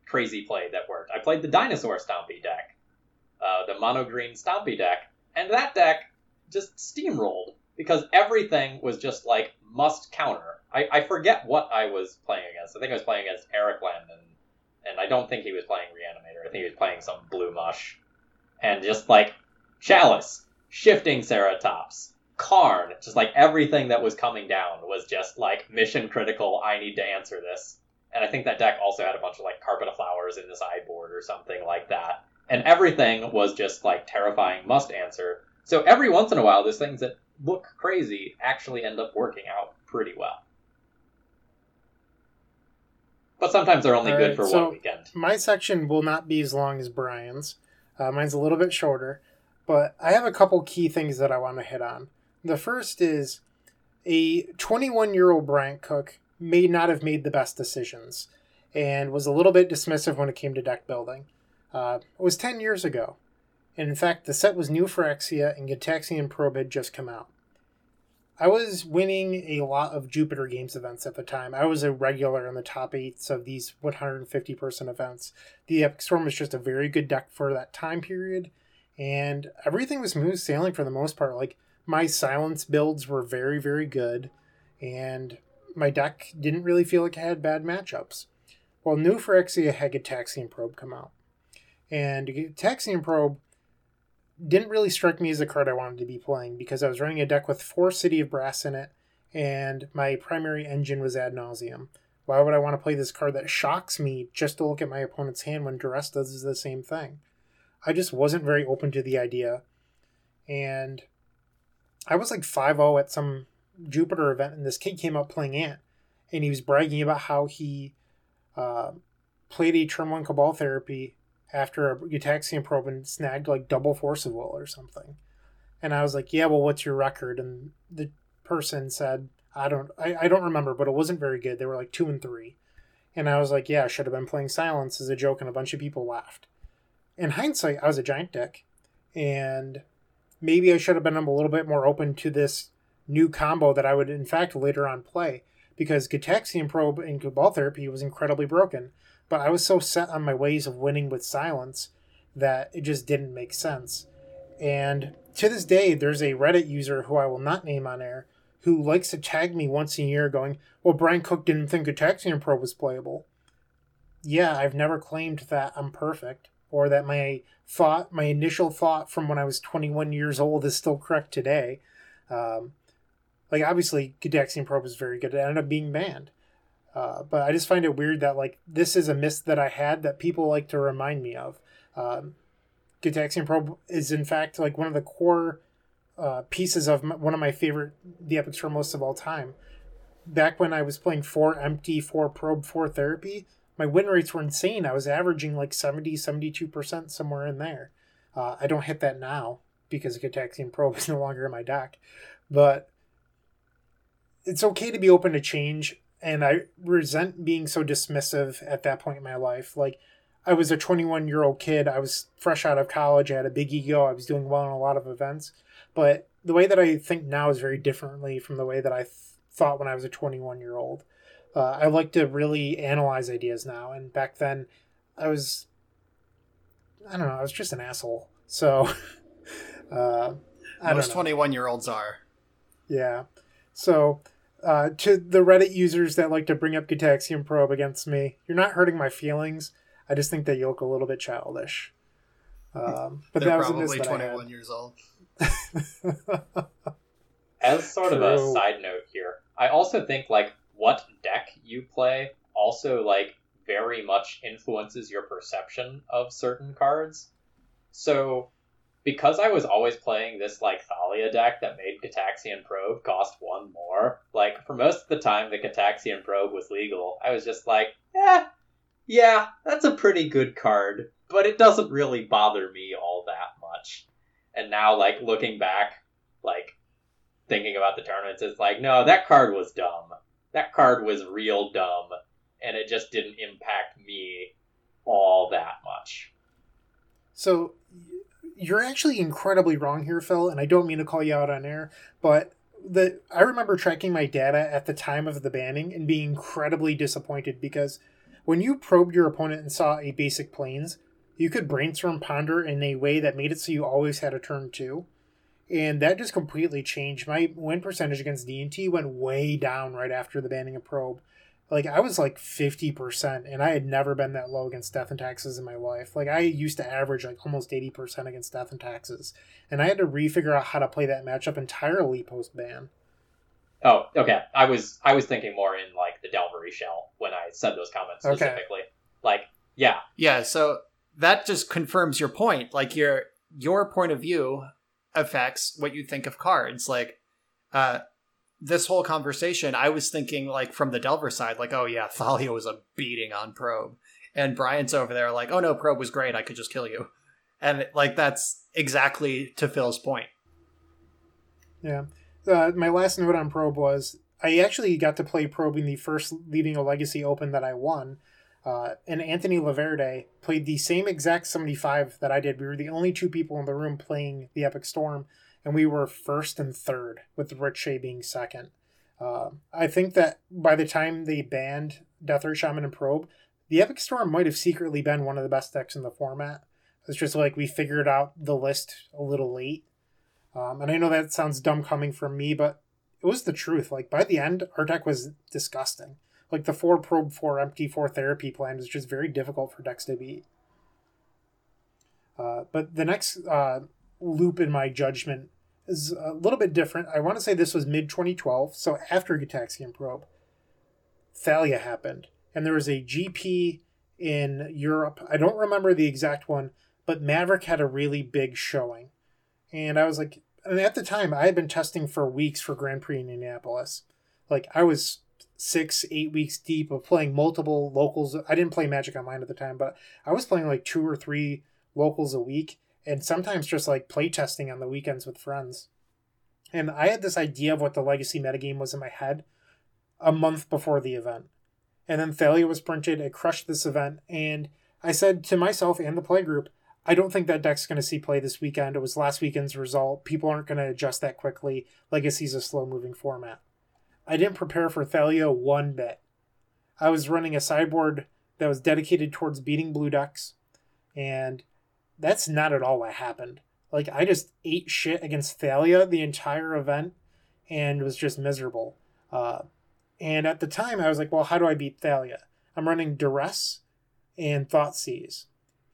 crazy play that worked. I played the dinosaur Stompy deck, uh, the mono green Stompy deck, and that deck just steamrolled because everything was just like must counter. I, I forget what I was playing against. I think I was playing against Eric Landon, and I don't think he was playing Reanimator. I think he was playing some blue mush. And just like Chalice, shifting Ceratops, Karn, just like everything that was coming down was just like mission critical. I need to answer this. And I think that deck also had a bunch of like Carpet of Flowers in the sideboard or something like that. And everything was just like terrifying must answer. So every once in a while, those things that look crazy actually end up working out pretty well. But sometimes they're only All good right, for so- one weekend. My section will not be as long as Brian's. Uh, mine's a little bit shorter, but I have a couple key things that I want to hit on. The first is a 21 year old Bryant Cook may not have made the best decisions and was a little bit dismissive when it came to deck building. Uh, it was 10 years ago. And in fact, the set was New Phyrexia and Gitaxian Probe had just come out. I was winning a lot of Jupiter Games events at the time. I was a regular in the top eights of these 150 person events. The Epic Storm was just a very good deck for that time period, and everything was smooth sailing for the most part. Like, my silence builds were very, very good, and my deck didn't really feel like it had bad matchups. Well, New Phyrexia had Gitaxian Probe come out. And Gitaxian Probe didn't really strike me as a card I wanted to be playing because I was running a deck with four City of Brass in it, and my primary engine was Ad Nauseam. Why would I want to play this card that shocks me just to look at my opponent's hand when Duress does the same thing? I just wasn't very open to the idea. And I was like 5 0 at some Jupiter event, and this kid came up playing Ant, and he was bragging about how he uh, played a Turn 1 Cabal Therapy after a Gitaxian probe and snagged like double force of will or something. And I was like, yeah, well, what's your record? And the person said, I don't, I, I don't remember, but it wasn't very good. They were like two and three. And I was like, yeah, I should have been playing silence as a joke. And a bunch of people laughed. In hindsight, I was a giant dick. And maybe I should have been a little bit more open to this new combo that I would, in fact, later on play. Because Gitaxian Probe and Cabal Therapy was incredibly broken but I was so set on my ways of winning with silence that it just didn't make sense. And to this day, there's a Reddit user who I will not name on air who likes to tag me once a year going, Well, Bryant Cook didn't think Gitaxian Probe was playable. Yeah, I've never claimed that I'm perfect or that my thought, my initial thought from when I was 21 years old is still correct today. Um, like, obviously, Gitaxian probe was very good. It ended up being banned. Uh, but I just find it weird that like this is a miss that I had that people like to remind me of. Um, Probe is in fact like one of the core uh, pieces of my, one of my favorite the Epic Storm lists of all time. Back when I was playing four empty, four probe, four therapy, my win rates were insane. I was averaging like 70, 72% somewhere in there. Uh, I don't hit that now because Gitaxian Probe is no longer in my deck. But it's okay to be open to change and I resent being so dismissive at that point in my life. Like, I was a 21 year old kid. I was fresh out of college. I had a big ego. I was doing well in a lot of events. But the way that I think now is very differently from the way that I th- thought when I was a 21 year old. Uh, I like to really analyze ideas now. And back then, I was, I don't know, I was just an asshole. So, *laughs* uh, I Most twenty-one year olds are. Yeah. So, uh, to the Reddit users that like to bring up Gitaxian Probe against me, you're not hurting my feelings. I just think that you look a little bit childish. Um, but They're that was probably that I twenty-one years old. *laughs* As sort of a side note here, I also think like what deck you play also like very much influences your perception of certain cards. So because I was always playing this like Thalia deck that made Gitaxian Probe cost one more, like for most of the time the Gitaxian Probe was legal, I was just like, eh, yeah, that's a pretty good card, but it doesn't really bother me all that much. And now like looking back, like thinking about the tournaments, it's like, no, that card was dumb. That card was real dumb. and it just didn't impact me all that much. So you're actually incredibly wrong here, Phil, and I don't mean to call you out on air, but the I remember tracking my data at the time of the banning and being incredibly disappointed because when you probed your opponent and saw a basic planes, you could brainstorm ponder in a way that made it so you always had a turn two. And that just completely changed. My win percentage against D&T went way down right after the banning of probe like I was like 50% and I had never been that low against death and taxes in my life. Like I used to average like almost 80% against death and taxes. And I had to refigure out how to play that matchup entirely post ban. Oh, okay. I was I was thinking more in like the Delvery shell when I said those comments specifically. Okay. Like, yeah. Yeah, so that just confirms your point. Like your your point of view affects what you think of cards. Like uh this whole conversation, I was thinking like from the Delver side, like, oh yeah, Thalia was a beating on Probe. And Bryant's over there like, oh no, Probe was great, I could just kill you. And like that's exactly to Phil's point. Yeah. Uh, my last note on Probe was I actually got to play Probe in the first Leaving a Legacy Open that I won. Uh, and Anthony Laverde played the same exact 75 that I did. We were the only two people in the room playing the Epic Storm and we were first and third, with Ricochet being second. Uh, I think that by the time they banned Deathrite Shaman and Probe, the Epic Storm might have secretly been one of the best decks in the format. It's just like we figured out the list a little late. Um, and I know that sounds dumb coming from me, but it was the truth. Like by the end, our deck was disgusting. Like the four probe, four empty, four therapy plan was just very difficult for decks to beat. Uh, but the next uh, loop in my judgment is a little bit different. I want to say this was mid 2012, so after Gitaxian Probe. Thalia happened, and there was a GP in Europe. I don't remember the exact one, but Maverick had a really big showing. And I was like, and at the time, I had been testing for weeks for Grand Prix in Indianapolis. Like, I was six, eight weeks deep of playing multiple locals. I didn't play Magic Online at the time, but I was playing like two or three locals a week and sometimes just like playtesting on the weekends with friends. And I had this idea of what the legacy metagame was in my head a month before the event. And then Thalia was printed, it crushed this event, and I said to myself and the play group, I don't think that deck's going to see play this weekend. It was last weekend's result. People aren't going to adjust that quickly. Legacy's a slow moving format. I didn't prepare for Thalia one bit. I was running a sideboard that was dedicated towards beating blue decks, and that's not at all what happened. Like I just ate shit against Thalia the entire event and was just miserable. Uh, and at the time, I was like, well, how do I beat Thalia? I'm running Duress and Thoughtseize.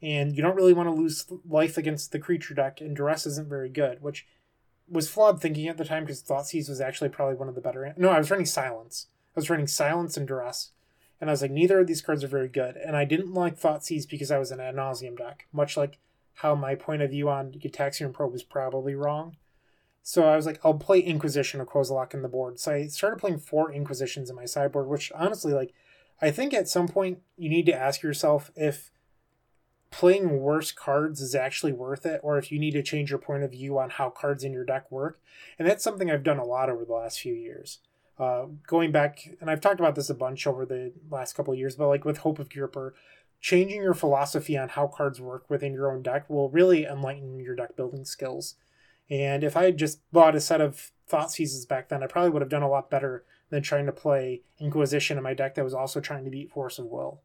And you don't really want to lose life against the creature deck, and Duress isn't very good, which was flawed thinking at the time because Thoughtseize was actually probably one of the better. No, I was running Silence. I was running Silence and Duress. And I was like, neither of these cards are very good. And I didn't like Thoughtseize because I was an Ad Nauseam deck, much like how my point of view on Gitaxian Probe was probably wrong. So I was like, I'll play Inquisition of Kozilek in the board. So I started playing four Inquisitions in my sideboard, which honestly, like, I think at some point you need to ask yourself if playing worse cards is actually worth it, or if you need to change your point of view on how cards in your deck work. And that's something I've done a lot over the last few years. Uh, going back, and I've talked about this a bunch over the last couple years, but like with Hope of Ghirapur, changing your philosophy on how cards work within your own deck will really enlighten your deck building skills. And if I had just bought a set of Thoughtseizes back then, I probably would have done a lot better than trying to play Inquisition in my deck that was also trying to beat Force of Will.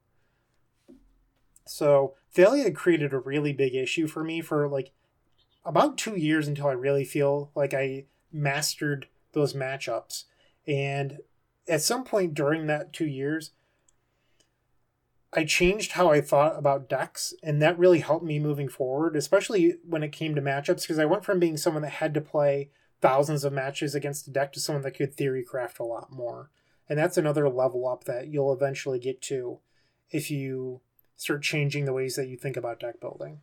So Thalia created a really big issue for me for like about two years until I really feel like I mastered those matchups. And at some point during that two years, I changed how I thought about decks, and that really helped me moving forward, especially when it came to matchups, because I went from being someone that had to play thousands of matches against a deck to someone that could theory craft a lot more. And that's another level up that you'll eventually get to if you start changing the ways that you think about deck building.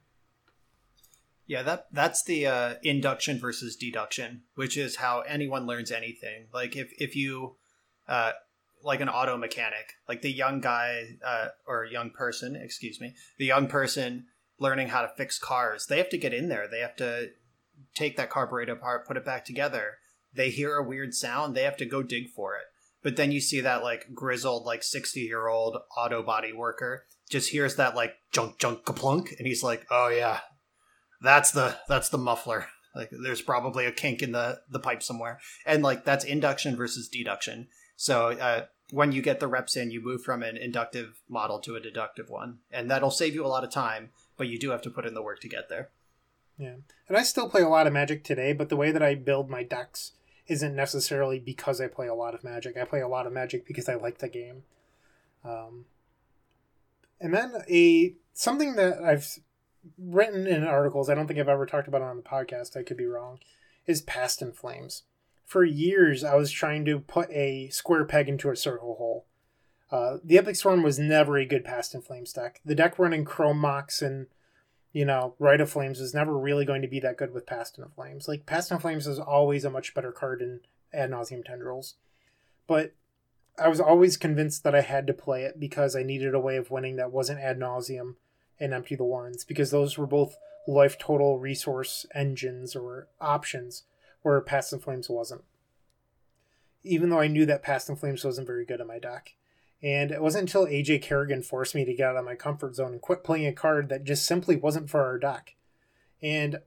Yeah, that that's the uh, induction versus deduction, which is how anyone learns anything. Like if if you uh, like an auto mechanic, like the young guy uh, or young person, excuse me, the young person learning how to fix cars. They have to get in there. They have to take that carburetor apart, put it back together. They hear a weird sound. They have to go dig for it. But then you see that like grizzled, like 60 year old auto body worker just hears that like junk junk kaplunk and he's like, Oh yeah, that's the that's the muffler. *laughs* Like there's probably a kink in the the pipe somewhere. And like that's induction versus deduction. So uh when you get the reps in, you move from an inductive model to a deductive one. And that'll save you a lot of time, but you do have to put in the work to get there. Yeah. And I still play a lot of Magic today, but the way that I build my decks isn't necessarily because I play a lot of Magic. I play a lot of Magic because I like the game. Um, and then a something that I've written in articles, I don't think I've ever talked about it on the podcast, I could be wrong, is Past in Flames. For years, I was trying to put a square peg into a circle hole. Uh, the Epic Storm was never a good Past in Flames deck. The deck running Chrome Mox and you know, Rite of Flames is never really going to be that good with Past in Flames. Like Past in Flames is always a much better card in Ad Nauseam Tendrils, but I was always convinced that I had to play it because I needed a way of winning that wasn't Ad Nauseam and Empty the Warrens because those were both life total resource engines or options where Past in Flames wasn't. Even though I knew that Past in Flames wasn't very good in my deck. And it wasn't until AJ Kerrigan forced me to get out of my comfort zone and quit playing a card that just simply wasn't for our deck. And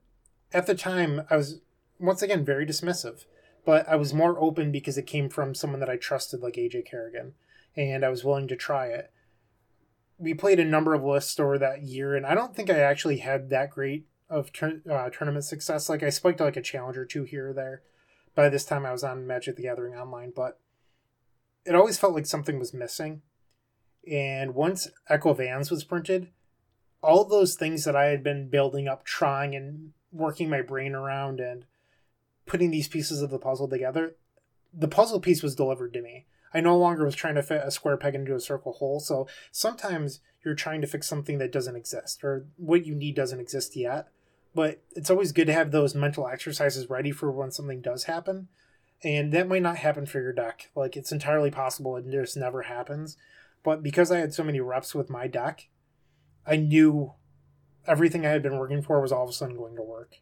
at the time, I was once again very dismissive, but I was more open because it came from someone that I trusted, like AJ Kerrigan, and I was willing to try it. We played a number of lists over that year, and I don't think I actually had that great of tur- uh, tournament success. Like I spiked like a challenge or two here or there. By this time, I was on Magic the Gathering online, but it always felt like something was missing. And once Echo of Aeons was printed, all those things that I had been building up, trying and working my brain around and putting these pieces of the puzzle together, the puzzle piece was delivered to me. I no longer was trying to fit a square peg into a circle hole. So sometimes you're trying to fix something that doesn't exist or what you need doesn't exist yet. But it's always good to have those mental exercises ready for when something does happen and that might not happen for your deck. Like it's entirely possible it just never happens. But because I had so many reps with my deck, I knew everything I had been working for was all of a sudden going to work.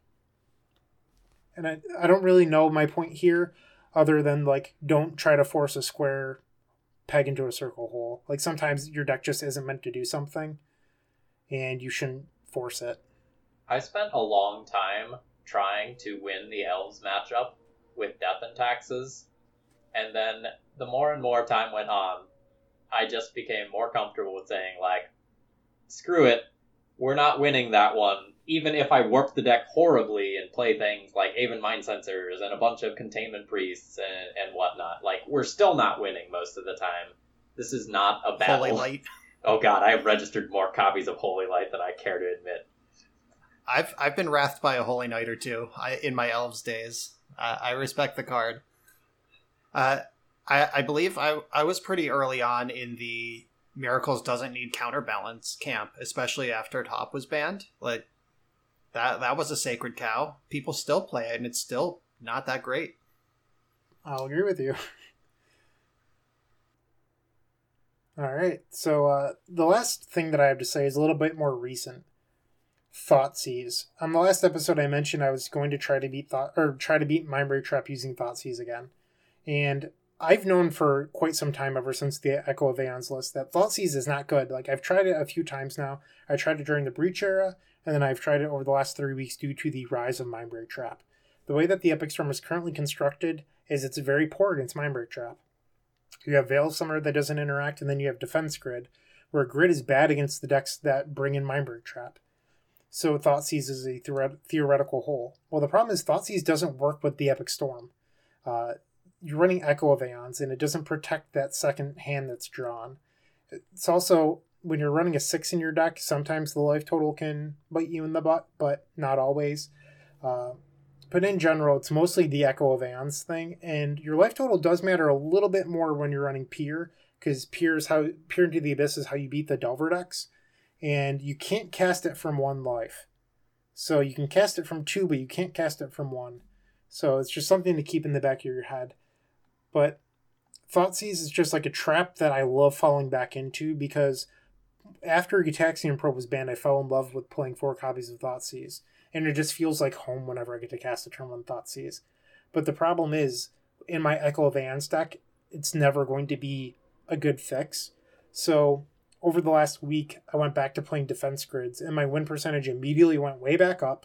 And I, I don't really know my point here other than like don't try to force a square peg into a circle hole. Like sometimes your deck just isn't meant to do something and you shouldn't force it. I spent a long time trying to win the elves matchup with death and taxes. And then the more and more time went on, I just became more comfortable with saying, like, screw it, we're not winning that one. Even if I warp the deck horribly and play things like Aven Mindcensors and a bunch of containment priests and, and whatnot, like, we're still not winning most of the time. This is not a battle. Holy Light. *laughs* Oh god, I have registered more copies of Holy Light than I care to admit. I've I've been wrathed by a Holy Light or two I, in my elves days. Uh, I respect the card. Uh, I, I believe I, I was pretty early on in the Miracles doesn't need counterbalance camp, especially after Top was banned. Like that that was a sacred cow. People still play it, and it's still not that great. I'll agree with you. *laughs* All right, so uh, the last thing that I have to say is a little bit more recent. Thoughtseize. On the last episode, I mentioned I was going to try to beat thought or try to beat Mindbreak Trap using Thoughtseize again, and I've known for quite some time, ever since the Echo of Aeons list, that Thoughtseize is not good. Like I've tried it a few times now. I tried it during the Breach era, and then I've tried it over the last three weeks due to the rise of Mindbreak Trap. The way that the Epic Storm is currently constructed is it's very poor against Mindbreak Trap. You have Veil of Summer that doesn't interact, and then you have Defense Grid, where Grid is bad against the decks that bring in Mindbreak Trap so Thoughtseize is a theoretical hole. Well, the problem is Thoughtseize doesn't work with the Epic Storm. Uh, you're running Echo of Aeons, and it doesn't protect that second hand that's drawn. It's also, when you're running a 6 in your deck, sometimes the life total can bite you in the butt, but not always. Uh, but in general, it's mostly the Echo of Aeons thing, and your life total does matter a little bit more when you're running Peer, because Peer how Peer into the Abyss is how you beat the Delver decks and you can't cast it from one life. So you can cast it from two, but you can't cast it from one. So it's just something to keep in the back of your head. But Thoughtseize is just like a trap that I love falling back into because after Gitaxian Probe was banned, I fell in love with playing four copies of Thoughtseize. And it just feels like home whenever I get to cast a turn one Thoughtseize. But the problem is, in my Echo of Aeons deck, it's never going to be a good fix. So over the last week, I went back to playing defense grids, and my win percentage immediately went way back up.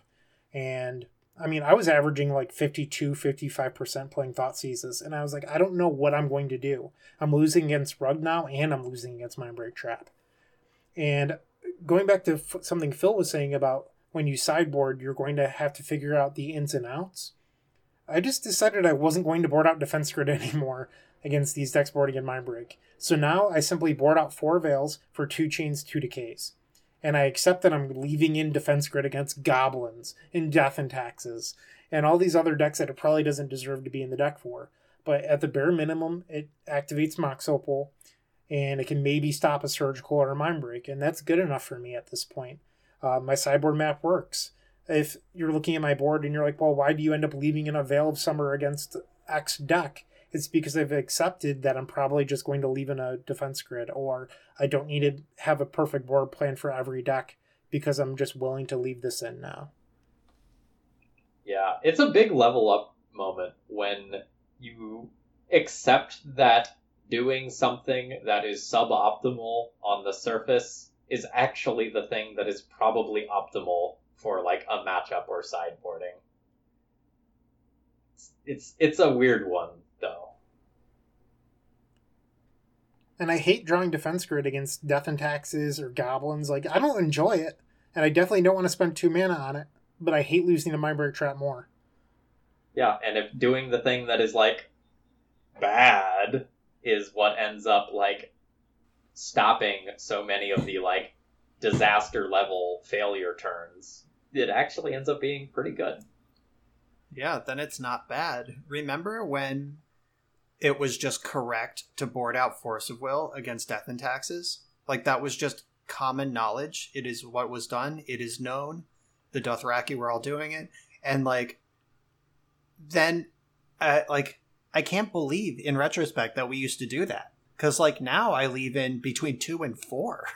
And I mean, I was averaging like 52, 55% playing Thoughtseizes, and I was like, I don't know what I'm going to do. I'm losing against Rug now, and I'm losing against Mindbreak Trap. And going back to f- something Phil was saying about when you sideboard, you're going to have to figure out the ins and outs. I just decided I wasn't going to board out Defense Grid *laughs* anymore against these decks boarding in Mindbreak. So now I simply board out four Veils for two Chains, two Decays. And I accept that I'm leaving in Defense Grid against Goblins and Death and Taxes and all these other decks that it probably doesn't deserve to be in the deck for. But at the bare minimum, it activates Mox Opal and it can maybe stop a surgical or a mind break, and that's good enough for me at this point. Uh, my sideboard map works. If you're looking at my board and you're like, well, why do you end up leaving in a Veil of Summer against X deck? It's because I've accepted that I'm probably just going to leave in a defense grid, or I don't need to have a perfect board plan for every deck because I'm just willing to leave this in now. Yeah, it's a big level up moment when you accept that doing something that is suboptimal on the surface is actually the thing that is probably optimal for like a matchup or sideboarding. It's it's, it's a weird one though. And I hate drawing defense grid against death and taxes or goblins. Like I don't enjoy it, and I definitely don't want to spend two mana on it. But I hate losing to Mindbreak Trap more. Yeah, and if doing the thing that is like bad is what ends up like stopping so many of the like disaster level failure turns, it actually ends up being pretty good. Yeah, then it's not bad. Remember when it was just correct to board out Force of Will against Death and Taxes? Like that was just common knowledge. It is what was done. It is known. The Dothraki were all doing it, and like then, uh, like I can't believe in retrospect that we used to do that. Because like now I leave in between two and four. *laughs*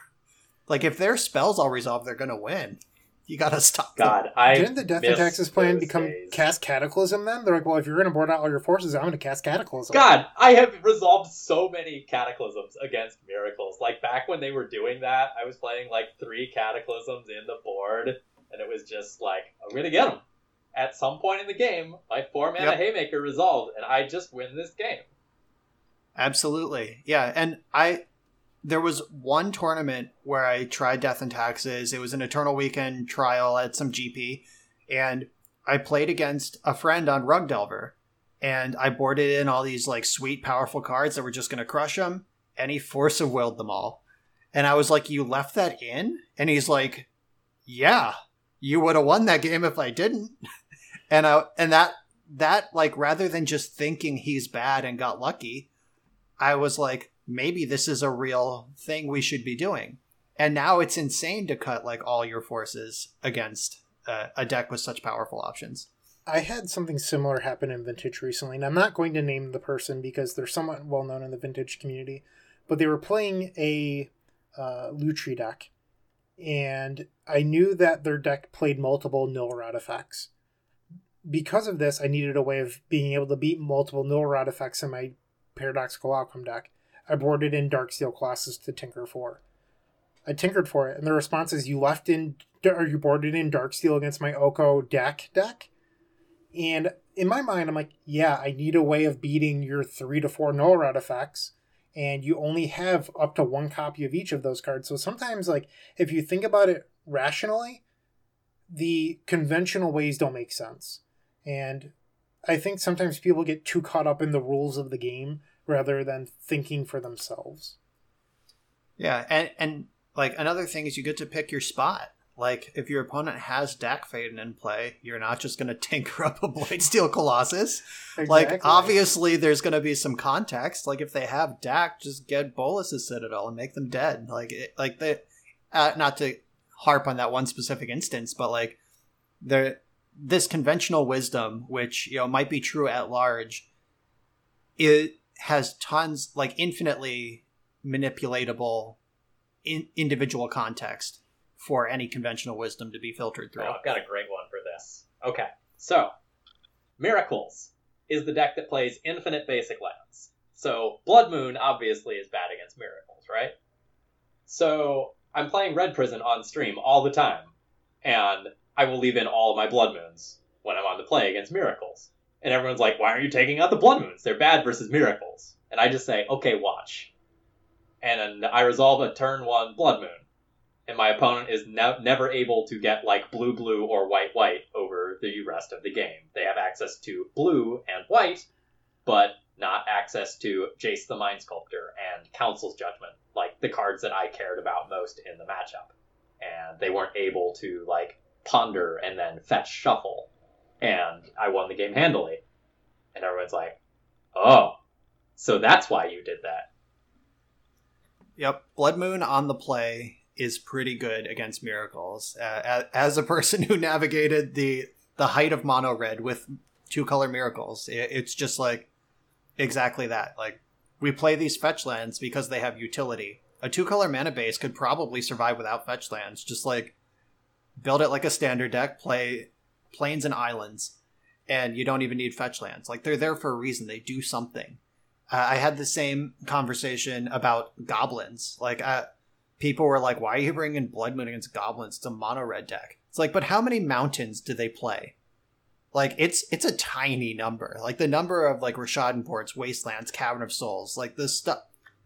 Like if their spells all resolve, they're gonna win. You gotta stop. them. God, I Didn't the Death and Taxes plan become days. cast Cataclysm then? They're like, well, if you're going to board out all your forces, I'm going to cast Cataclysm. God, I have resolved so many cataclysms against miracles. Like back when they were doing that, I was playing like three cataclysms in the board, and it was just like, I'm gonna get them. At some point in the game, my four mana Yep. haymaker resolved, and I just win this game. Absolutely. Yeah. And I, there was one tournament where I tried Death and Taxes. It was an Eternal Weekend trial at some GP. And I played against a friend on Rug Delver. And I boarded in all these like sweet, powerful cards that were just going to crush him. And he force of willed them all. And I was like, You left that in? And he's like, Yeah, you would have won that game if I didn't. *laughs* and I, and that, that like rather than just thinking he's bad and got lucky, I was like, maybe this is a real thing we should be doing. And now it's insane to cut like all your forces against uh, a deck with such powerful options. I had something similar happen in Vintage recently, and I'm not going to name the person because they're somewhat well known in the Vintage community, but they were playing a uh, Lutri deck, and I knew that their deck played multiple Null Rod effects. Because of this, I needed a way of being able to beat multiple Null Rod effects in my Paradoxical Outcome deck. I boarded in Darksteel Colossus to tinker for. I tinkered for it, and the response is you left in or you boarded in Darksteel against my Oko deck deck. And in my mind, I'm like, yeah, I need a way of beating your three to four null effects. And you only have up to one copy of each of those cards. So sometimes, like, if you think about it rationally, the conventional ways don't make sense. And I think sometimes people get too caught up in the rules of the game rather than thinking for themselves. Yeah, and and like another thing is you get to pick your spot. Like if your opponent has Dack Fayden in play, you're not just going *laughs* to tinker up a Blightsteel Colossus. Like obviously there's going to be some context. Like if they have Dack, just get Bolas's Citadel and make them dead. Like it, like they, uh, not to harp on that one specific instance, but like there this conventional wisdom, which you know might be true at large, it has tons like infinitely manipulatable in, individual context for any conventional wisdom to be filtered through. Oh, I've got a great one for this. Okay, so Miracles is the deck that plays infinite basic lands. So Blood Moon obviously is bad against miracles, right? So I'm playing Red Prison on stream all the time, and I will leave in all of my Blood Moons when I'm on the play against miracles. And everyone's like, why aren't you taking out the Blood Moons? They're bad versus miracles. And I just say, okay, watch. And I resolve a turn one Blood Moon. And my opponent is ne- never able to get like blue blue or white white over the rest of the game. They have access to blue and white, but not access to Jace the Mind Sculptor and Council's Judgment, like the cards that I cared about most in the matchup. And they weren't able to like ponder and then fetch shuffle. And I won the game handily. And everyone's like, oh, so that's why you did that. Yep, Blood Moon on the play is pretty good against miracles. Uh, as a person who navigated the the height of mono red with two color miracles, it's just like exactly that. Like we play these fetch lands because they have utility. A two color mana base could probably survive without fetch lands. Just like build it like a standard deck, play plains and islands, and you don't even need fetch lands. Like they're there for a reason. They do something. Uh, I had the same conversation about goblins. Like uh, people were like, "Why are you bringing Blood Moon against goblins? It's a mono red deck." It's like, but how many mountains do they play? Like it's it's a tiny number. Like the number of like Rishadan ports, Wastelands, Cavern of Souls, like this stuff.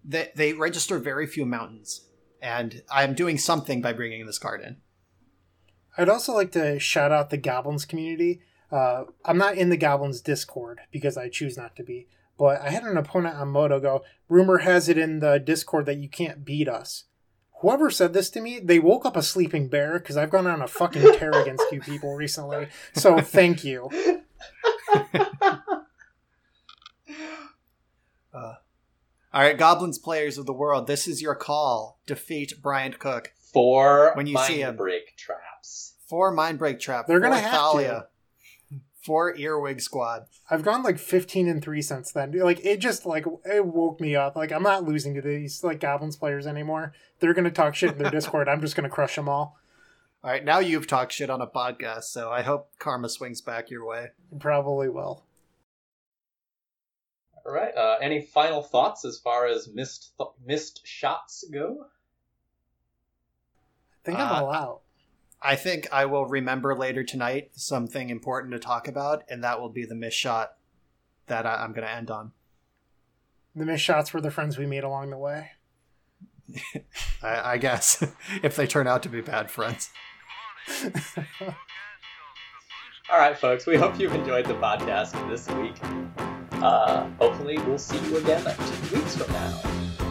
They they register very few mountains, and I'm doing something by bringing this card in. I'd also like to shout out the Goblins community. Uh, I'm not in the Goblins Discord because I choose not to be, but I had an opponent on MODO go, rumor has it in the Discord that you can't beat us. Whoever said this to me, they woke up a sleeping bear because I've gone on a fucking tear against you people recently. So thank you. *laughs* Uh, all right, Goblins players of the world, this is your call. Defeat Bryant Cook. For when you mind see him. break traps. Four Mindbreak Trap. They're gonna have Thalia. to. Four earwig squad. I've gone like fifteen and three since then. Like it just like it woke me up. Like I'm not losing to these like goblins players anymore. They're gonna talk shit in their *laughs* Discord. I'm just gonna crush them all. All right, now you've talked shit on a podcast, so I hope karma swings back your way. Probably will. All right. Uh, any final thoughts as far as missed th- missed shots go? I think I'm uh, all out. I think I will remember later tonight something important to talk about, and that will be the miss shot that I, am going to end on. The miss shots were the friends we made along the way. *laughs* I, I guess *laughs* if they turn out to be bad friends. *laughs* All right, folks. We hope you've enjoyed the podcast this week. Uh, hopefully, we'll see you again two weeks from now.